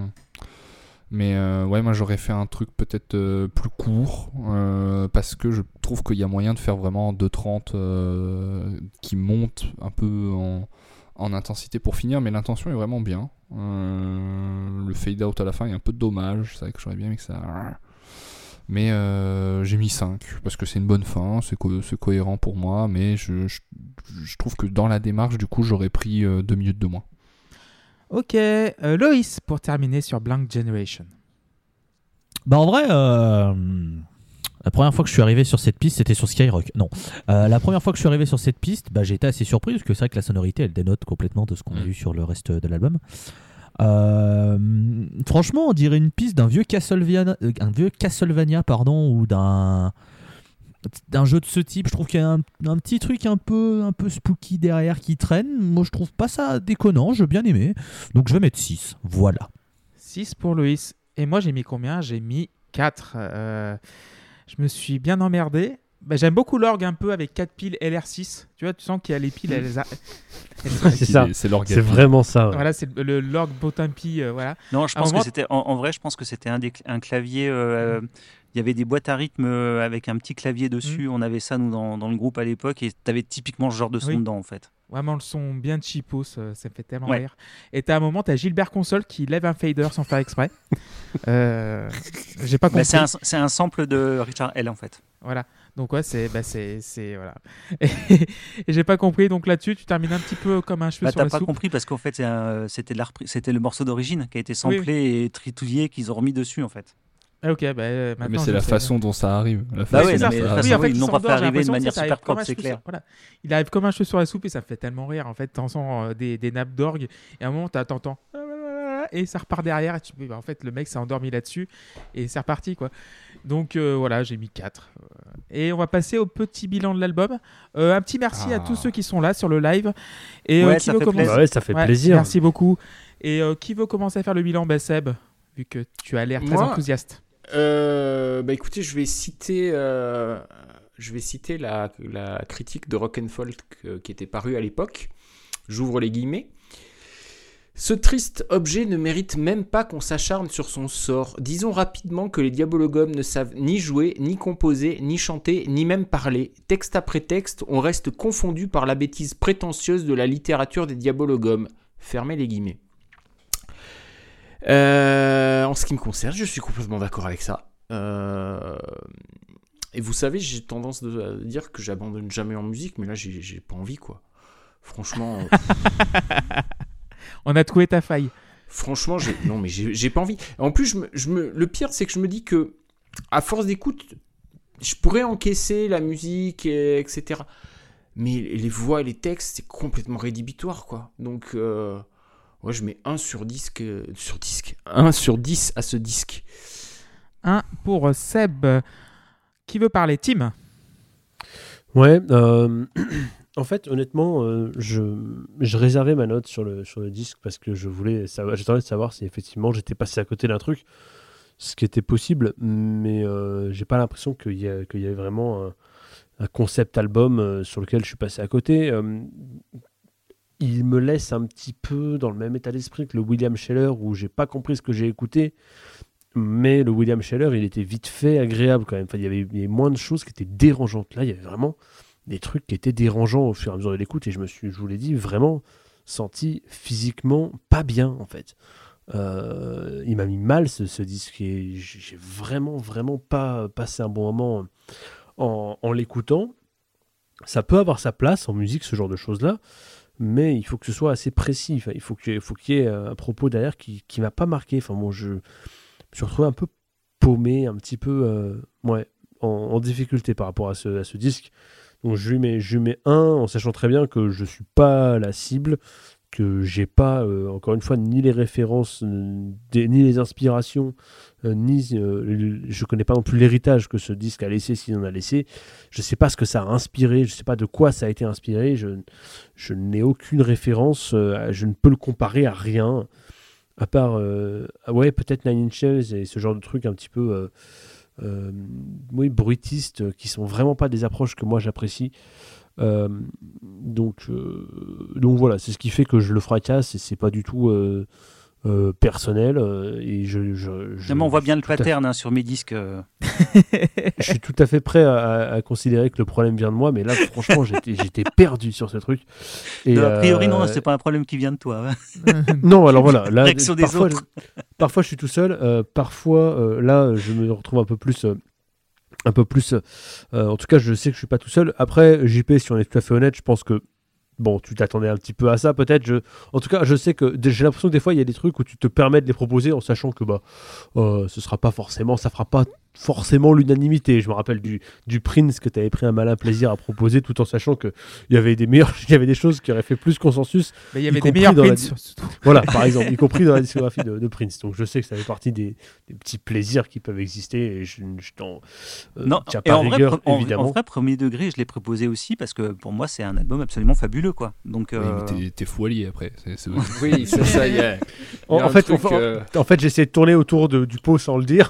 Mais euh, ouais, moi j'aurais fait un truc peut-être euh, plus court euh, parce que je trouve qu'il y a moyen de faire vraiment 2.30 euh, qui monte un peu en, en intensité pour finir, mais l'intention est vraiment bien. Le fade out à la fin est un peu dommage, c'est vrai que j'aurais bien aimé que ça. Mais j'ai mis 5 parce que c'est une bonne fin, c'est co- c'est cohérent pour moi, mais je, je, je trouve que dans la démarche, du coup, j'aurais pris 2 minutes de moins. Ok. Euh, Loïs pour terminer sur Blank Generation. Bah en vrai, euh, la première fois que je suis arrivé sur cette piste, c'était sur Skyrock. Non, Euh, la première fois que je suis arrivé sur cette piste, bah, j'ai été assez surpris parce que c'est vrai que la sonorité, elle dénote complètement de ce qu'on a Mm. vu sur le reste de l'album. Franchement, on dirait une piste d'un vieux Castlevania, un vieux Castlevania, pardon, ou d'un d'un jeu de ce type. Je trouve qu'il y a un, un petit truc un peu un peu spooky derrière qui traîne. Moi, je trouve pas ça déconnant. J'ai bien aimé. Donc, je vais mettre 6. Voilà. 6 pour Loïs. Et moi, j'ai mis combien? J'ai mis 4. Euh, je me suis bien emmerdé. Bah, J'aime beaucoup l'orgue un peu avec 4 piles LR6. Tu vois, tu sens qu'il y a les piles. Elles, a- elles- c'est ça. C'est C'est l'orgasme. vraiment ça. ouais. voilà, c'est le, l'orgue Botampi. euh, voilà. Non, je pense moment- que c'était. En, en vrai, je pense que c'était un, des un clavier. euh, Il y avait des boîtes à rythme euh, avec un petit clavier dessus. On avait ça, nous, dans, dans le groupe à l'époque. Et tu avais typiquement ce genre de son Oui. dedans, en fait. Vraiment le son bien cheapos, ça, ça me fait tellement Ouais. rire. Et t'as un moment, t'as Gilbert Console qui lève un fader sans faire exprès. Euh, J'ai pas compris. Bah, c'est un, c'est un sample de Richard L, en fait. Voilà. Donc ouais, c'est bah c'est voilà. Et, et j'ai pas compris. Donc là-dessus, tu termines un petit peu comme un cheveu Bah, sur t'as la pas soupe. compris parce qu'en fait, c'était le morceau d'origine qui a été samplé et tritouillé qu'ils ont remis dessus en fait. Ah, ok, bah euh, Mais c'est la sais. façon dont ça arrive. La Bah façon ouais, dont non, ça mais oui, en fait, ils pas fait arriver de manière super comme propre, un c'est cheveu clair. sur- Voilà. Il arrive comme un cheveu sur la soupe et ça me fait tellement rire. En fait, t'entends euh, des, des nappes d'orgue et à un moment, t'as- t'entends et ça repart derrière. Et tu... oui, bah, en fait, le mec s'est endormi là-dessus et c'est reparti quoi. Donc euh, voilà, j'ai mis 4. Et on va passer au petit bilan de l'album. Euh, un petit merci à Ah. tous ceux qui sont là sur le live. Et Ouais, qui ça veut fait commencer. Bah ouais, ça fait Ouais, plaisir. Merci beaucoup. Et euh, qui veut commencer à faire le bilan? Bah, Seb, vu que tu as l'air très Moi enthousiaste. Euh, bah écoutez, je vais citer, euh, je vais citer la, la critique de Rock and Folk euh, qui était parue à l'époque. J'ouvre les guillemets. Ce triste objet ne mérite même pas qu'on s'acharne sur son sort. Disons rapidement que les diabologomes ne savent ni jouer, ni composer, ni chanter, ni même parler. Texte après texte, on reste confondu par la bêtise prétentieuse de la littérature des diabologomes. Fermez les guillemets. Euh, en ce qui me concerne, je suis complètement d'accord avec ça. Euh, et vous savez, j'ai tendance à dire que j'abandonne jamais en musique, mais là, j'ai pas envie, quoi. Franchement, On a trouvé ta faille. franchement, non, mais j'ai j'ai pas envie. En plus, je me, je me- le pire, c'est que je me dis que, à force d'écoute, je pourrais encaisser la musique, et- etc. Mais les voix et les textes, c'est complètement rédhibitoire, quoi. Donc, euh, ouais, je mets 1 sur disque, sur disque, 1 sur 10 à ce disque. Un pour Seb. Qui veut parler Tim? Ouais, euh, en fait, honnêtement, euh, je, je réservais ma note sur le, sur le disque parce que je voulais savoir, j'attendais de savoir si effectivement j'étais passé à côté d'un truc, ce qui était possible, mais euh, j'ai pas l'impression qu'il y, a- qu'il y avait vraiment un, un concept album euh, sur lequel je suis passé à côté. Il me laisse un petit peu dans le même état d'esprit que le William Scheller où j'ai pas compris ce que j'ai écouté. Mais le William Scheller, il était vite fait agréable quand même. Il, y avait, moins de choses qui étaient dérangeantes. Là, il y avait vraiment des trucs qui étaient dérangeants au fur et à mesure de l'écoute. Et je me suis, je vous l'ai dit, vraiment senti physiquement pas bien en fait. Euh, il m'a mis mal ce, ce disque et j'ai vraiment, vraiment pas passé un bon moment en, en l'écoutant. Ça peut avoir sa place en musique, ce genre de choses-là, mais il faut que ce soit assez précis. Il faut qu'il y ait un propos derrière qui ne m'a pas marqué. Enfin, bon, je me suis retrouvé un peu paumé, un petit peu euh, ouais, en, difficulté par rapport à ce, à ce disque. Donc je lui mets, je lui mets un en sachant très bien que je suis pas la cible, que j'ai pas, euh, encore une fois, ni les références, ni les inspirations, euh, ni euh, je connais pas non plus l'héritage que ce disque a laissé s'il en a laissé. Je sais pas ce que ça a inspiré, je sais pas de quoi ça a été inspiré. Je, je n'ai aucune référence, euh, je ne peux le comparer à rien. À part, ouais, peut-être Nine Inches et ce genre de trucs un petit peu oui, bruitistes qui sont vraiment pas des approches que moi j'apprécie. Euh, donc, euh, donc voilà, c'est ce qui fait que je le fracasse et c'est pas du tout euh, personnel. et je, je, je- Non, mais on voit bien le fait- pattern hein, sur mes disques. je suis tout à fait prêt à, considérer que le problème vient de moi, mais là, franchement, j'étais perdu sur ce truc. Et, Non, a priori, non, c'est pas un problème qui vient de toi. hein. non, alors voilà, là, des parfois, autres. je, parfois je suis tout seul, parfois là je me retrouve un peu plus, un peu plus. euh, en tout cas, je sais que je suis pas tout seul. Après, JP, si on est tout à fait honnête, je pense que bon, tu t'attendais un petit peu à ça, peut-être. Je, en tout cas, je sais que j'ai l'impression que des fois il y a des trucs où tu te permets de les proposer en sachant que bah, euh, ce sera pas forcément, ça fera pas forcément l'unanimité. Je me rappelle du, du Prince que tu avais pris un malin plaisir à proposer, tout en sachant que il y avait des meilleurs, il y avait des choses qui auraient fait plus consensus. Mais il y Y avait des meilleurs dans la. Voilà, par exemple, y compris dans la discographie de, de Prince. Donc je sais que ça fait partie des, des petits plaisirs qui peuvent exister et je, je t'en euh, Non, tiens pas en vrai, rigueur, pre- en, évidemment. en vrai, premier degré, je l'ai proposé aussi parce que pour moi, c'est un album absolument fabuleux, quoi. Donc, Oui, euh, mais t'es- fou allié après. Oui, c'est ça, y a. en, il y a en un fait, truc, en, euh, en fait j'ai essayé de tourner autour de- du pot sans le dire.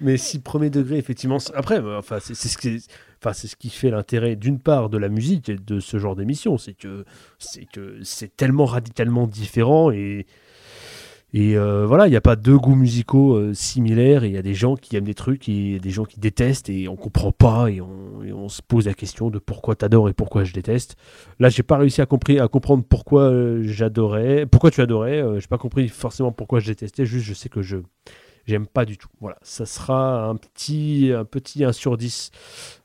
Mais si premier degré, effectivement. Après, euh, enfin, c'est ce qui. Fait l'intérêt d'une part de la musique et de ce genre d'émission, c'est que c'est que c'est tellement radicalement différent et et euh, voilà, il n'y a pas deux goûts musicaux euh, similaires. Il y a des gens qui aiment des trucs et des gens qui détestent et on comprend pas et on, on se pose la question de pourquoi t'adores et pourquoi je déteste. Là, j'ai pas réussi à comprendre pourquoi euh, j'adorais, pourquoi tu adorais. Euh, j'ai pas compris forcément pourquoi je détestais. Juste, je sais que je j'aime pas du tout. Voilà, ça sera un petit, un petit 1 sur 10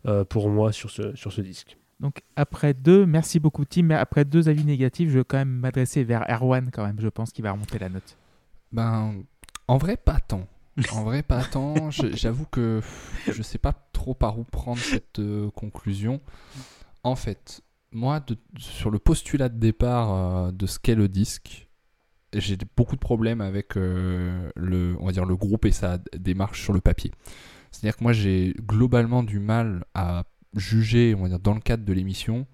euh, pour moi sur ce, sur ce disque. Donc après deux, merci beaucoup Tim, mais après deux avis négatifs, je vais quand même m'adresser vers Erwan quand même, je pense qu'il va remonter la note. Ben, en vrai, pas tant. En vrai, pas tant. J'avoue que je sais pas trop par où prendre cette euh, conclusion. En fait, moi, de- sur le postulat de départ euh, de ce qu'est le disque, j'ai beaucoup de problèmes avec euh, le, on va dire, le groupe et sa démarche sur le papier. C'est-à-dire que moi, j'ai globalement du mal à juger, on va dire, dans le cadre de l'émission,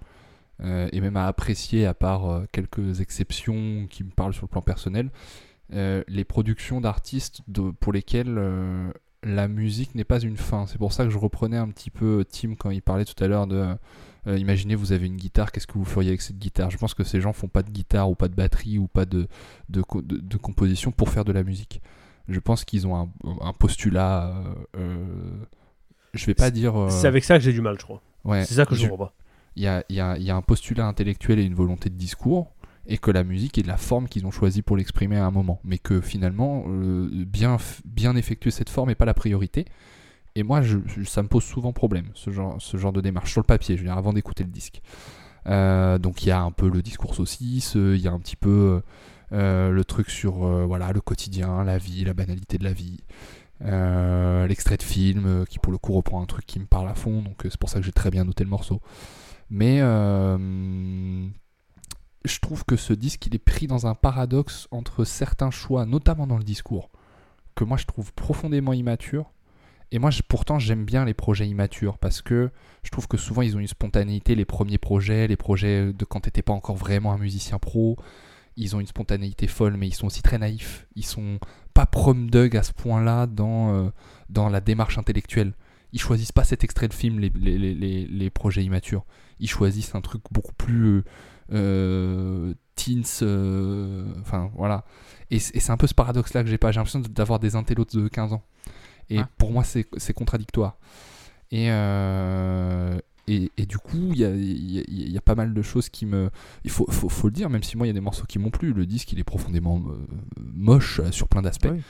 euh, et même à apprécier, à part euh, quelques exceptions qui me parlent sur le plan personnel, les productions d'artistes pour lesquelles la musique n'est pas une fin. C'est pour ça que je reprenais un petit peu Tim quand il parlait tout à l'heure de euh, imaginez vous avez une guitare, qu'est-ce que vous feriez avec cette guitare? Je pense que ces gens font pas de guitare ou pas de batterie ou pas de, de, de- de composition pour faire de la musique. Je pense qu'ils ont un, un postulat. euh, euh, je vais pas dire. euh, C'est avec ça que j'ai du mal, je crois. ouais, c'est ça que je je- comprends pas. il y a, y a- y a un postulat intellectuel et une volonté de discours, et que la musique est de la forme qu'ils ont choisi pour l'exprimer à un moment. Mais que finalement, euh, bien, bien effectuer cette forme n'est pas la priorité. Et moi, ça me pose souvent problème, ce genre, de démarche, sur le papier, je veux dire, avant d'écouter le disque. Euh, donc il y a un peu le discours saucisse, euh, il y a un petit peu euh, le truc sur voilà, le quotidien, la vie, la banalité de la vie. L'extrait de film qui pour le coup reprend un truc qui me parle à fond donc c'est pour ça que j'ai très bien noté le morceau mais je trouve que ce disque il est pris dans un paradoxe entre certains choix notamment dans le discours que moi je trouve profondément immature et moi pourtant j'aime bien les projets immatures parce que je trouve que souvent ils ont une spontanéité les premiers projets les projets de quand t'étais pas encore vraiment un musicien pro ils ont une spontanéité folle, mais ils sont aussi très naïfs. Ils sont pas prom dug à ce point-là dans, euh, dans la démarche intellectuelle. Ils choisissent pas cet extrait de film, les, les, les- les- projets immatures. Ils choisissent un truc beaucoup plus euh, euh, teens. Enfin, voilà. Et c'est un peu ce paradoxe-là que j'ai pas. J'ai l'impression d'avoir des intellos de 15 ans. Et Ah. pour moi, c'est contradictoire. Et, euh, et, et du coup, il y a, y a- y a pas mal de choses qui me, il faut, faut, faut le dire, même si moi il y a des morceaux qui m'ont plu, le disque il est profondément euh, moche euh, sur plein d'aspects. Oui.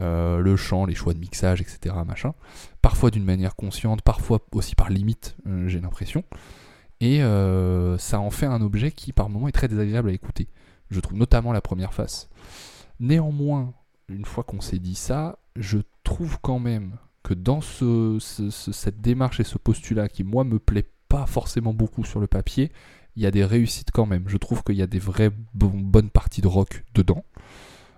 Euh, le chant, les choix de mixage, etc. Machin. Parfois d'une manière consciente, parfois aussi par limite, euh, j'ai l'impression. Et euh, ça en fait un objet qui par moments est très désagréable à écouter. Je trouve notamment la première face. Néanmoins, une fois qu'on s'est dit ça, je trouve quand même que dans ce, ce- ce- cette démarche et ce postulat qui moi me plaît pas forcément beaucoup sur le papier, il y a des réussites quand même. Je trouve qu'il y a des vraies bon- bonnes parties de rock dedans.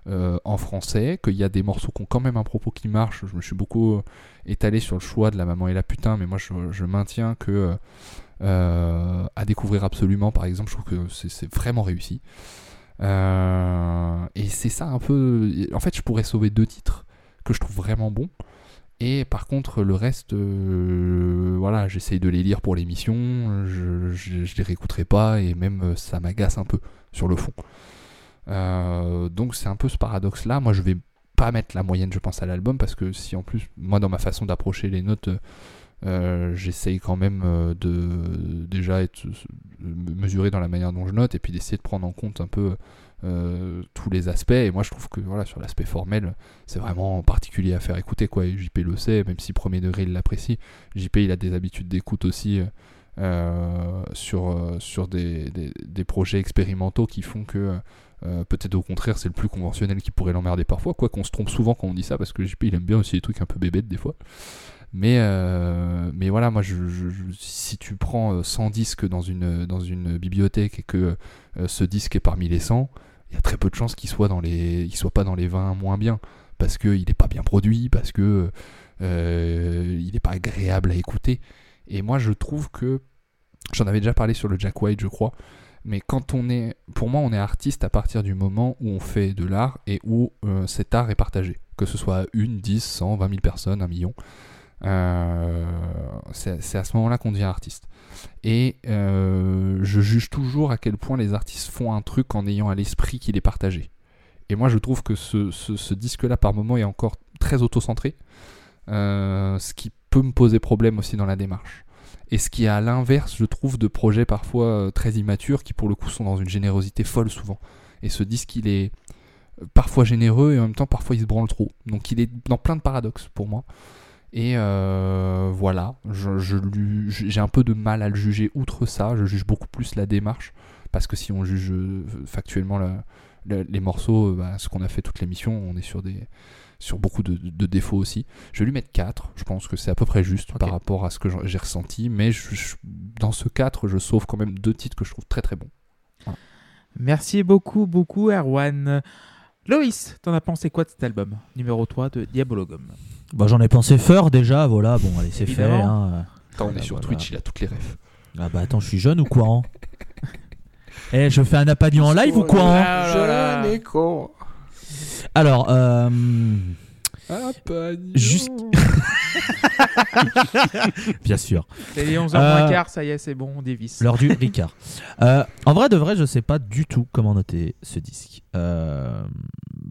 euh, en français, qu'il y a des morceaux qui ont quand même un propos qui marche. Je me suis beaucoup euh, étalé sur le choix de la maman et la putain, mais moi je, maintiens que euh, à découvrir absolument, par exemple, je trouve que c'est vraiment réussi. Et c'est ça un peu. En fait, je pourrais sauver deux titres que je trouve vraiment bons. Et par contre, le reste, euh, voilà, j'essaye de les lire pour l'émission, je, je, les réécouterai pas, et même euh, ça m'agace un peu sur le fond. Euh, donc c'est un peu ce paradoxe-là. Moi, je vais pas mettre la moyenne, je pense, à l'album, parce que si en plus, moi, dans ma façon d'approcher les notes, j'essaye quand même de déjà être mesuré dans la manière dont je note, et puis d'essayer de prendre en compte un peu euh, tous les aspects. Et moi, je trouve que voilà, sur l'aspect formel, c'est vraiment particulier à faire écouter. Quoi. Et JP le sait, même si premier degré il l'apprécie. JP, il a des habitudes d'écoute aussi. euh, sur, euh, sur des, des, des projets expérimentaux qui font que peut-être au contraire c'est le plus conventionnel qui pourrait l'emmerder parfois, quoi qu'on se trompe souvent quand on dit ça parce que JP il aime bien aussi les trucs un peu bébêtes des fois. Mais, mais voilà, moi, si tu prends euh, 100 disques dans une, dans une bibliothèque et que ce disque est parmi les 100, il y a très peu de chances qu'il soit, dans les, soit pas dans les 20 moins bien. Parce qu'il n'est pas bien produit, parce que euh, il n'est pas agréable à écouter. Et moi, je trouve que. J'en avais déjà parlé sur le Jack White, je crois. Mais quand on est. Pour moi, on est artiste à partir du moment où on fait de l'art et où euh, cet art est partagé. Que ce soit une, 10, 100, 20 000 personnes, un million. Euh, c'est à ce moment-là qu'on devient artiste. Et euh, je juge toujours à quel point les artistes font un truc en ayant à l'esprit qu'il est partagé. Et moi, je trouve que ce, disque-là, par moment, est encore très auto-centré. Euh, ce qui peut me poser problème aussi dans la démarche. Et ce qui est à l'inverse, je trouve, de projets parfois très immatures qui, pour le coup, sont dans une générosité folle souvent. Et ce disque, il est parfois généreux et en même temps parfois il se branle trop. Donc il est dans plein de paradoxes pour moi. Et euh, voilà, je, je j'ai un peu de mal à le juger outre ça. Je juge beaucoup plus la démarche parce que si on juge euh, factuellement la- la- les morceaux, euh, bah, ce qu'on a fait toute l'émission, on est sur des sur beaucoup de, de défauts aussi. Je vais lui mettre 4, je pense que c'est à peu près juste par rapport à ce que j'ai ressenti, mais je- je- dans ce 4, je sauve quand même deux titres que je trouve très très bons. Merci beaucoup, beaucoup, Erwan. Loïs, t'en as pensé quoi de cet album? Numéro 3 de Diabologum. Bah, J'en ai pensé fort déjà, voilà, bon, allez, c'est fait. Évidemment. hein. Quand on Voilà, est sur voilà. Twitch, il a toutes les refs. Ah bah attends, je suis jeune ou quoi hein Eh, je fais un apagnon en live ou quoi hein. Jeune et con. Alors, euh, Juste- bien sûr. C'est les 11h Euh, moins quart, ça y est, c'est bon, on dévisse. L'heure du Ricard. Euh, en vrai de vrai, je sais pas du tout comment noter ce disque. Euh,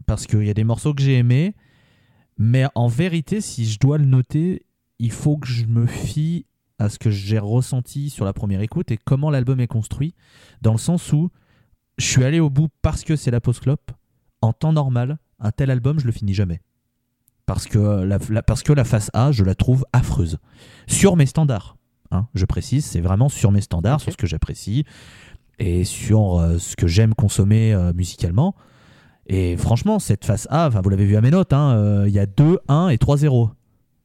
parce qu'il y a des morceaux que j'ai aimés, mais en vérité, si je dois le noter, il faut que je me fie à ce que j'ai ressenti sur la première écoute et comment l'album est construit, dans le sens où je suis allé au bout parce que c'est la post clope. En temps normal, un tel album, je le finis jamais. Parce que la, la- parce que la face A, je la trouve affreuse. Sur mes standards. hein, je précise, c'est vraiment sur mes standards, sur ce que j'apprécie et sur euh, ce que j'aime consommer euh, musicalement. Et franchement, cette face A, vous l'avez vu à mes notes, hein, euh, il y a 2, 1 et 3-0.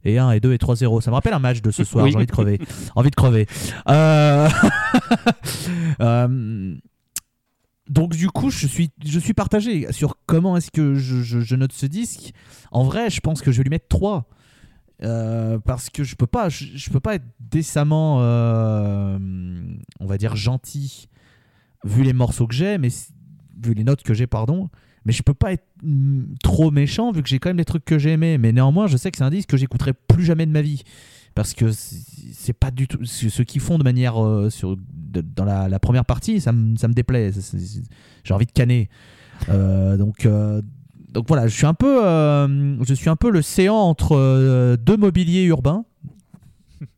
Et 1 et 2 et 3-0. Ça me rappelle un match de ce soir, Oui. j'ai envie de crever. envie de crever. Euh, euh, Donc du coup, je suis, je suis partagé sur comment est-ce que je, je- je note ce disque. En vrai, je pense que je vais lui mettre 3. Euh, parce que je peux pas je, je peux pas être décemment euh, on va dire gentil vu les morceaux que j'ai mais vu les notes que j'ai pardon mais je peux pas être mm, trop méchant vu que j'ai quand même des trucs que j'ai aimés. Mais néanmoins je sais que c'est un disque que j'écouterai plus jamais de ma vie. Parce que c'est pas du tout ce qu'ils font de manière euh, sur dans la, première partie ça me ça me déplaît. J'ai envie de canner. Euh, donc euh, donc voilà, je suis un peu, je suis un peu le séant entre deux mobiliers urbains.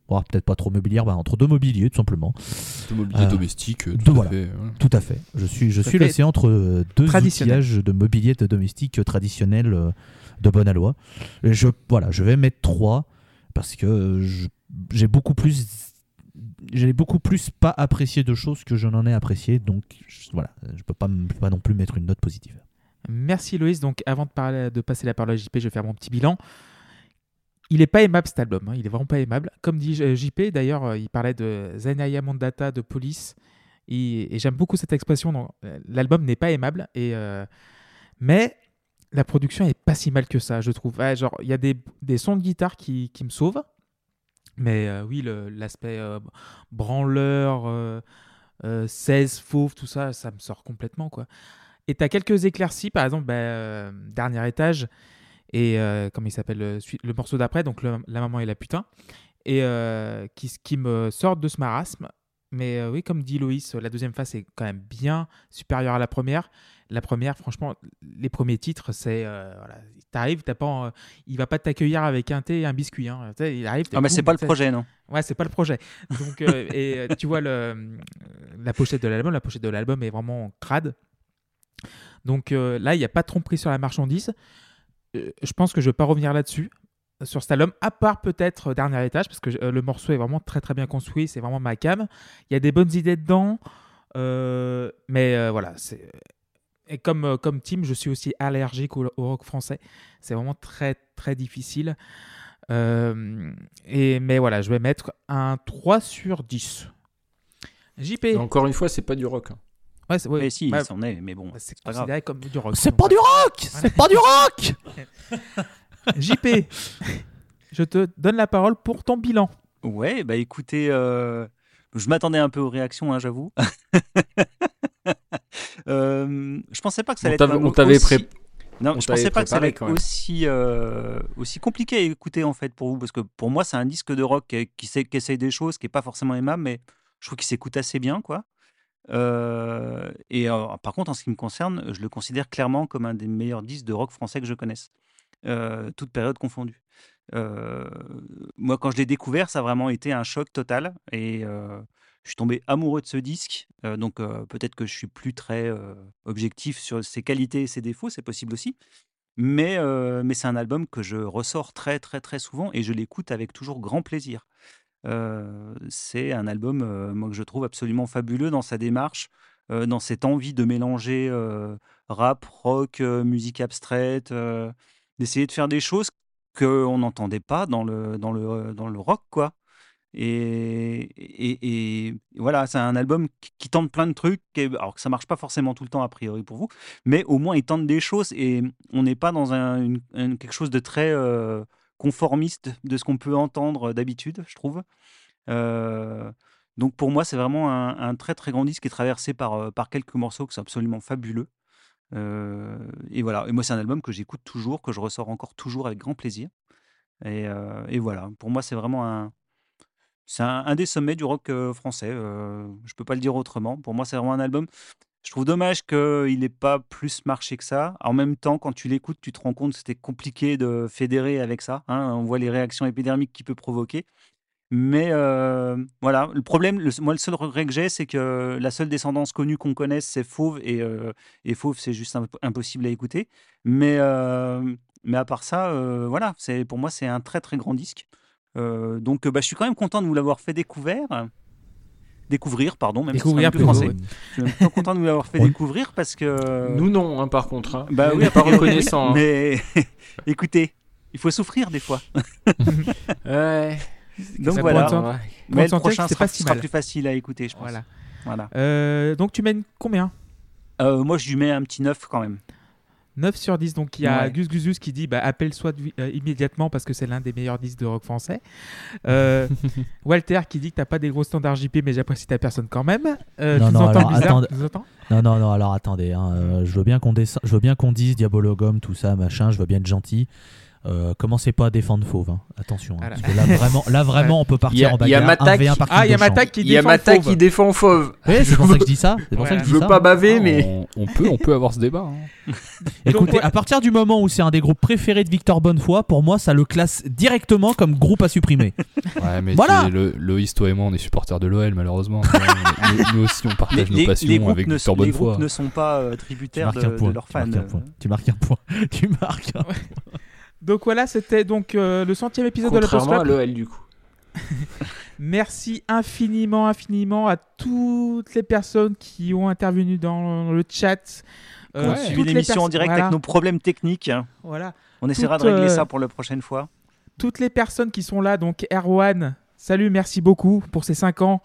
Bon, peut-être pas trop mobilier urbain, entre deux mobiliers tout simplement. De mobilier Euh, domestique, euh, tout à voilà. fait, ouais. Tout à fait. Je suis, je Ça suis séant entre euh, deux outillages de mobilier de domestique traditionnel de bonne aloi. Je, voilà, je vais mettre 3 parce que j'ai beaucoup plus, j'ai beaucoup plus pas apprécié de choses que je n'en ai apprécié. Donc je- voilà, je peux pas, pas non plus mettre une note positive. Merci Loïs. Donc avant de, parler, de passer la parole à JP, je vais faire mon petit bilan. Il est pas aimable cet album, hein. il est vraiment pas aimable. Comme dit euh, JP, d'ailleurs, euh, il parlait de Zenaya Mondata de Police, et, j'aime beaucoup cette expression. euh, L'album n'est pas aimable, et, mais la production est pas si mal que ça, je trouve. Il y a des, sons de guitare qui, qui me sauvent, mais oui, l'aspect branleur, euh, euh, 16 fauve, tout ça, ça me sort complètement, quoi. Et tu as quelques éclaircies, par exemple, bah, Dernier étage, et euh, comment il s'appelle, le, morceau d'après, donc le- La maman et la putain, et euh, qui, qui me sortent de ce marasme. Mais euh, oui, comme dit Loïs, la deuxième phase est quand même bien supérieure à la première. La première, franchement, les premiers titres, c'est. Euh, voilà, T'arrives, t'as pas, en- il va pas t'accueillir avec un thé et un biscuit. Hein. Il arrive. Ah, mais c'est pas le projet, non? Ouais, c'est pas le projet. Donc, euh, et euh, tu vois le, euh, la pochette de l'album. La pochette de l'album est vraiment crade. Donc euh, là, il n'y a pas de tromperie sur la marchandise. Je pense que je vais pas revenir là-dessus sur album, à part peut-être euh, Dernier étage, parce que euh, le morceau est vraiment très très bien construit. C'est vraiment ma cam. Il y a des bonnes idées dedans, euh, mais voilà. Et comme, comme Tim, je suis aussi allergique au, rock français. C'est vraiment très très difficile. Et, mais voilà, je vais mettre un 3 sur 10. JP. Encore une fois, c'est pas du rock. hein. Ouais, c'est- ouais, Mais si, ouais, il s'en est, mais bon. c'est pas considéré comme du rock. C'est pas du rock, c'est pas du rock. JP, je te donne la parole pour ton bilan. Ouais, bah écoutez, euh, je m'attendais un peu aux réactions, hein, j'avoue. Euh, je pensais pas que ça On allait t'avait- être on t'avait aussi... pré- Non, on je t'avait pensais pas que ça allait préparé, être quand même. aussi, euh, aussi compliqué à écouter en fait pour vous, parce que pour moi c'est un disque de rock qui, qui, sait- qui essaye des choses, qui est pas forcément aimable, mais je trouve qu'il s'écoute assez bien, quoi. Et par contre, en ce qui me concerne, je le considère clairement comme un des meilleurs disques de rock français que je connaisse, toute période confondue. Moi, quand je l'ai découvert, ça a vraiment été un choc total. Et je suis tombé amoureux de ce disque. Donc peut-être que je suis plus très objectif sur ses qualités et ses défauts, c'est possible aussi. Mais, mais c'est un album que je ressors très très très souvent et je l'écoute avec toujours grand plaisir. Euh, c'est un album euh, moi, que je trouve absolument fabuleux dans sa démarche, euh, dans cette envie de mélanger rap, rock, musique abstraite, d'essayer de faire des choses qu'on n'entendait pas dans le, dans, le, dans le rock, quoi. Et, et, voilà, c'est un album qui, tente plein de trucs, alors que ça marche pas forcément tout le temps a priori pour vous, mais au moins il tente des choses et on n'est pas dans un, quelque chose de très conformiste de ce qu'on peut entendre d'habitude, je trouve. Donc pour moi, c'est vraiment un, très très grand disque qui est traversé par, par quelques morceaux qui sont absolument fabuleux. Et voilà, et moi c'est un album que j'écoute toujours, que je ressors encore toujours avec grand plaisir. Et, voilà, pour moi c'est vraiment un, c'est un, des sommets du rock français. je peux pas le dire autrement. Pour moi c'est vraiment un album. Je trouve dommage qu'il n'ait pas plus marché que ça. En même temps, quand tu l'écoutes, tu te rends compte que c'était compliqué de fédérer avec ça. hein. On voit les réactions épidermiques qu'il peut provoquer. Mais euh, voilà, le problème, moi, le seul regret que j'ai, c'est que la seule descendance connue qu'on connaisse, c'est Fauve. Et, euh, Fauve, c'est juste imp- impossible à écouter. Mais, euh, à part ça, voilà, pour moi, c'est un très, très grand disque. Donc, bah, je suis quand même content de vous l'avoir fait découvert. Découvrir, pardon, même Découvrir si c'est un peu plutôt, français. ouais. Je suis content de vous l'avoir fait découvrir parce que. Nous non, hein, par contre. hein. Bah oui, pas reconnaissant. hein. Mais écoutez, il faut souffrir des fois. Ouais. Donc voilà. ouais. Mais le prochain sera, pas si sera mal. plus facile à écouter, je pense. Voilà. Voilà. Euh, donc tu mènes combien? Euh, moi, je lui mets un petit 9 quand même. 9 sur 10. Donc il y a Ouais. Gus Guzus qui dit bah, appelle soit immédiatement parce que c'est l'un des meilleurs disques de rock français. Euh, Walter qui dit que t'as pas des gros standards JP mais j'apprécie ta personne quand même. Euh, Non, tu non, nous entends alors, bizarre attendez. Tu nous entends? Non, non, non, alors attendez. hein, euh, je, veux bien qu'on descend- je veux bien qu'on dise Diabologum, tout ça, machin, je veux bien être gentil. Euh, commencez pas à défendre Fauve, hein. attention. hein, parce que là, vraiment, là, vraiment on peut partir a- en il y a bagarre. Mata 1v1 qui- Ah, il y a qui Il y a défend Mata Fauve. qui défend Fauve. Oui, c'est pour ça que je dis ça. C'est pour ça que Voilà. je veux ça. pas baver, Ah, mais. on, on peut, on peut avoir ce débat. hein. Écoutez, Donc, ouais. à partir du moment où c'est un des groupes préférés de Victor Bonnefoy, pour moi, ça le classe directement comme groupe à supprimer. Ouais, mais Voilà. le, Loïs, toi et moi, on est supporters de l'OL, malheureusement. nous, nous aussi, on Les, partage nos les- passions avec Victor sont- les Bonnefoy. groupes ne sont pas euh, tributaires de, leurs Tu fans. marques un point. Tu marques un point. Tu marques un point. Donc voilà, c'était donc euh, le centième épisode de la Post Contrairement à l'OL, du coup. Merci infiniment, infiniment à toutes les personnes qui ont intervenu dans le chat. Euh, suivi les l'émission en direct voilà, avec nos problèmes techniques. Voilà. On essaiera Toutes, de régler euh, ça pour la prochaine fois. toutes les personnes qui sont là, donc Erwan, salut, merci beaucoup pour ces 5 ans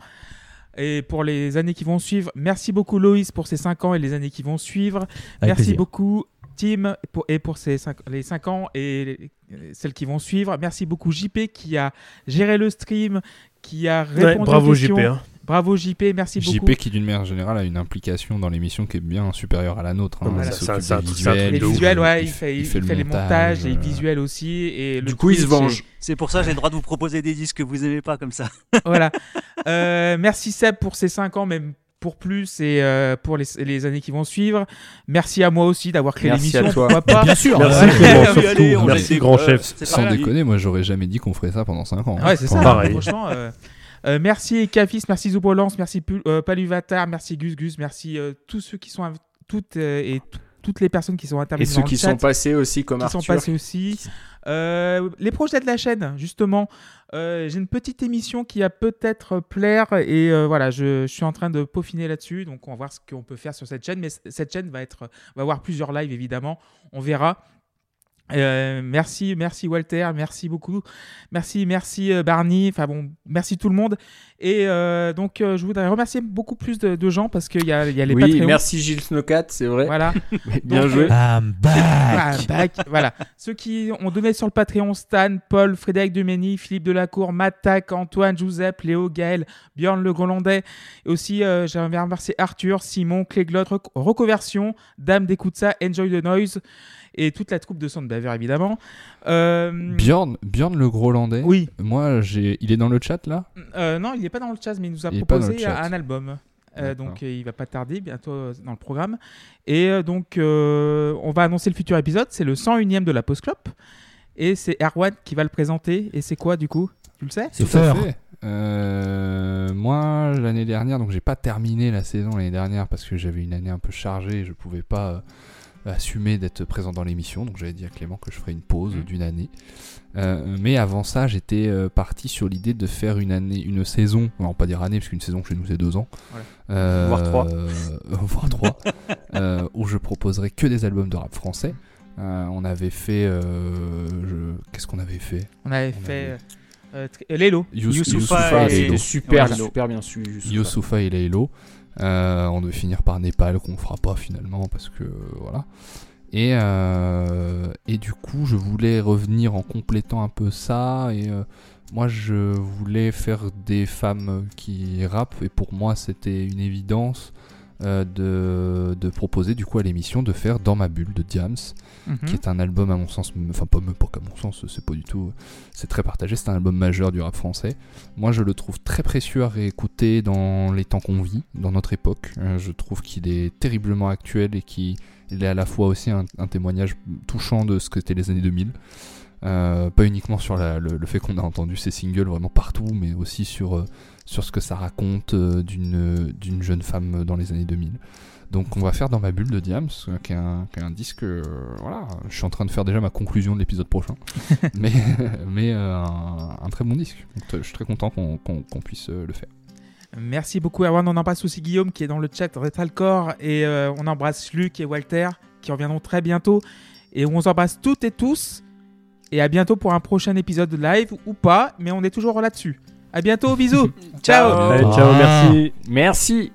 et pour les années qui vont suivre. Merci beaucoup Loïs pour ces 5 ans et les années qui vont suivre. Avec merci plaisir. beaucoup Tim pour, et pour ces cinq- les 5 ans et les- celles qui vont suivre. Merci beaucoup JP qui a géré le stream, qui a répondu Ouais, bravo aux JP. questions. hein. Bravo JP, merci beaucoup. JP qui d'une manière générale a une implication dans l'émission qui est bien supérieure à la nôtre. hein. Il ça, truc visuels, Les visuels, ouais, il fait, il fait le fait les montages, les euh, visuels aussi. Et le Du coup, il se venge. C'est pour ça que j'ai le droit de vous proposer des disques que vous aimez pas comme ça. voilà. Euh, merci Seb pour ces 5 ans, même pour plus et euh, pour les, les années qui vont suivre. Merci à moi aussi d'avoir créé Merci à l'émission. toi. Pourquoi pas Bien sûr. Merci ouais. Clément, Oui, surtout. allez, on Merci grand chef. Sans déconner, moi j'aurais jamais dit qu'on ferait ça pendant 5 ans. Ouais, c'est ça. Pareil. Franchement, euh, euh, merci Ekafis, merci Zoubolance, merci euh, Paluvatar, merci Gus Gus, merci euh, tous ceux qui sont toutes euh, et toutes les personnes qui sont Et intervenues ceux dans qui le chat, sont passés aussi, comme qui Arthur. sont passés aussi. Euh, les projets de la chaîne, justement, euh, j'ai une petite émission qui va peut-être plaire et euh, voilà, je, suis en train de peaufiner là-dessus, donc on va voir ce qu'on peut faire sur cette chaîne. Mais cette chaîne va être, va avoir plusieurs lives évidemment, on verra. Euh, merci, merci Walter, merci beaucoup, merci, merci euh, Barney, enfin bon, merci tout le monde. Et euh, donc euh, je voudrais remercier beaucoup plus de, de gens parce qu'il y y a les Oui, Patreons. merci Gilles Snowcat, c'est vrai. Voilà. Bien Donc, joué. euh, I'm back. ah, back. voilà. Ceux qui ont donné sur le Patreon, Stan, Paul, Frédéric Demény, Philippe Delacour, Mattac, Antoine, Giuseppe, Léo, Gaël, Bjorn Le Grolandais. Et aussi, euh, j'aimerais remercier Arthur, Simon, Cléglotte, Rec- Reconversion, Dame d'écoute ça, Enjoy the Noise et toute la troupe de Soundbaver, évidemment. Euh, Bjorn, Bjorn le Grolandais, Oui. moi j'ai, il est dans le chat là? Euh, non, il n'est pas dans le chat, mais il nous a Il proposé chat. un album. Euh, donc euh, il va pas tarder, bientôt euh, dans le programme. Et euh, donc euh, on va annoncer le futur épisode, c'est le 101e de la Post Club. Et c'est Erwan qui va le présenter. Et c'est quoi du coup? Tu le sais? C'est. Euh, moi, l'année dernière, donc j'ai pas terminé la saison l'année dernière parce que j'avais une année un peu chargée et je pouvais pas euh, assumer d'être présent dans l'émission. Donc j'avais dit à Clément que je ferais une pause Mhm. d'une année. Euh, mais avant ça, j'étais euh, parti sur l'idée de faire une année, une saison, non pas dire année parce qu'une saison chez nous c'est deux ans, Voilà. Euh, Voire trois. euh, voire trois, euh, où je proposerais que des albums de rap français. Euh, on avait fait, euh, je- qu'est-ce qu'on avait fait? On avait On fait avait- euh, tr- Lélo. Yous- Youssoupha Youssoupha et- Lélo. super, Voilà. super bien su. Youssoupha et Laylo. Euh, on devait finir par Népal, qu'on fera pas finalement parce que euh, voilà. Et, euh, et du coup, je voulais revenir en complétant un peu ça. Et moi, je voulais faire des femmes qui rappent. Et pour moi, c'était une évidence euh, de, de proposer du coup à l'émission de faire Dans ma bulle de Diams Mhm. qui est un album à mon sens, enfin pas même pas qu'à mon sens, c'est pas du tout, c'est très partagé, c'est un album majeur du rap français. Moi je le trouve très précieux à réécouter dans les temps qu'on vit, dans notre époque. Euh, je trouve qu'il est terriblement actuel et qu'il est à la fois aussi un, un témoignage touchant de ce que c'était les années 2000. Euh, pas uniquement sur la- le, le fait qu'on a entendu ces singles vraiment partout, mais aussi sur, sur ce que ça raconte euh, d'une d'une jeune femme dans les années 2000. Donc on va faire dans ma bulle de Diams, euh, qui est un, qui est un disque, euh, voilà, je suis en train de faire déjà ma conclusion de l'épisode prochain, mais, mais euh, un, un très bon disque. Donc, euh, je suis très content qu'on qu'on- qu'on puisse euh, le faire. Merci beaucoup Erwan, on embrasse aussi Guillaume qui est dans le chat Retralcore et euh, on embrasse Luc et Walter qui reviendront très bientôt et on vous embrasse toutes et tous et à bientôt pour un prochain épisode de live ou pas mais on est toujours là-dessus. À bientôt, bisous. Ciao. Ciao, merci. Merci.